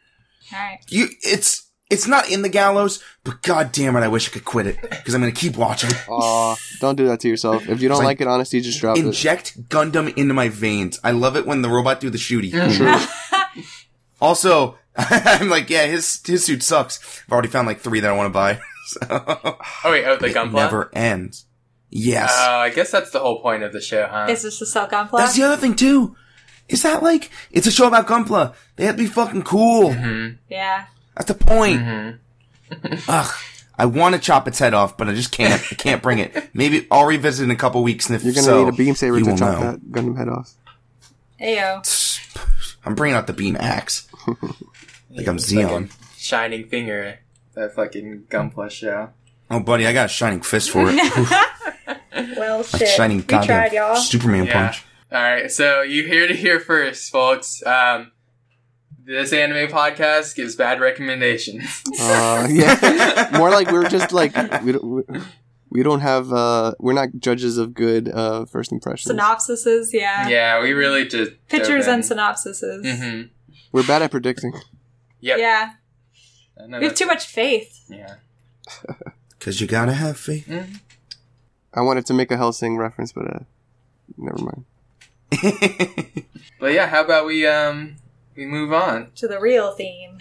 All right. You, it's, it's not in the gallows, but god damn it, I wish I could quit it because I'm gonna keep watching. Aw, don't do that to yourself. If you don't like like- it, honestly, just drop it. Inject Gundam into my veins. I love it when the robot do the shooty. also, I'm like, yeah, his his suit sucks. I've already found like three that I want to buy. So Oh wait, oh the it Gunpla. never ends. Yes. Oh, I guess that's the whole point of the show, huh? Is this a Cell Gunpla? That's the other thing too. Is that like it's a show about Gunpla? They have to be fucking cool. Mhm. yeah. That's the point. Mhm. Ugh. I want to chop its head off, but I just can't. I can't bring it. Maybe I'll revisit in a couple weeks, and if You're gonna so, need a beam saber to chop know. that Gundam head off. Ayo. I'm bringing out the beam axe. Like I'm It's Zeon. a shining finger. That fucking Gunpla show. Oh, buddy, I got a shining fist for it. well, A shit. shining we goddamn tried, y'all. Superman Yeah. punch. All right, so you hear to hear first, folks. Um, this anime podcast gives bad recommendations. Uh, yeah, more like we're just like we don't we, we don't have uh we're not judges of good uh first impressions. Synopsises, yeah. yeah, we really just Pictures and synopsises. Mm-hmm. We're bad at predicting. Yep. Yeah. I know We have too much faith. Yeah. Cause you gotta have faith. Mhm. I wanted to make a Hellsing reference, but uh, never mind. But yeah, how about we um we move on? To the real theme.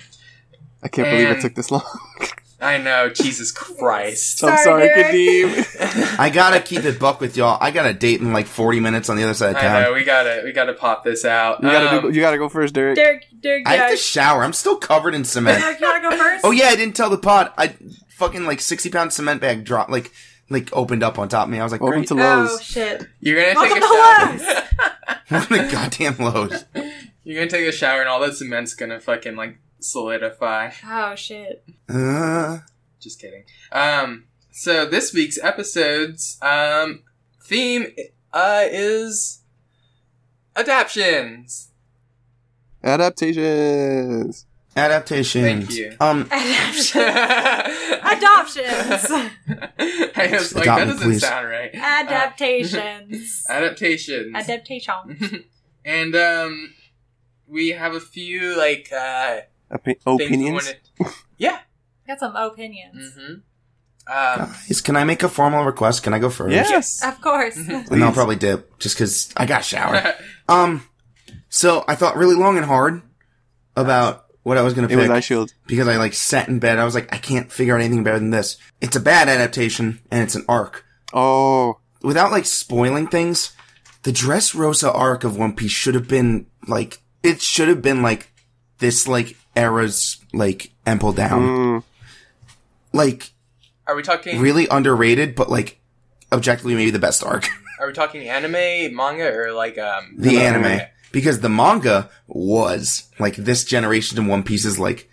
I can't believe it took this long. I know, Jesus Christ. I'm Sorry, sorry, Kadeem. I gotta keep it buck with y'all. I got a date in like 40 minutes on the other side of I know town. we gotta we gotta pop this out. You gotta do, Um, you gotta go first, Derek. Derek, Derek, I have to shower. I'm still covered in cement. Derek, you wanna go first? Oh yeah, I didn't tell the pod. I fucking like 60 pound cement bag dropped, like, like opened up on top of me. I was like, Welcome great. to Oh, shit. You're gonna Welcome take to a shower. What a goddamn load. You're gonna take a shower and all that cement's gonna fucking like solidify. Oh, shit. Uh, Just kidding. Um, so this week's episode's um theme uh is adaptions. Adaptations. adaptations. Thank you. Um, Adoption. I Adoptions. was like, Adopt that doesn't please. sound right. Adaptations. Uh, adaptations. Adaptation. and um, we have a few like uh Opi- opinions. wanna- Yeah. Got some opinions. Mm-hmm. Um, guys, can I make a formal request? Can I go first? Yes. Of course. Mhm. And I'll probably dip just because I got a shower. um, so I thought really long and hard about what I was gonna It was pick Shield. because I like sat in bed. I was like, I can't figure out anything better than this. It's a bad adaptation and it's an arc. Oh, Without like spoiling things, the Dressrosa arc of One Piece should have been like it should have been like this like era's like Emple down. Mm, Like Are we talking? really underrated, but like objectively maybe the best arc. Are we talking anime, manga, or like um the okay. anime. Because the manga was like this generation in One Piece is like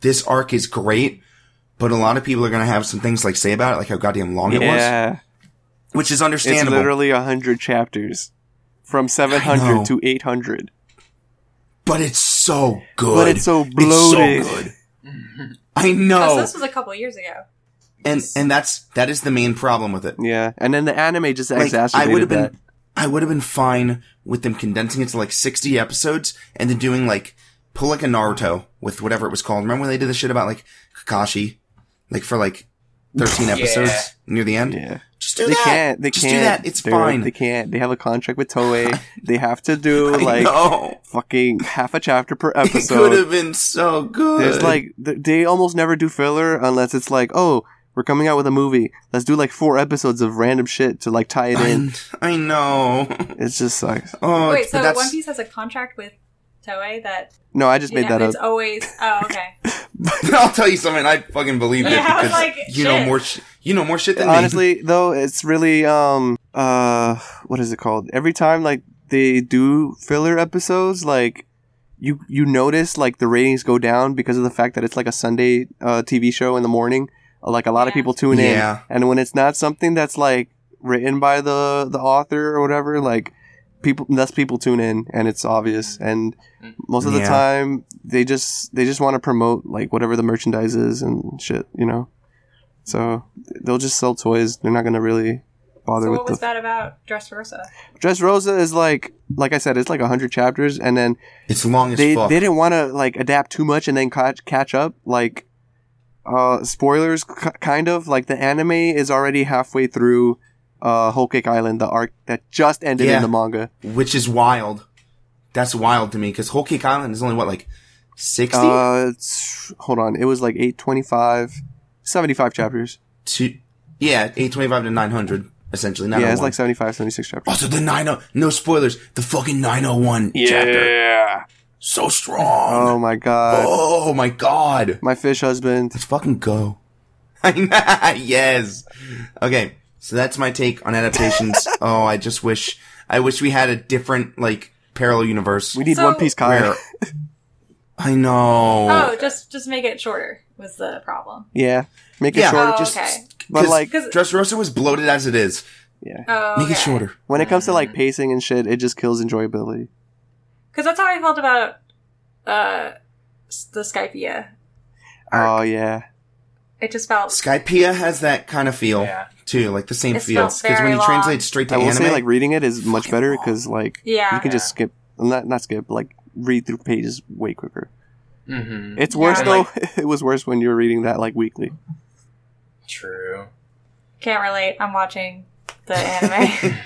this arc is great, but a lot of people are gonna have some things like say about it, like how goddamn long it was. yeah, Which is it's understandable. literally a hundred chapters, from seven hundred to eight hundred. but it's so good. But it's so bloated. It's so good. I Oh, so know. this was a couple years ago. and and that's that is the main problem with it. Yeah, and then the anime just Like I would have that. been I would have been fine with them condensing it to like 60 episodes and then doing like pull like a Naruto with whatever it was called. Remember when they did the shit about like Kakashi like for like 13 Yeah. episodes near the end? Yeah, Just do they that. can't. They Just can't. do that. It's Dude, fine. They can't. They have a contract with Toei. they have to do like know. fucking half a chapter per episode. It could have been so good. There's like they almost never do filler unless it's like, oh, we're coming out with a movie. Let's do like four episodes of random shit to like tie it in. I, I know. It just sucks. Oh, Wait, so that's, One Piece has a contract with Toei that No, I just made know, that up. it's always. Oh, okay. I'll tell you something. I fucking believe it Yeah, I was because like, you know more. Sh- you know more shit than Honestly, though, it's really um uh what is it called? Every time like they do filler episodes, like you you notice like the ratings go down because of the fact that it's like a Sunday uh TV show in the morning. Like a lot of people tune Yeah. in, and when it's not something that's like written by the the author or whatever, like people less people tune in, and it's obvious. And most of the Yeah. time, they just they just want to promote like whatever the merchandise is and shit, you know. So they'll just sell toys. They're not gonna really bother So with what the was that about Dressrosa Dress Rosa is like like I said, it's like hundred chapters, and then It's long as they fuck. they didn't want to like adapt too much and then catch catch up. Like uh spoilers, k- kind of like the anime is already halfway through uh Whole Cake Island, the arc that just ended Yeah. in the manga. which is wild. That's wild to me because Whole Cake Island is only what like sixty. Uh, it's, hold on, it was like 825, 75 chapters. to yeah, eight twenty five to nine hundred essentially. yeah, it's like 75, 76 chapters. also the nine oh no spoilers. The fucking nine oh one chapter Yeah. so strong. Oh my god, Oh my god. my fish husband. Let's fucking go. yes. Okay, so that's my take on adaptations. oh, I just wish I wish we had a different like parallel universe. We need So- One Piece Kai. where I know. Oh, just just make it shorter was the problem. Yeah, make it Yeah. shorter. Oh, just okay. But, 'cause like- Dressrosa was bloated as it is. Yeah, Oh, Make it shorter. when it comes to like pacing and shit, it just kills enjoyability. Because that's how I felt about uh s- the Skypiea. Oh yeah, It just felt Skypiea has that kind of feel Yeah. too, like the same It feel. feels Because when you long. translate straight to I will anime, say like reading it is much better because like yeah. you can just skip, not not skip, like read through pages way quicker. Mm-hmm. It's worse Yeah. though. it was worse when you were reading that like weekly. True. Can't relate. I'm watching the anime.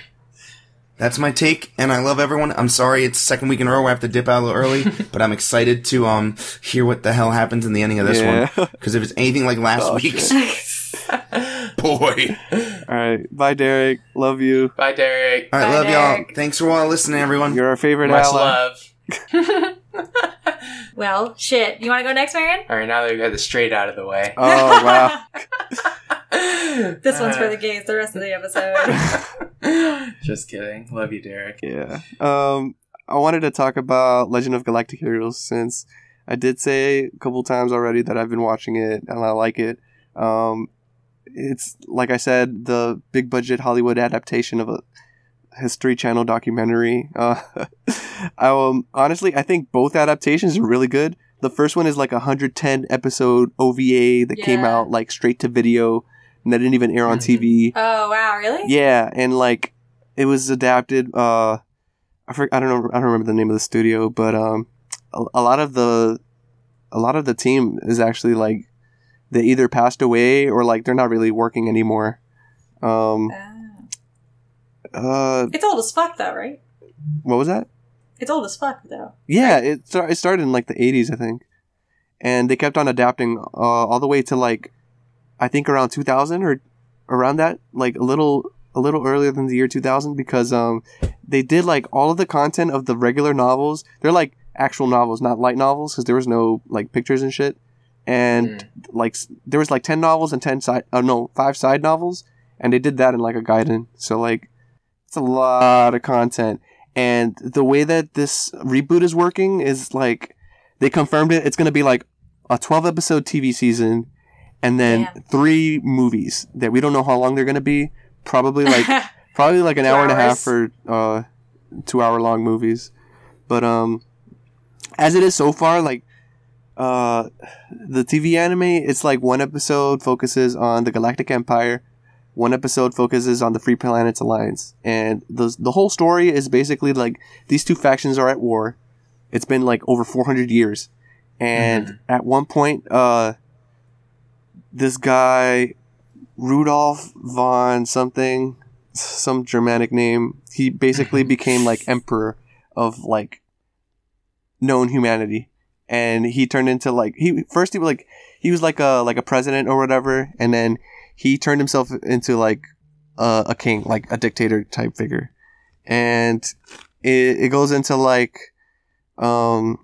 That's my take, and I love everyone. I'm sorry it's second week in a row. I have to dip out a little early, but I'm excited to um hear what the hell happens in the ending of this Yeah. one. Because if it's anything like last Oh, week's, boy. All right, bye, Derek. Love you. Bye, Derek. All right, Bye, love y'all. Thanks for all listening, everyone. You're our favorite Much ally. love. well, shit. You want to go next, Marion? All right, now that we got the straight out of the way. Oh wow. This one's for the gays. The rest of the episode. Just kidding. Love you, Derek. Yeah. Um, I wanted to talk about Legend of Galactic Heroes since I did say a couple times already that I've been watching it and I like it. Um, it's like I said, the big budget Hollywood adaptation of a History Channel documentary. Uh, I, um, honestly, I think both adaptations are really good. The first one is like a 110 episode OVA that came out like straight to video and that didn't even air on Mhm. TV. oh wow, really? Yeah, and like it was adapted. Uh, I for, I don't know. I don't remember the name of the studio, but um, a, a lot of the a lot of the team is actually like they either passed away or like they're not really working anymore. Um, Ah. Uh, It's old as fuck, though, right? what was that? It's old as fuck, though. Yeah, it it started in like the eighties, I think, and they kept on adapting uh, all the way to like I think around two thousand or around that, like a little a little earlier than the year two thousand, because um they did like all of the content of the regular novels. They're like actual novels, not light novels, because there was no like pictures and shit. And Mm. like there was like ten novels and ten side, uh, no, five side novels, and they did that in like a guidance. So like, it's a lot of content. And the way that this reboot is working is like, they confirmed it. It's gonna be like a twelve episode TV season, and then three movies that we don't know how long they're gonna be. Probably like probably like an hour and a half hours. for uh two hour long movies but um as it is so far like uh the tv anime it's like one episode focuses on the galactic empire one episode focuses on the free planets alliance. And the the whole story is basically like these two factions are at war. It's been like over 400 years. And at one point uh this guy Rudolf von something some Germanic name. He basically became like emperor of like known humanity, and he turned into like he first he was like he was like a like a president or whatever, and then he turned himself into like a, a king, like a dictator type figure, and it it goes into like um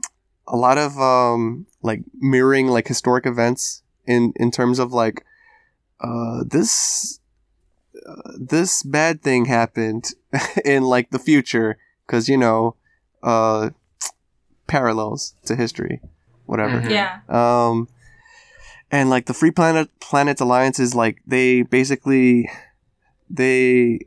a lot of um like mirroring like historic events in in terms of like uh this this bad thing happened in like the future because you know uh parallels to history whatever Mhm. yeah. um and like the free planet planet alliance is like they basically they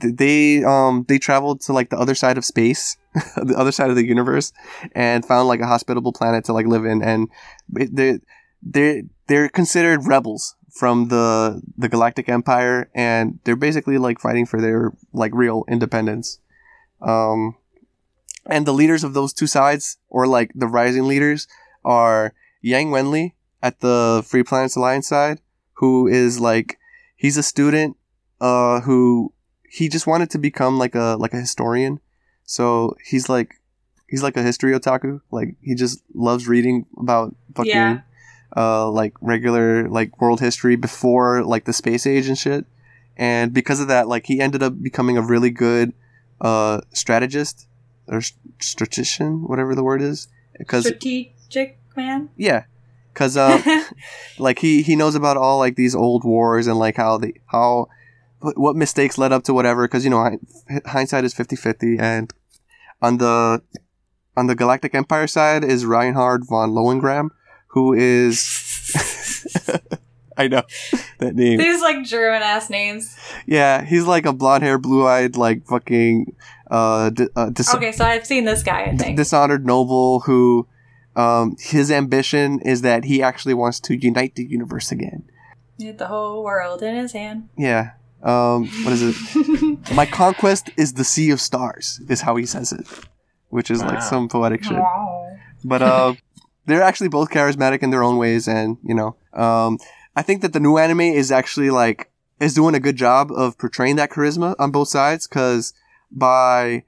they um they traveled to like the other side of space the other side of the universe and found like a hospitable planet to like live in. And they they they're considered rebels from the the galactic empire and they're basically like fighting for their like real independence. Um and the leaders of those two sides or like the rising leaders are Yang Wenli at the Free Planets Alliance side who is like he's a student uh who he just wanted to become like a like a historian. So he's like he's like a history otaku. Like he just loves reading about fucking Yeah. uh like regular like world history before like the space age and shit. And because of that like he ended up becoming a really good uh strategist or st- strategician whatever the word is. Because Strategic man. yeah because uh like he he knows about all like these old wars and like how the how what, mistakes led up to whatever because you know hindsight is 50-50 and on the on the galactic empire side is reinhard von lohengramm who is i know that name These like German ass names. yeah he's like a blonde hair blue eyed like fucking uh, di- uh dis- Okay, so I've seen this guy. I d- think. dishonored noble who um his ambition is that he actually wants to unite the universe again He had the whole world in his hand. Yeah. Um, what is it? My conquest is the sea of stars, is how he says it, which is like some poetic shit. Wow. But uh, they're actually both charismatic in their own ways, and you know, um, I think that the new anime is actually like is doing a good job of portraying that charisma on both sides. Because by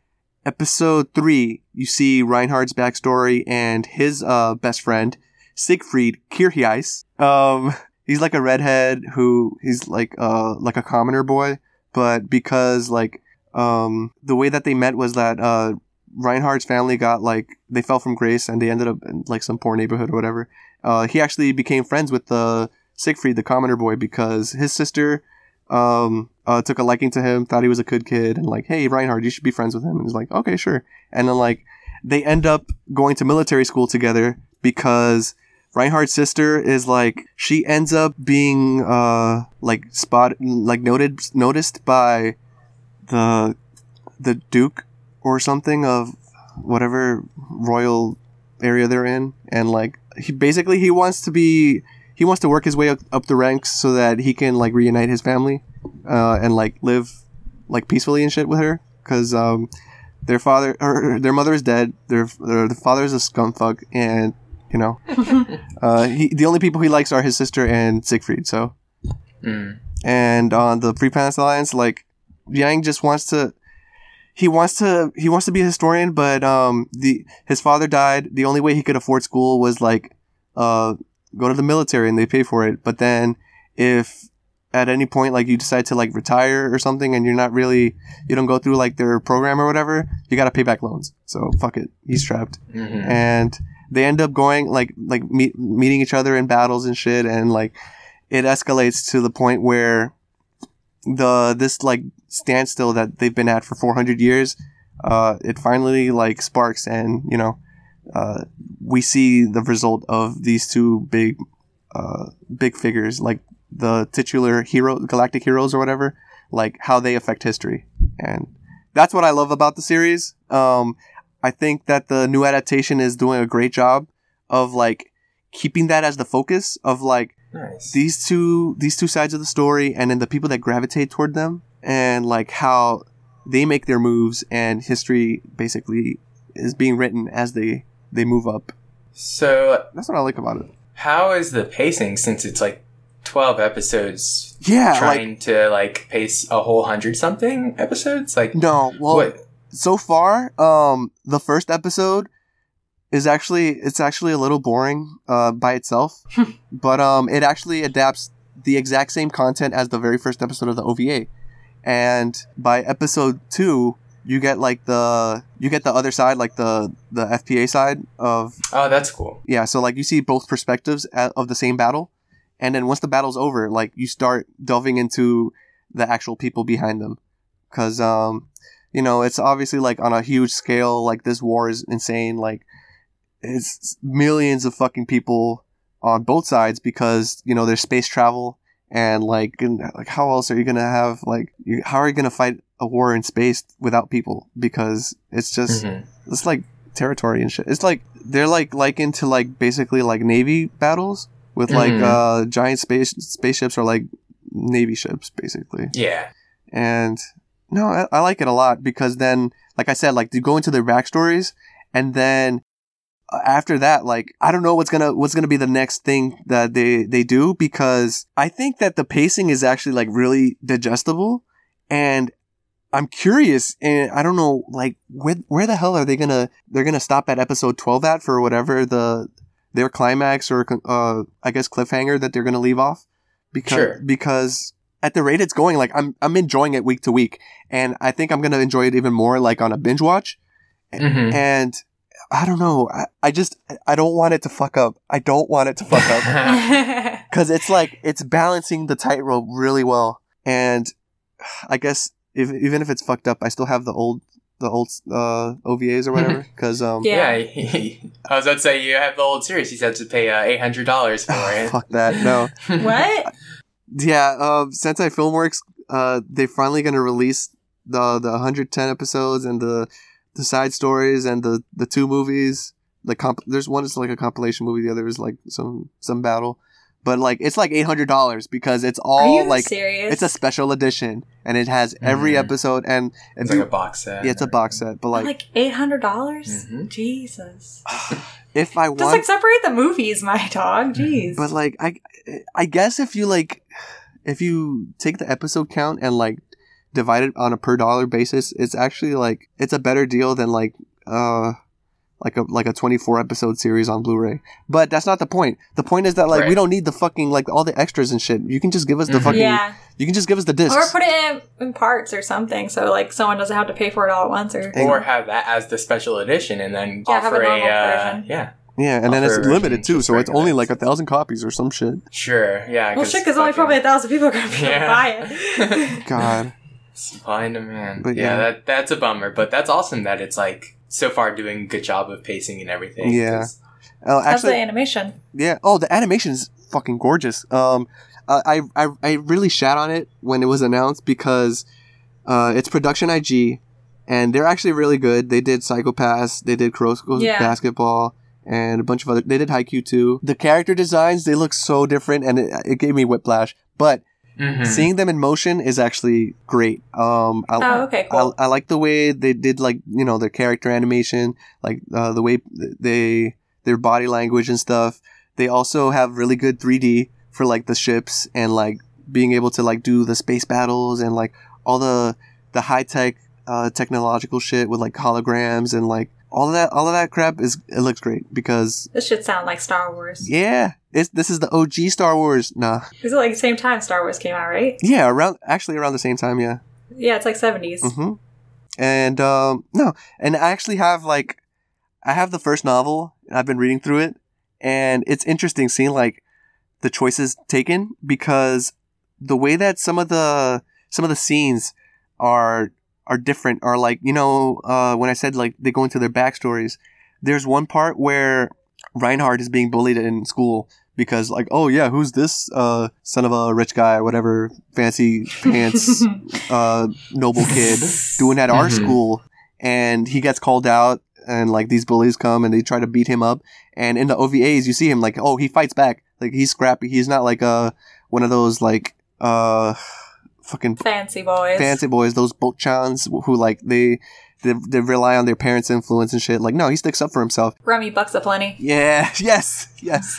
episode three, you see Reinhard's backstory and his uh best friend Siegfried Kircheis. Um, he's like a redhead who he's like uh like a commoner boy, but because like um the way that they met was that uh Reinhard's family got like they fell from grace and they ended up in like some poor neighborhood or whatever. Uh, he actually became friends with the Siegfried, the commoner boy, because his sister um uh, took a liking to him, thought he was a good kid, and like, hey Reinhard, you should be friends with him. And he's like, okay, sure. And then like they end up going to military school together because Reinhard's sister is like she ends up being uh like spot like noted noticed by the the duke or something of whatever royal area they're in and like he basically he wants to be he wants to work his way up, up the ranks so that he can like reunite his family uh and like live like peacefully and shit with her cuz um their father or their mother is dead their, their the father is a scumfuck and you know uh he, the only people he likes are his sister and Siegfried so Mm. and on the Free Planets Alliance, like Yang just wants to he wants to he wants to be a historian, but um the his father died. The only way he could afford school was like uh go to the military and they pay for it. But then if at any point like you decide to like retire or something and you're not really you don't go through like their program or whatever, you got to pay back loans. So fuck it, he's trapped hmm and they end up going like like meet, meeting each other in battles and shit and like it escalates to the point where the this like standstill that they've been at for 400 years uh it finally like sparks and you know uh we see the result of these two big uh big figures like the titular hero galactic heroes or whatever like how they affect history and that's what i love about the series um I think that the new adaptation is doing a great job of like keeping that as the focus of like Nice. these two these two sides of the story and then the people that gravitate toward them and like how they make their moves and history basically is being written as they they move up. so, That's what I like about it. how is the pacing since it's like 12 episodes Yeah, like trying to like pace a whole hundred something episodes? Like, no, well what? so far, um, the first episode is actually it's actually a little boring uh, by itself, but um, it actually adapts the exact same content as the very first episode of the OVA, and by episode two, you get like the you get the other side, like the the FPA side of Oh, that's cool. yeah. So like you see both perspectives a- of the same battle, and then once the battle's over, like you start delving into the actual people behind them, because um, you know it's obviously like on a huge scale. Like this war is insane. Like it's millions of fucking people on both sides because you know there's space travel and like and, like how else are you gonna have like you, how are you gonna fight a war in space without people because it's just Mhm. it's like territory and shit. It's like they're like likened to like basically like navy battles with like Mhm. uh giant space spaceships or like navy ships basically. Yeah. And no, I, I like it a lot because then like I said like you go into their backstories and then uh, after that like I don't know what's gonna what's gonna be the next thing that they they do because I think that the pacing is actually like really digestible and I'm curious, and I don't know, like where where the hell are they gonna they're gonna stop at episode twelve at for whatever the their climax or uh I guess cliffhanger that they're gonna leave off because Sure. because at the rate it's going, like I'm I'm enjoying it week to week, and I think I'm gonna enjoy it even more like on a binge watch, Mhm. and I don't know, I, I just I don't want it to fuck up. I don't want it to fuck up because it's like it's balancing the tightrope really well and i guess if, even if it's fucked up i still have the old the old uh ovas or whatever because um Yeah. yeah. I was about to say you have the old series. You said to pay uh, eight hundred dollars for it. fuck that no what? yeah um sentai filmworks uh they're finally gonna release the the 110 episodes and the the side stories and the the two movies like comp- there's one is like a compilation movie the other is like some some battle but like it's like $800 because it's Are all you like serious? It's a special edition, and it has every Mhm. episode. And, and It's like a box set. yeah, it's a box set. But like, like, eight hundred dollars. Mhm. Jesus. if I Just like separate the movies, my dog. Jeez. but like, I, I guess if you like, if you take the episode count and like divide it on a per dollar basis, it's actually like it's a better deal than like uh. Like a like a twenty four episode series on Blu Ray, but that's not the point. The point is that like we don't need the fucking like all the extras and shit. You can just give us the Mhm. fucking. yeah, You can just give us the discs. or put it in, in parts or something, so like someone doesn't have to pay for it all at once. Or or have that as the special edition, and then Yeah, have a a, normal uh, version. yeah, yeah, and then it's limited too, so it's only like a thousand copies or some shit. sure, yeah. well, shit, because only probably a thousand people are gonna be able to Yeah. buy it. God. Supply and demand. But yeah, yeah. that that's a bummer, but that's awesome that it's like so far doing a good job of pacing and everything. Yeah. 'cause- Oh, How's the animation? yeah. Oh, the animation is fucking gorgeous. Um, uh, I, I I really shat on it when it was announced because uh, it's production IG, and they're actually really good. They did Psycho-Pass, they did Kuroko's Yeah. Basketball, and a bunch of other. They did Haikyuu too. The character designs they look so different, and it, it gave me whiplash. But Mhm. seeing them in motion is actually great. Um, I, Oh, okay, cool. I, I like the way they did like you know their character animation, like uh, the way they their body language and stuff. They also have really good 3D for like the ships and like being able to like do the space battles and like all the the high tech uh, technological shit with like holograms and like all of that, all of that crap is it looks great because This should sound like Star Wars. yeah, it's this is the OG Star Wars. Nah, Is it like the same time Star Wars came out, right? yeah, around actually around the same time. Yeah. Yeah, it's like 70s. mm-hmm. And um, no, and I actually have like, I have the first novel. And I've been reading through it, and it's interesting seeing like the choices taken because the way that some of the some of the scenes are are different are like you know uh, when I said like they go into their backstories. There's one part where Reinhard is being bullied in school because like oh yeah who's this uh, son of a rich guy whatever fancy pants uh, noble kid doing at our Mhm. school and he gets called out and like these bullies come and they try to beat him up and in the ovas you see him like oh he fights back like he's scrappy he's not like uh one of those like uh fucking Fancy boys. fancy boys those bochans who like they, they they rely on their parents influence and shit like no he sticks up for himself Remy bucks a plenty. yeah yes yes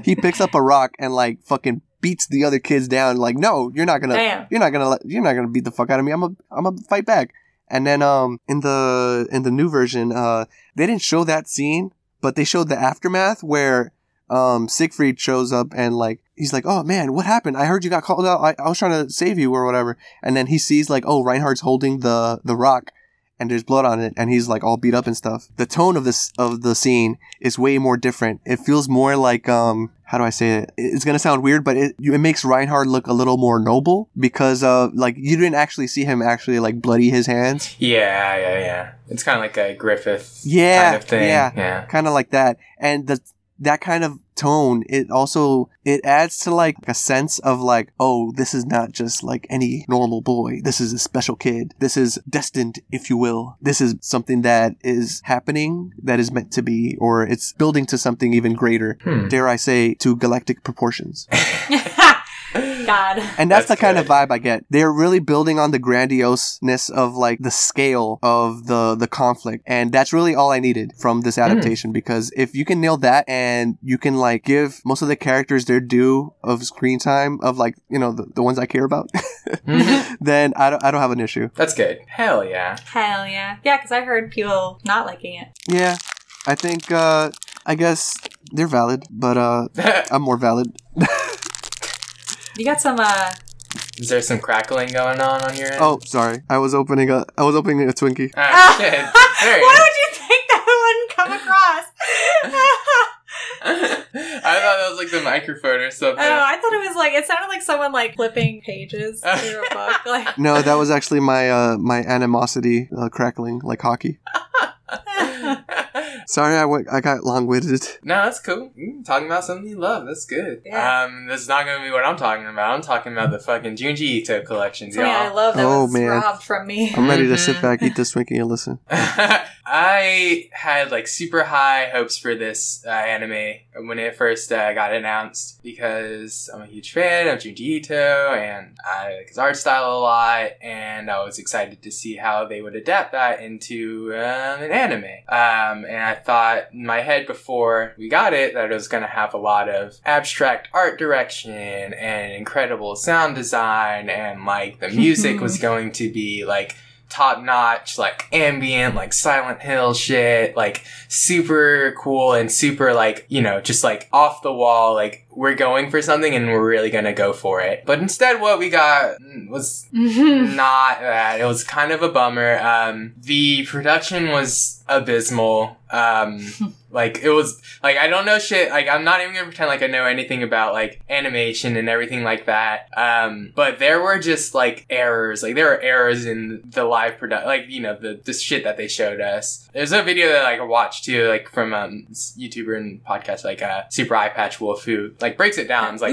he picks up a rock and like fucking beats the other kids down like no you're not gonna Damn. you're not gonna let, you're not gonna beat the fuck out of me. I'm a I'm gonna fight back. And then um in the in the new version, uh they didn't show that scene, but they showed the aftermath where um Siegfried shows up and like he's like, Oh man, what happened? I heard you got called out. I, I was trying to save you or whatever. And then he sees like, oh, Reinhard's holding the the rock and there's blood on it and he's like all beat up and stuff. The tone of this of the scene is way more different. It feels more like um how do I say it? It's gonna sound weird, but it it makes Reinhard look a little more noble because uh like you didn't actually see him actually like bloody his hands. Yeah, yeah, yeah. It's kind of like a Griffith Yeah, kind of thing. yeah. yeah. Kind of like that. And the that kind of tone, it also it adds to like a sense of like, oh, this is not just like any normal boy. This is a special kid. This is destined, if you will. This is something that is happening that is meant to be, or it's building to something even greater. Hmm. Dare I say, to galactic proportions. God. And that's, That's the kind of vibe I get. They're really building on the grandioseness of like the scale of the the conflict, and that's really all I needed from this adaptation. Because if you can nail that, and you can like give most of the characters their due of screen time of like you know the, the ones I care about, Mhm. then I don't I don't have an issue. That's good. Hell yeah. Hell yeah. Yeah, because I heard people not liking it. Yeah, I think uh I guess they're valid, but uh I'm more valid. You got some, uh, Is there some crackling going on on your end? Oh, sorry, I was opening a I was opening a Twinkie. Ah, shit. There you Why would you think that wouldn't come across? I thought that was like the microphone or something. Oh, I thought it was like it sounded like someone like flipping pages through a book. Like No, that was actually my uh my animosity uh, crackling like hockey. Sorry, I went. I got long winded. No, that's cool. Mm, talking about something you love. That's good. Yeah. Um, this is not going to be what I'm talking about. I'm talking about the fucking Junji Ito collections, something I y'all. love that Oh, was man. robbed from me. I'm ready to sit Mhm. back, eat this Twinkie, and listen. I had like super high hopes for this uh, anime when it first uh, got announced because I'm a huge fan of Junji Ito and I like his art style a lot, and I was excited to see how they would adapt that into um, an anime. Um, and I thought in my head before we got it that it was going to have a lot of abstract art direction and incredible sound design, and like the music was going to be like top notch, like ambient, like Silent Hill shit, like super cool and super like, you know, just like off the wall, like we're going for something and we're really gonna go for it. But instead what we got was not that. It was kind of a bummer. Um, the production was abysmal. Um, like it was like I don't know shit. Like I'm not even gonna pretend like I know anything about like animation and everything like that. Um, but there were just like errors. Like there were errors in the live production. Like you know the the shit that they showed us. There's a video that like, I watched too, like from um YouTuber and podcast like uh Super Eyepatch Wolf who like breaks it down. It's like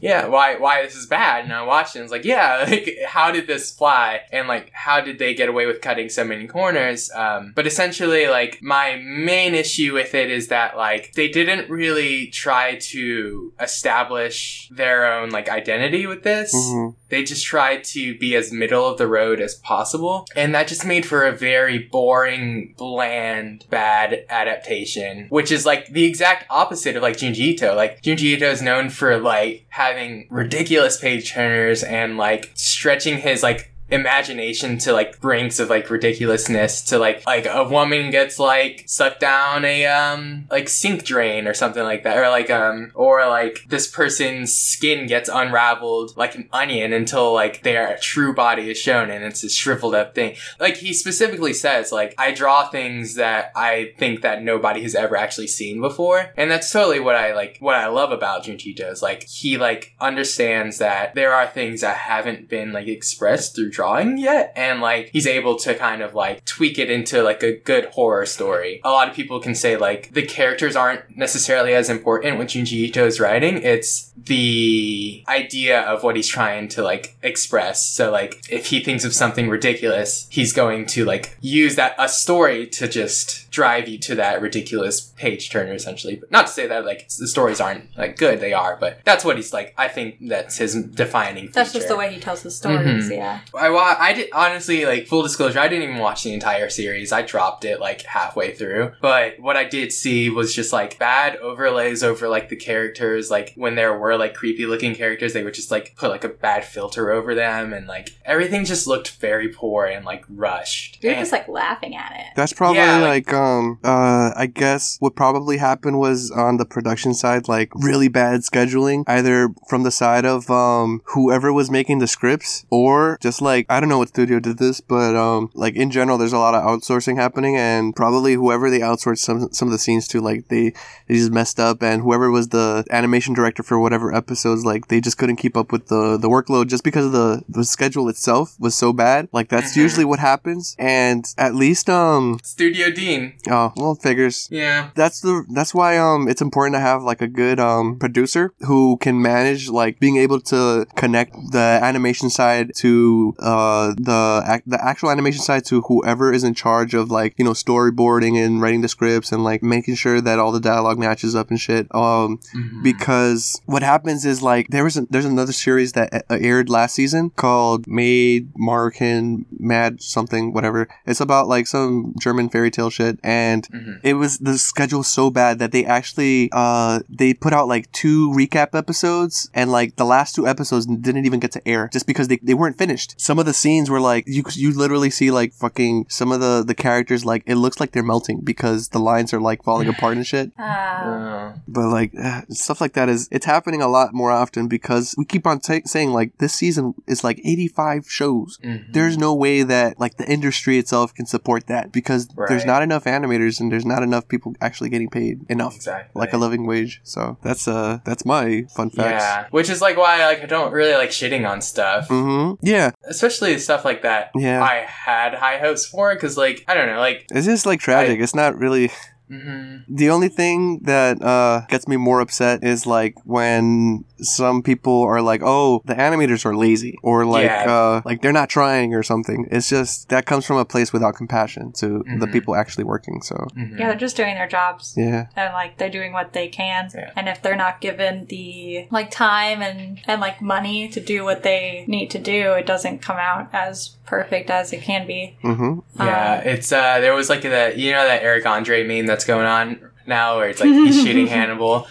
yeah, why why this is bad? And I watched it and it's like, yeah, like how did this fly? And like how did they get away with cutting so many corners? Um, but essentially, like my main issue with it is that like they didn't really try to establish their own like identity with this hmm they just tried to be as middle of the road as possible and that just made for a very boring bland bad adaptation which is like the exact opposite of like junji ito like junji ito is known for like having ridiculous page turners and like stretching his like imagination to like brinks of like ridiculousness to like like a woman gets like sucked down a um like sink drain or something like that or like um or like this person's skin gets unraveled like an onion until like their true body is shown and it's a shriveled up thing. Like he specifically says like i draw things that i think that nobody has ever actually seen before. And that's totally what i like what i love about junji is like he like understands that there are things that haven't been like expressed through drawing yet and like he's able to kind of like tweak it into like a good horror story a lot of people can say like the characters aren't necessarily as important when junji ito is writing it's the idea of what he's trying to like express so like if he thinks of something ridiculous he's going to like use that a story to just drive you to that ridiculous page turner essentially but not to say that like the stories aren't like good they are but that's what he's like i think that's his defining That's just the way he tells his stories. Mhm. Yeah. I wa- I did honestly like full disclosure. I didn't even watch the entire series. I dropped it like halfway through. But what I did see was just like bad overlays over like the characters. Like when there were like creepy looking characters, they would just like put like a bad filter over them, and like everything just looked very poor and like rushed. You're And- just like laughing at it. That's probably Yeah, like, like- um uh I guess what probably happened was on the production side like really bad scheduling either from the side of um whoever was making the scripts or just like I don't know what studio did this but um like in general there's a lot of outsourcing happening and probably whoever they outsourced some some of the scenes to like they they just messed up and whoever was the animation director for whatever episodes like they just couldn't keep up with the the workload just because of the the schedule itself was so bad like that's Mhm. usually what happens and at least um Studio Deen. Oh, well, figures. Yeah. That's the that's why um it's important to have like a good um producer who can manage like being able to connect the animation side to uh the the actual animation side to whoever is in charge of like you know storyboarding and writing the scripts and like making sure that all the dialogue matches up and shit. Um Mhm. because what happens is like there was a, there's another series that uh, aired last season called Made Markin Mad something whatever. It's about like some German fairy tale shit and Mhm. it was the schedule so bad that they actually uh they put out like two recap episodes and like the last two episodes didn't even get to air just because they, they weren't finished. Some of the scenes were like you you literally see like fucking some of the the characters like it looks like they're melting because the lines are like falling apart and shit. Uh, but like uh, stuff like that is it's happening a lot more often because we keep on ta saying like this season is like 85 shows. Mhm. there's no way that like the industry itself can support that because there's not enough animators and there's not enough people actually getting paid enough exactly. like a living wage. So that's uh that's my fun facts. Yeah, which is like why like I don't really like shitting on stuff. mm-hmm. Yeah. Especially stuff like that Yeah. i had high hopes for it because like i don't know like it's just like tragic it's not really mhm. The only thing that uh, gets me more upset is like when some people are like, "Oh, the animators are lazy," or like, Yeah. uh, like they're not trying or something. It's just that comes from a place without compassion to the Mhm. people actually working. So Mhm. yeah, they're just doing their jobs. yeah, and like they're doing what they can Yeah. and if they're not given the like time and and like money to do what they need to do it doesn't come out as perfect as it can be Mm-hmm. yeah Um, it's uh there was like that you know that eric andre meme that's going on now where it's like he's shooting hannibal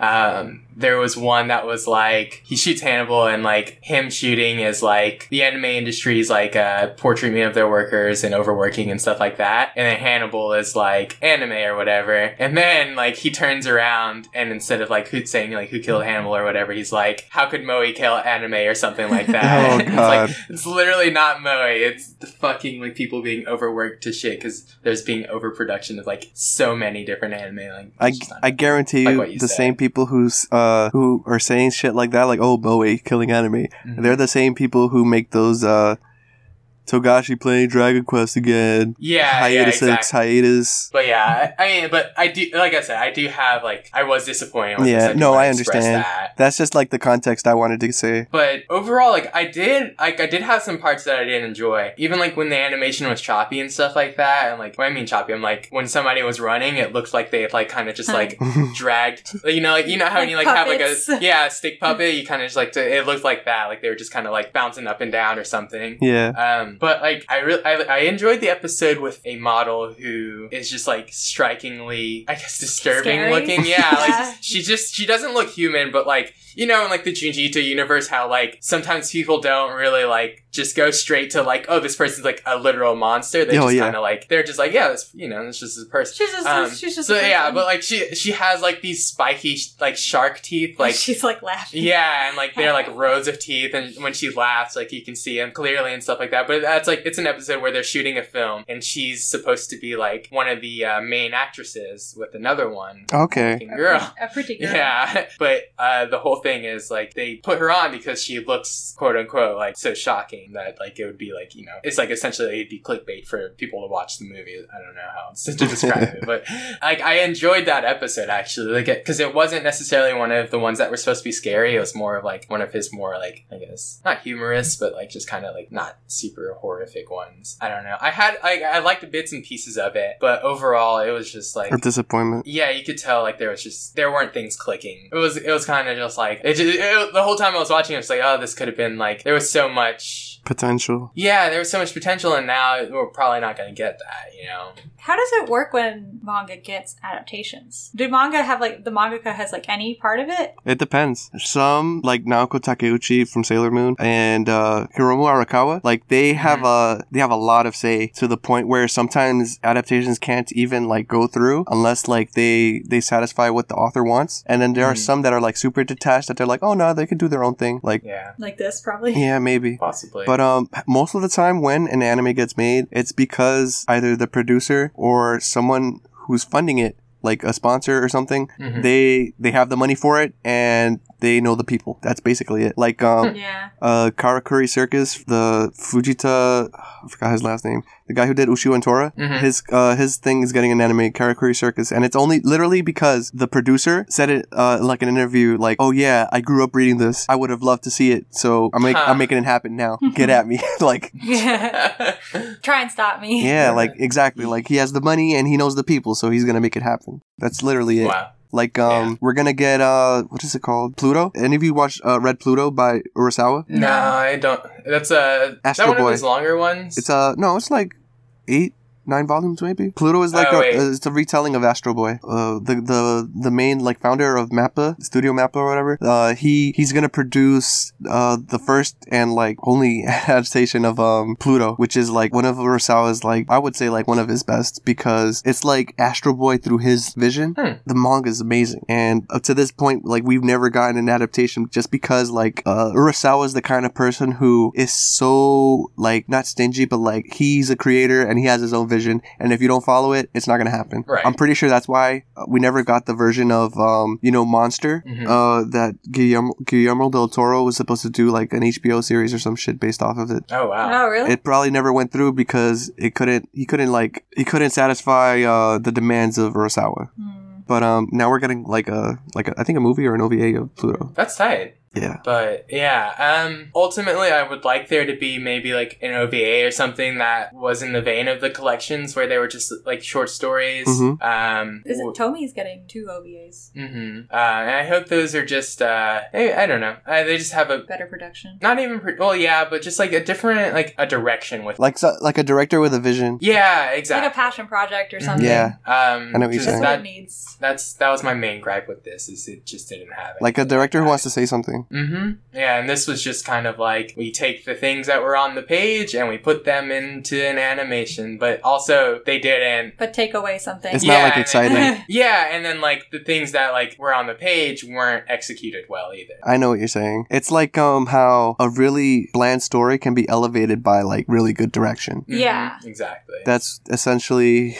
um there was one that was like he shoots Hannibal and like him shooting is like the anime industry's like uh poor treatment of their workers and overworking and stuff like that. And then Hannibal is like anime or whatever. And then like he turns around and instead of like who saying like who killed Hannibal or whatever, he's like, How could Moe kill anime or something like that? Oh, it's like it's literally not Moe. It's the fucking like people being overworked to shit because there's being overproduction of like so many different anime. Like I, it's just not- I guarantee you, what you the said. same people who's uh who are saying shit like that, like oh Bowie killing anime, Mhm. they're the same people who make those uh Togashi playing Dragon Quest again, yeah, yeah, hiatus exactly. hiatus. But yeah, I, I mean, but I do, like I said, I do have like, I was disappointed. With Yeah, this. I no, I understand. That. That's just like the context I wanted to say. But overall, like I did, like I did have some parts that I didn't enjoy. Even like when the animation was choppy and stuff like that. And like when I mean choppy, I'm like when somebody was running, it looked like they had like kind of just like dragged. You know, like you know how when you like Like have like a yeah a stick puppet, you kind of just like to, it looked like that. Like they were just kind of like bouncing up and down or something. yeah. Um, But like, I really, I, I enjoyed the episode with a model who is just like strikingly, I guess, disturbing Scary? looking. Yeah, Yeah. like she just she doesn't look human, but like you know, in like the Junji Ito universe, how like sometimes people don't really like just go straight to like, oh, this person's like a literal monster. They Oh, just yeah. kind of like they're just like, yeah, this you know, it's just a person. She's just, Um, she's just. so a yeah, but like she she has like these spiky like shark teeth, like she's like laughing. yeah, and like they're like rows of teeth, and when she laughs, like you can see them clearly and stuff like that. But that's like it's an episode where they're shooting a film, and she's supposed to be like one of the uh, main actresses with another one, Okay. looking girl. A pretty girl. Yeah, but uh, the whole thing is like they put her on because she looks quote unquote like so shocking that like it would be like you know it's like essentially it'd be clickbait for people to watch the movie. I don't know how to describe it, but like I enjoyed that episode actually, like because it wasn't necessarily one of the ones that were supposed to be scary. It was more of like one of his more like I guess not humorous, but like just kind of like not super horrific ones. I don't know. I had like I liked the bits and pieces of it, but overall it was just like A disappointment. yeah, you could tell like there was just there weren't things clicking. It was it was kind of just like it, just, it the whole time I was watching, it was like oh this could have been like there was so much. Potential. Yeah, there was so much potential, and now we're probably not going to get that. You know. How does it work when manga gets adaptations? Do manga have like the mangaka has like any part of it? It depends. Some, like Naoko Takeuchi from Sailor Moon and uh, Hiromu Arakawa, like they have a they have a lot of say to the point where sometimes adaptations can't even like go through unless like they they satisfy what the author wants. And then there are Mhm. some that are like super detached that they're like, oh no, they can do their own thing. Like, Yeah, Like this, probably. yeah, maybe. possibly. But um, most of the time when an anime gets made, it's because either the producer or someone who's funding it, like a sponsor or something, Mhm. they they have the money for it and they know the people. That's basically it. Like um, Yeah. uh, Karakuri Circus, the Fujita, I forgot his last name. The guy who did Ushio and Tora, Mhm. his uh, his thing is getting an anime, Karakuri Circus, and it's only literally because the producer said it uh, like an interview, like, "Oh yeah, I grew up reading this. I would have loved to see it, so I'm make, Huh. I'm making it happen now. Get at me!" like, Try and stop me. yeah, like exactly. Like he has the money and he knows the people, so he's gonna make it happen. That's literally it. wow. Like um, Yeah. we're gonna get uh, what is it called? Pluto. Any of you watched uh, Red Pluto by Urasawa? No, I don't. That's a is Astro that one Boy. of his longer ones. It's uh no, it's like eight, nine volumes maybe. Pluto is like Oh, a, uh, it's a retelling of Astro Boy. Uh, the the the main like founder of Mappa, Studio Mappa or whatever. Uh, he he's gonna produce uh the first and like only adaptation of um Pluto, which is like one of Urasawa's like I would say like one of his best because it's like Astro Boy through his vision. Hmm. The manga is amazing, and up to this point, like we've never gotten an adaptation just because like uh, Urasawa is the kind of person who is so like not stingy, but like he's a creator and he has his own vision, and if you don't follow it, it's not gonna happen. Right. I'm pretty sure that's why uh, we never got the version of um you know Monster Mhm. uh that Guillermo, Guillermo del Toro was supposed to do like an HBO series or some shit based off of it. oh wow. Oh, really? It probably never went through because it couldn't. He couldn't like. He couldn't satisfy uh, the demands of Urasawa. Hmm. But um, now we're getting like a like a, I think a movie or an OVA of Pluto. That's tight. Yeah. But yeah, um, ultimately, I would like there to be maybe like an OVA or something that was in the vein of the collections where they were just like short stories. Mhm. Um, Is it Tomie's getting two OVAs? hmm Uh, and I hope those are just, uh, I, I don't know. Uh, they just have a, Better production. not even, pre- well, yeah, but just like a different, like a direction with. Like so, like a director with a vision. yeah, exactly. Like a passion project or something. Yeah. Um, I know what you're 'cause saying. That, needs. that's that was my main gripe with this is it just didn't have it. Like a director who wants to say something. Mm-hmm. Yeah, and this was just kind of like we take the things that were on the page and we put them into an animation, but also they didn't. But take away something. It's not, like, exciting. then- yeah, and then like the things that like were on the page weren't executed well either. I know what you're saying. It's like um how a really bland story can be elevated by like really good direction. Mhm, Yeah. exactly. That's essentially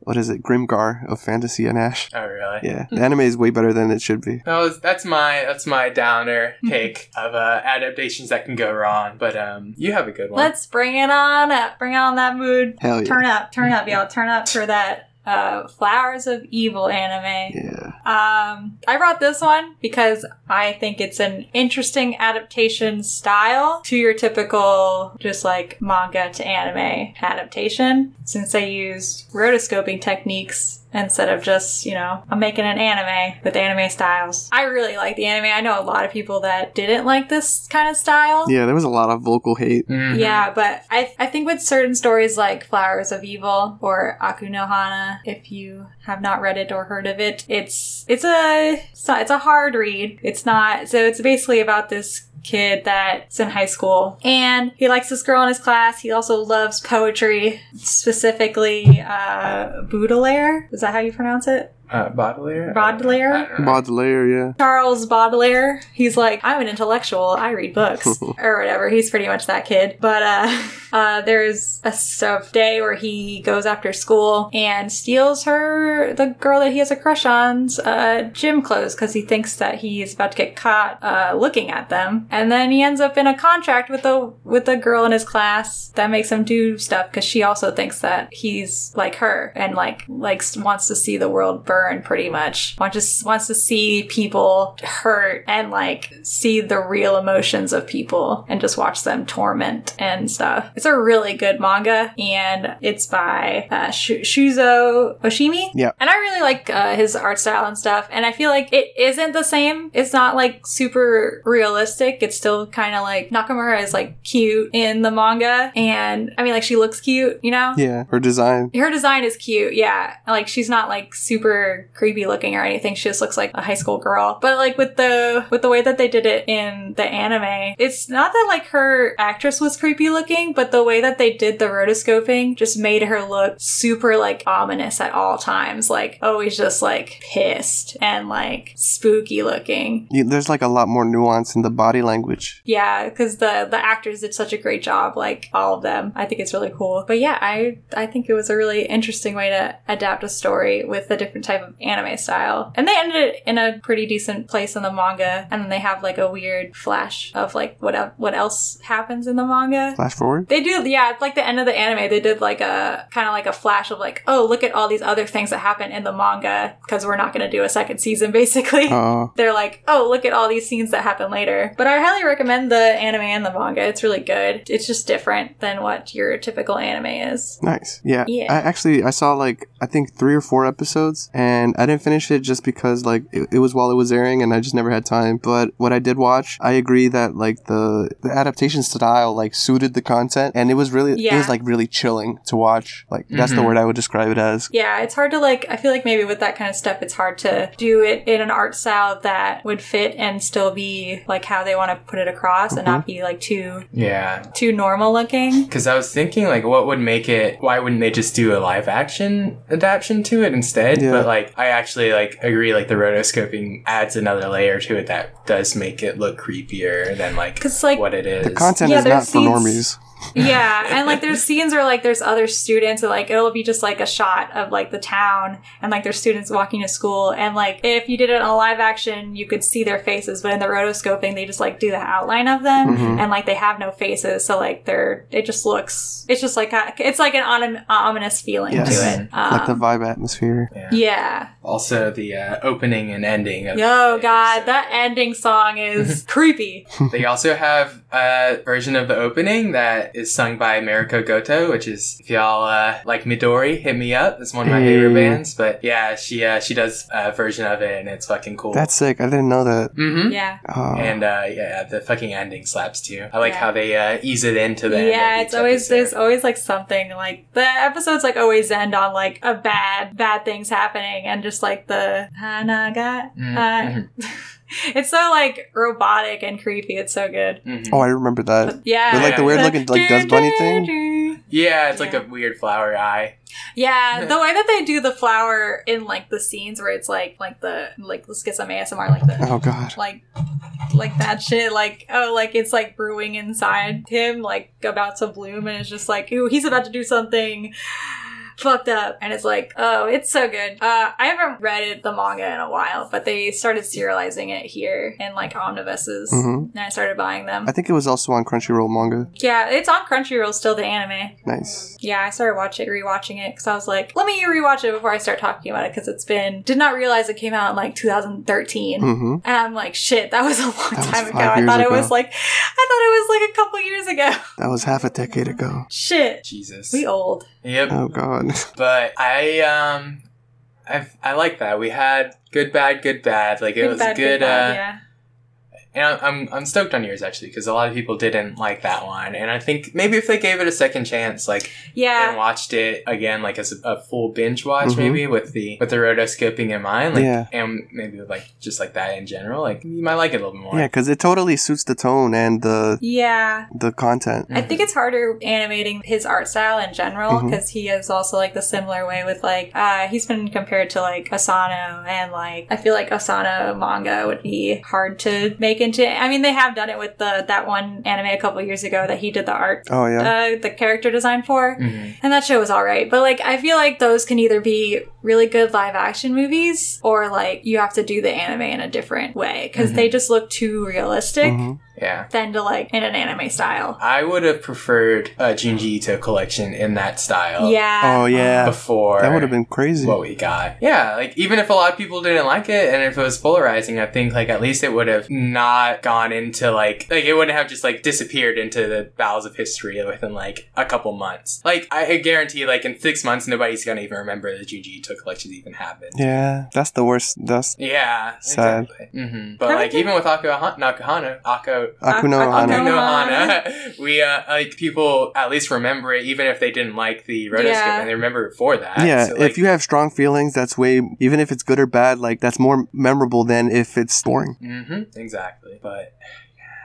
what is it? Grimgar of Fantasy and Ash. oh really? Yeah, the anime is way better than it should be. That was, that's my that's my downer take of uh, adaptations that can go wrong. But um, you have a good one. Let's bring it on up. Bring on that mood. Hell yeah. Turn up, turn up, y'all. Turn up for that uh, Flowers of Evil anime. Yeah. Um, I brought this one because I think it's an interesting adaptation style to your typical just like manga to anime adaptation. Since they used rotoscoping techniques instead of just, you know, I'm making an anime with anime styles. I really like the anime. I know a lot of people that didn't like this kind of style. Yeah, there was a lot of vocal hate. Mhm. Yeah, but I I think with certain stories like Flowers of Evil or Aku no Hana, if you have not read it or heard of it, it's it's a it's a hard read. It's not so it's basically about this kid that's in high school. And he likes this girl in his class. He also loves poetry specifically uh baudelaire. Is that how you pronounce it Uh, Baudelaire? Baudelaire? I don't know. Baudelaire, yeah. Charles Baudelaire. He's like, I'm an intellectual. I read books or whatever. He's pretty much that kid. But uh, uh, there's a so- day where he goes after school and steals her, the girl that he has a crush on's uh, gym clothes because he thinks that he's about to get caught uh, looking at them. And then he ends up in a contract with a with a girl in his class that makes him do stuff because she also thinks that he's like her and like likes wants to see the world burn pretty much wants to wants to see people hurt and like see the real emotions of people and just watch them torment and stuff it's a really good manga and it's by uh, Shu- shuzo oshimi Yeah. and i really like uh, his art style and stuff and i feel like it isn't the same it's not like super realistic it's still kind of like nakamura is like cute in the manga and i mean like she looks cute you know Yeah, her design. her design is cute, yeah. Like she's not like super creepy looking or anything. She just looks like a high school girl. But like with the with the way that they did it in the anime, it's not that like her actress was creepy looking, but the way that they did the rotoscoping just made her look super like ominous at all times. Like always just like pissed and like spooky looking. You, there's like a lot more nuance in the body language. Yeah, because the the actors did such a great job, like all of them. I think it's really cool. But yeah, I I think it was a really interesting way to adapt a story with a different type of anime style. And they ended it in a pretty decent place in the manga, and then they have like a weird flash of like what el- what else happens in the manga. Flash forward. They do, yeah. It's like the end of the anime. They did like a kind of like a flash of like, oh, look at all these other things that happen in the manga because we're not going to do a second season, basically Oh, they're like, oh, look at all these scenes that happen later. But I highly recommend the anime and the manga. It's really good. It's just different than what your typical anime is. nice. Yeah. Yeah. I actually I saw like I think three or four episodes, and I didn't finish it just because like it, it was while it was airing, and I just never had time. But what I did watch, I agree that like the the adaptation style like suited the content, and it was really it was like really chilling to watch. Like that's the Mhm. word I would describe it as. Yeah, it's hard to like. I feel like maybe with that kind of stuff, it's hard to do it in an art style that would fit and still be like how they want to put it across and not be like too Yeah. too normal looking. Because I was thinking, like, what would make it? Why wouldn't they just do a live action adaptation to it instead? Yeah. But like, I actually like agree. Like, the rotoscoping adds another layer to it that does make it look creepier than like Because like what it is. The content Yeah, is not for scenes- normies. Yeah and like there's scenes where like there's other students and like it'll be just like a shot of like the town and like there's students walking to school and like if you did it on live action you could see their faces but in the rotoscoping they just like do the outline of them Mhm. and like they have no faces so like they're it just looks it's just like it's like an omin- ominous feeling Yes. to it like the Um, vibe atmosphere. Yeah. yeah Also, the uh, opening and ending. Of oh is, god that ending song is creepy They also have a version of the opening that is sung by Mariko Goto, which is if y'all uh, like Midori, hit me up. It's one of my favorite bands. But yeah, she uh, she does a version of it, and it's fucking cool. That's sick. I didn't know that. mm-hmm. yeah Oh. And uh, yeah, the fucking ending slaps too. I like Yeah. how they uh, ease it into the yeah each it's always episode. there's always like something like the episodes like always end on like a bad bad things happening and just like the hanaga Mm, uh, it's so like robotic and creepy it's so good Mhm. oh, I remember that. yeah With, like, the weird looking, like, dust bunny thing? Yeah, it's like Yeah. a weird flower eye. yeah the way that they do the flower in like the scenes where it's like like the like let's get some asmr like the Oh god. like like that shit like oh like it's like brewing inside him like about to bloom and it's just like ooh he's about to do something fucked up and it's like oh it's so good uh i haven't read it, the manga in a while but they started serializing it here in like omnibuses Mhm. and i started buying them I think it was also on Crunchyroll manga. yeah it's on crunchyroll still the anime Nice. yeah, I started watching rewatching it because I was like, let me rewatch it before I start talking about it because it's been did not realize it came out in like 2013. hmm And I'm like, shit, that was a long That time ago. I years thought it was like, I thought it was like a couple years ago. That was half a decade ago. Shit, Jesus. we old. Yep. Oh god. But I um I I like that. We had good, bad, good, bad. Like it was bad, good. bad, uh, yeah. And I'm, I'm I'm stoked on yours actually because a lot of people didn't like that one, and I think maybe if they gave it a second chance, like yeah, and watched it again, like as a, a full binge watch, Mhm. maybe with the with the rotoscoping in mind, like Yeah. and maybe like just like that in general, like you might like it a little bit more. Yeah, because it totally suits the tone and the Yeah. the content. I think it's harder animating his art style in general because he is also like the similar way with like uh he's been compared to like Asano and like I feel like Asano manga would be hard to make into I mean they have done it with the that one anime a couple years ago that he did the art Oh yeah. uh the character design for Mhm. and that show was all right but like I feel like those can either be really good live action movies or like you have to do the anime in a different way because they just look too realistic Mhm. Yeah. than to like in an anime style I would have preferred a Junji Ito collection in that style. yeah Oh yeah. Before That would have been crazy. what we got. Yeah, like even if a lot of people didn't like it and if it was polarizing, I think like at least it would have not gone into like like it wouldn't have just like disappeared into the bowels of history within like a couple months. Like I guarantee like in six months nobody's gonna even remember the Junji Ito collection even happened. Yeah, that's the worst. That's Yeah, Sad. exactly. hmm But Kinda like even with Ako Nakahana, Ako Akuno Hana. Akuno- Akunohana, we uh, like people at least remember it, even if they didn't like the rotoscope, Yeah. and they remember it for that. Yeah, So, like, if you have strong feelings, that's way even if it's good or bad, like that's more memorable than if it's boring. Mm-hmm. Exactly. But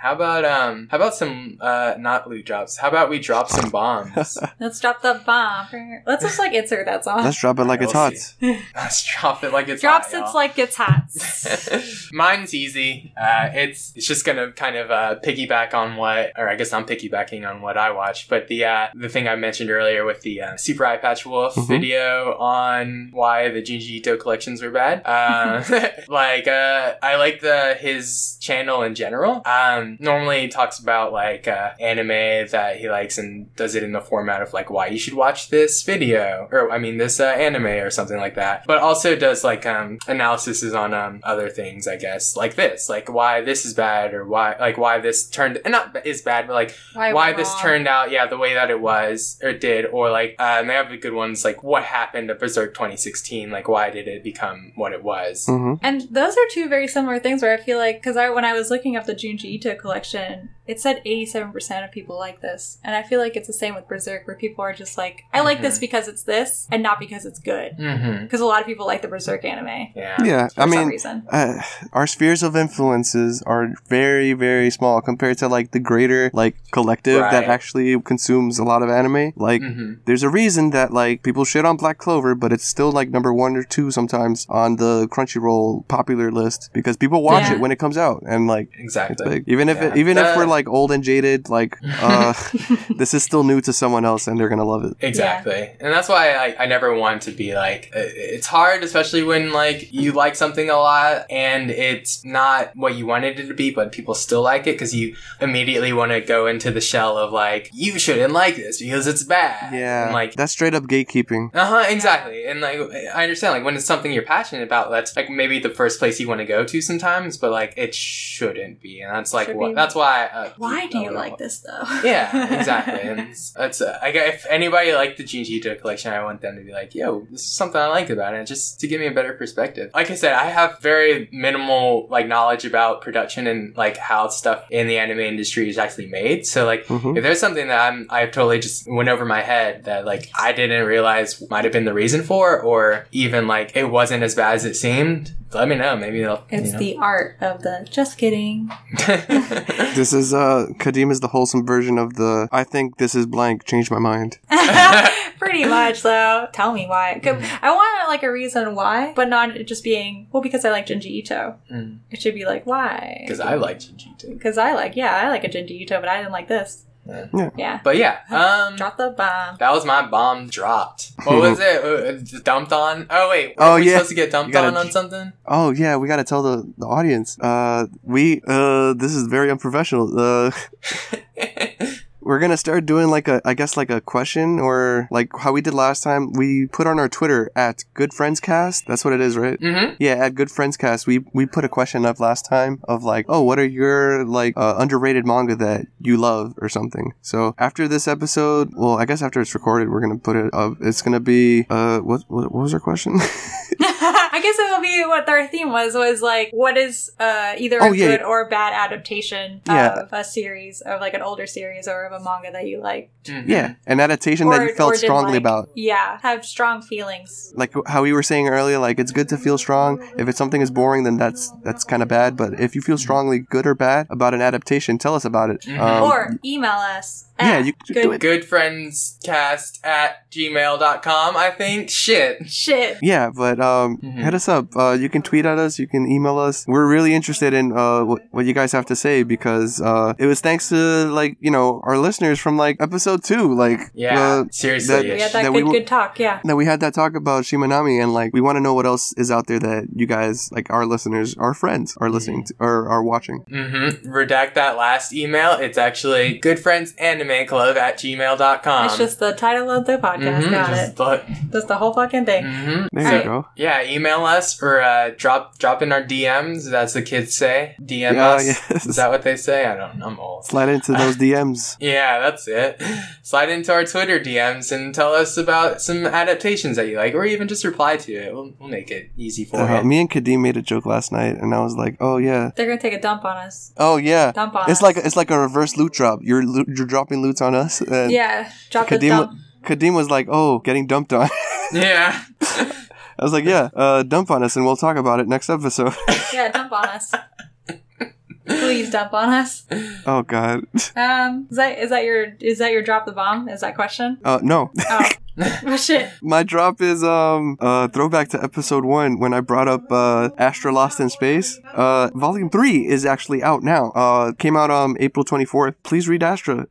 how about um how about some uh not loot drops? How about we drop some bombs? Let's drop the bomb. Let's just like insert that song. Let's drop it like it's We'll hot. see. Let's drop it like it's Drops hot, it's y'all. like it's hot. Mine's easy. Uh, it's it's just gonna kind of uh, piggyback on what, or I guess I'm piggybacking on what I watched. But the uh, the thing I mentioned earlier with the uh, Super Eyepatch Wolf Mhm. video on why the Junji Ito collections were bad. Uh, like uh, I like the his channel in general. Um, normally he talks about like uh, anime that he likes and does it in the format of like why you should watch this video or I mean this uh, anime or something like that. But also does like um analysis on um other things I guess like this like why this is bad or why like why this turned and not is bad but like Why, why this wrong. turned out yeah the way that it was or did or like uh, and they have the good ones like what happened to Berserk 2016 like why did it become what it was. hmm And those are two very similar things where I feel like because I when I was looking up the Junji Ito collection, it said eighty seven percent of people like this, and I feel like it's the same with Berserk, where people are just like, I like this because it's this, and not because it's good. Mm-hmm. Because a lot of people like the Berserk anime Yeah. Yeah, for I some mean, reason. uh, our spheres of influences are very, very small compared to like the greater like collective that actually consumes a lot of anime. Like, Mm-hmm. there's a reason that like people shit on Black Clover, but it's still like number one or two sometimes on the Crunchyroll popular list because people watch Yeah. it when it comes out, and like it's Exactly. big. Even if Yeah. it, even if we're like old and jaded, like uh, this is still new to someone else, and they're gonna love it. Exactly. And that's why I, I never want to be like, uh, it's hard, especially when like you like something a lot and it's not what you wanted it to be, but people still like it because you immediately want to go into the shell of like, you shouldn't like this because it's bad. Yeah, And, like, that's straight up gatekeeping. uh huh, exactly. And like, I understand, like, when it's something you're passionate about, that's like maybe the first place you want to go to sometimes, but like, it shouldn't be. And that's like, Should what, be- that's why. Uh, Why do you don't know. like this though? Yeah, exactly. and it's, it's uh, I guess if anybody liked the Junji Ito collection, I want them to be like, "Yo, this is something I like about it," just to give me a better perspective. Like I said, I have very minimal like knowledge about production and like how stuff in the anime industry is actually made. So like, hmm if there's something that I'm I've totally just went over my head that like I didn't realize might have been the reason for, or even like it wasn't as bad as it seemed, let me know. Maybe they'll. It's you the art of the just kidding. This is uh Kadeem is the wholesome version of the I think this is blank changed my mind. Pretty much, though. Tell me why. 'Cause I want like a reason why, but not just being well because I like Junji Ito. Mm. It should be like why? Because I like Junji Ito. Because I like yeah, I like a Junji Ito, but I didn't like this. Yeah. Yeah. Yeah. But yeah, um, Drop the bomb. that was my bomb dropped. What was it? Uh, dumped on? Oh wait, Oh, were we yeah. supposed to get dumped gotta- on on something? Oh yeah, we gotta tell the, the audience. Uh, we uh, this is very unprofessional. Uh, we're gonna start doing like a, I guess like a question or like how we did last time. We put on our Twitter at Good Friends Cast. That's what it is, right? mm-hmm. Yeah, at Good Friends Cast, we we put a question up last time of like, oh, what are your like uh, underrated manga that you love or something. So after this episode, well, I guess after it's recorded, we're gonna put it up. It's gonna be uh, what what, what was our question? guess it will be what our theme was was like what is uh, either Oh, a yeah, good yeah. or bad adaptation Yeah. of a series of like an older series or of a manga that you like Mhm. Yeah, an adaptation that you felt strongly about. Yeah, have strong feelings. Like how we were saying earlier, like it's good to feel strong. If it's something is boring, then that's that's kind of bad. But if you feel strongly, good or bad, about an adaptation, tell us about it. Mhm. Um, or email us. Yeah, at you could good do it. Goodfriendscast at gmail.com, I think. Shit. Shit. Yeah, but um, Mhm. hit us up. Uh, you can tweet at us. You can email us. We're really interested in uh what, what you guys have to say because uh it was thanks to like you know our listeners from like episode two, like Yeah. uh, seriously. that- We had that, That good, we w- good talk. Yeah. that we had that talk about Shimanami and like we want to know what else is out there that you guys like our listeners, our friends are listening to or are watching. Mm-hmm. Redact that last email. It's actually goodfriendsanimeclub at gmail.com. it's just the title of the podcast. Mhm, Got just it. the- That's the whole fucking thing. mhm. There Right. you go. Yeah, email us or uh, drop drop in our DMs. That's the kids say. DM Yeah, us. yes. Is that what they say? I don't know. I'm old. Slide into those DMs. Yeah, that's it. Slide into our Twitter DMs and tell us about some adaptations that you like, or even just reply to it. We'll, we'll make it easy for Uh, you. me and Kadeem made a joke last night, and I was like, "Oh yeah, They're gonna take a dump on us. oh yeah." Dump on It's us. like it's like a reverse loot drop. You're loot, you're dropping loots on us. And yeah. Drop the Kadeem, dump. Kadeem was like, "Oh, getting dumped on." Yeah. I was like, "Yeah, uh, dump on us, and we'll talk about it next episode." Yeah, dump on us. Please dump on us. oh God. Um, is that is that your is that your drop the bomb? Is that question? Uh, no. Oh, oh shit. My drop is um uh throwback to episode one when I brought up uh Astra Lost in Space. Uh, volume three is actually out now. Uh, came out um April twenty fourth. Please read Astra.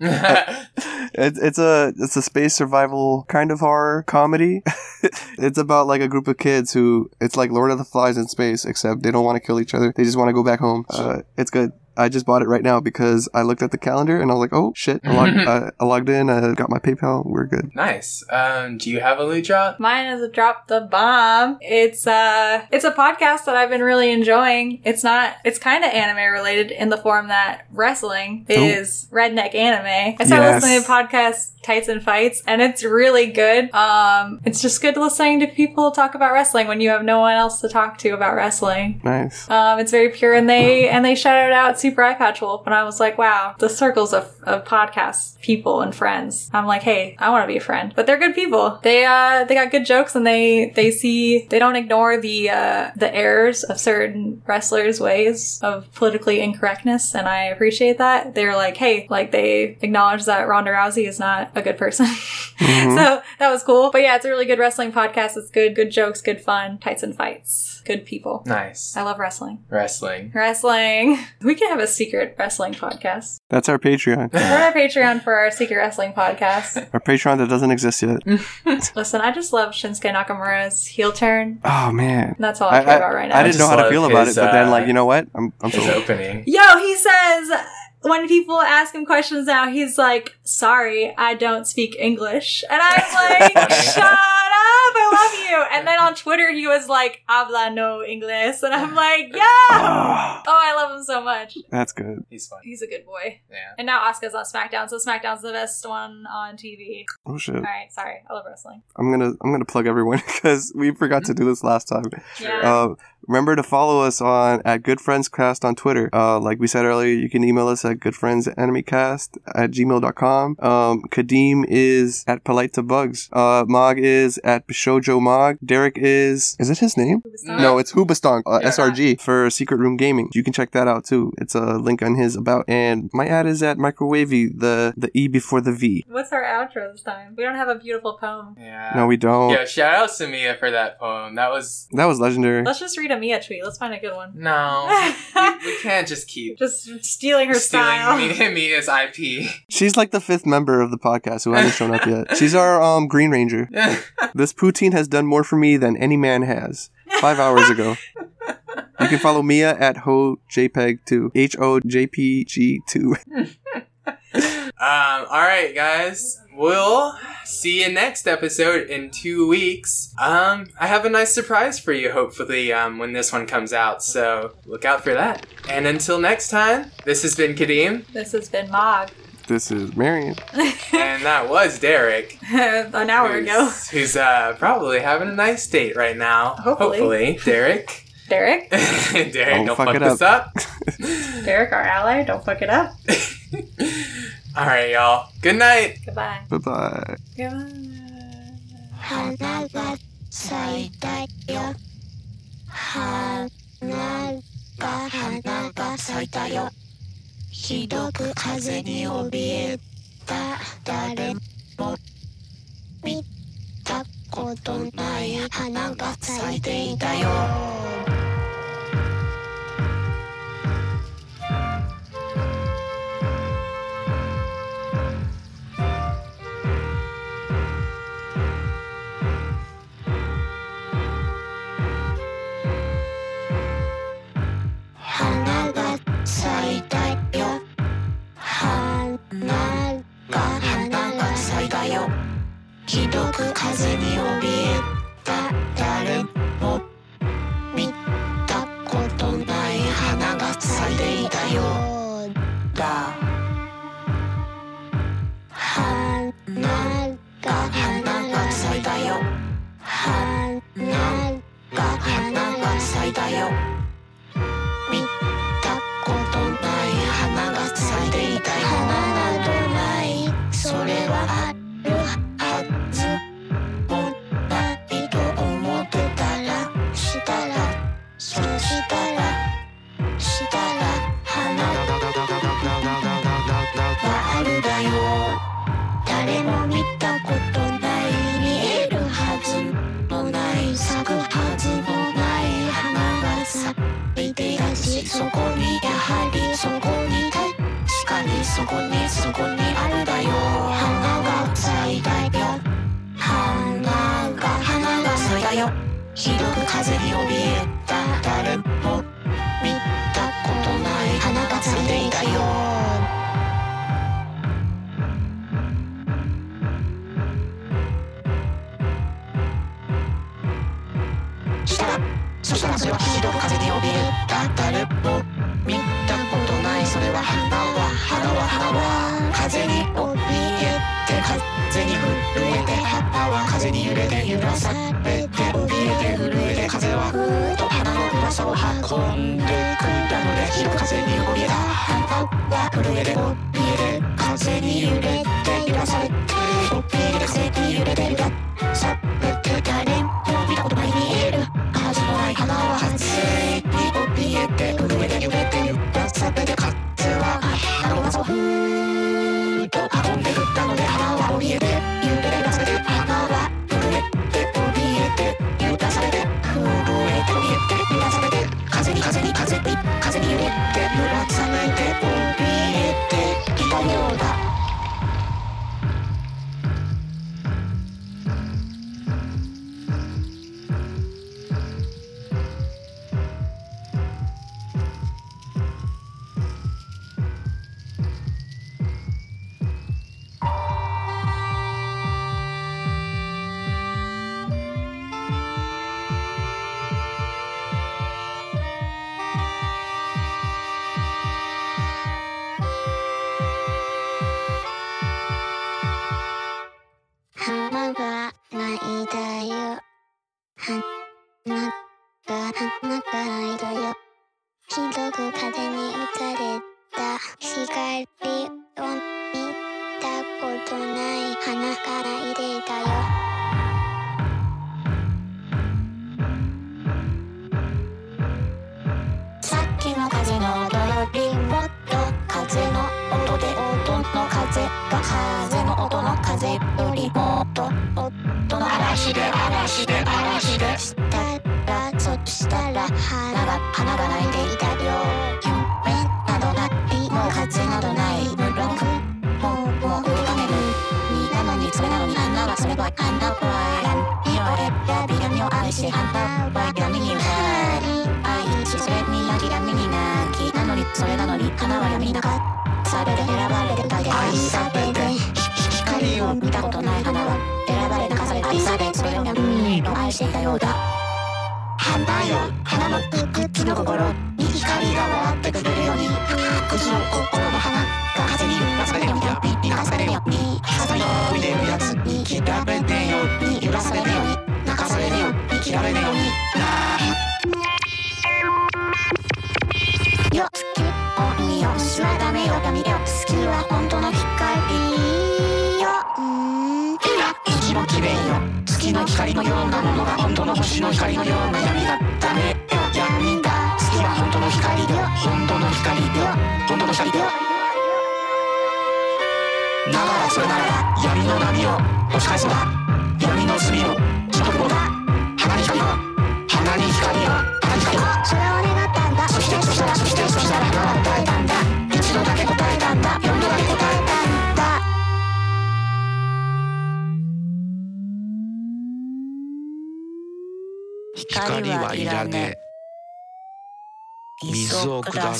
It's it's a it's a space survival kind of horror comedy. it's about like a group of kids who it's like Lord of the Flies in space, except they don't want to kill each other. They just want to go back home. Uh, it's good. I just bought it right now because I looked at the calendar and I was like, oh shit! I logged, I, I logged in. I got my PayPal. We're good. nice. Um, do you have a loot drop? Mine is a drop the bomb. It's uh it's a podcast that I've been really enjoying. It's not it's kind of anime related in the form that wrestling is redneck anime. I started Yes. listening to podcasts Tights and Fights and it's really good. Um it's just good listening to people talk about wrestling when you have no one else to talk to about wrestling. Nice. Um, it's very pure, and they and they shouted out Super Eyepatch Wolf, and I was like, wow, the circles of, of podcasts, people, and friends. I'm like, hey, I want to be a friend, but they're good people. They uh they got good jokes, and they they see they don't ignore the uh the errors of certain wrestlers' ways of politically incorrectness, and I appreciate that. They're like, hey, like they acknowledge that Ronda Rousey is not a good person. Mhm. So that was cool. But yeah, it's a really good wrestling podcast. It's good, good jokes, good fun, tights and fights, good people. Nice. I love wrestling. Wrestling. Wrestling. We can have a secret wrestling podcast. That's our Patreon. We're on Patreon for our secret wrestling podcast. Our Patreon that doesn't exist yet. Listen, I just love Shinsuke Nakamura's heel turn. Oh man. That's all I, I, care I- about right now. I didn't know how to love feel about his, it, but then uh, like you know what? I'm I'm His so opening. Yo, he says when people ask him questions now, he's like, "Sorry, I don't speak English," and I'm like, "Shut up, I love you." And then on Twitter, he was like, "Habla no inglés," and I'm like, "Yeah." Ah, Oh, I love him so much. that's good. He's fun. He's a good boy. Yeah. And now Asuka's on SmackDown, so SmackDown's the best one on TV. Oh shit. All right, sorry, I love wrestling. I'm gonna I'm gonna plug everyone because we forgot to do this last time. Yeah. Uh, remember to follow us on at Good Friends Cast on Twitter. Uh, like we said earlier, you can email us at goodfriendsenemycast at gmail.com. Um, Kadeem is at Polite to Bugs. Uh, Mog is at Bishojo Mog. Derek is is it his name? No, it's Hoobastonk, uh, Yeah. SRG for Secret Room Gaming. You can check that out too. It's a link on his about. And my ad is at Microwaevy, the the E before the V. What's our outro this time? We don't have a beautiful poem. Yeah. No, we don't. Yeah, shout out to Mia for that poem. That was That was legendary. Let's just read a Mia tweet. Let's find a good one. no. we, we can't just keep Just stealing her style. stealing Mia, Mia's IP. She's like the fifth member of the podcast who hasn't shown up yet. She's our um Green Ranger. This poutine has done more for me than any man has. Five hours ago. You can follow Mia at Ho JPEG two H O J P G two. um, all right, guys. We'll see you next episode in two weeks. Um, I have a nice surprise for you, hopefully, um, when this one comes out. So look out for that. And until next time, this has been Kadeem. This has been Mog. This is Marion. and that was Derek. An hour who's, ago. Who's uh, probably having a nice date right now. Hopefully. hopefully. Derek. Derek? Derek, don't, don't, fuck, fuck this up. up. Derek, our ally, don't fuck it up. All right, y'all. Good night. Goodbye. Goodbye. Goodbye. 花が花が咲いたよひどく風に怯えた誰も見たことない花が咲いていたよ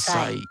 sight.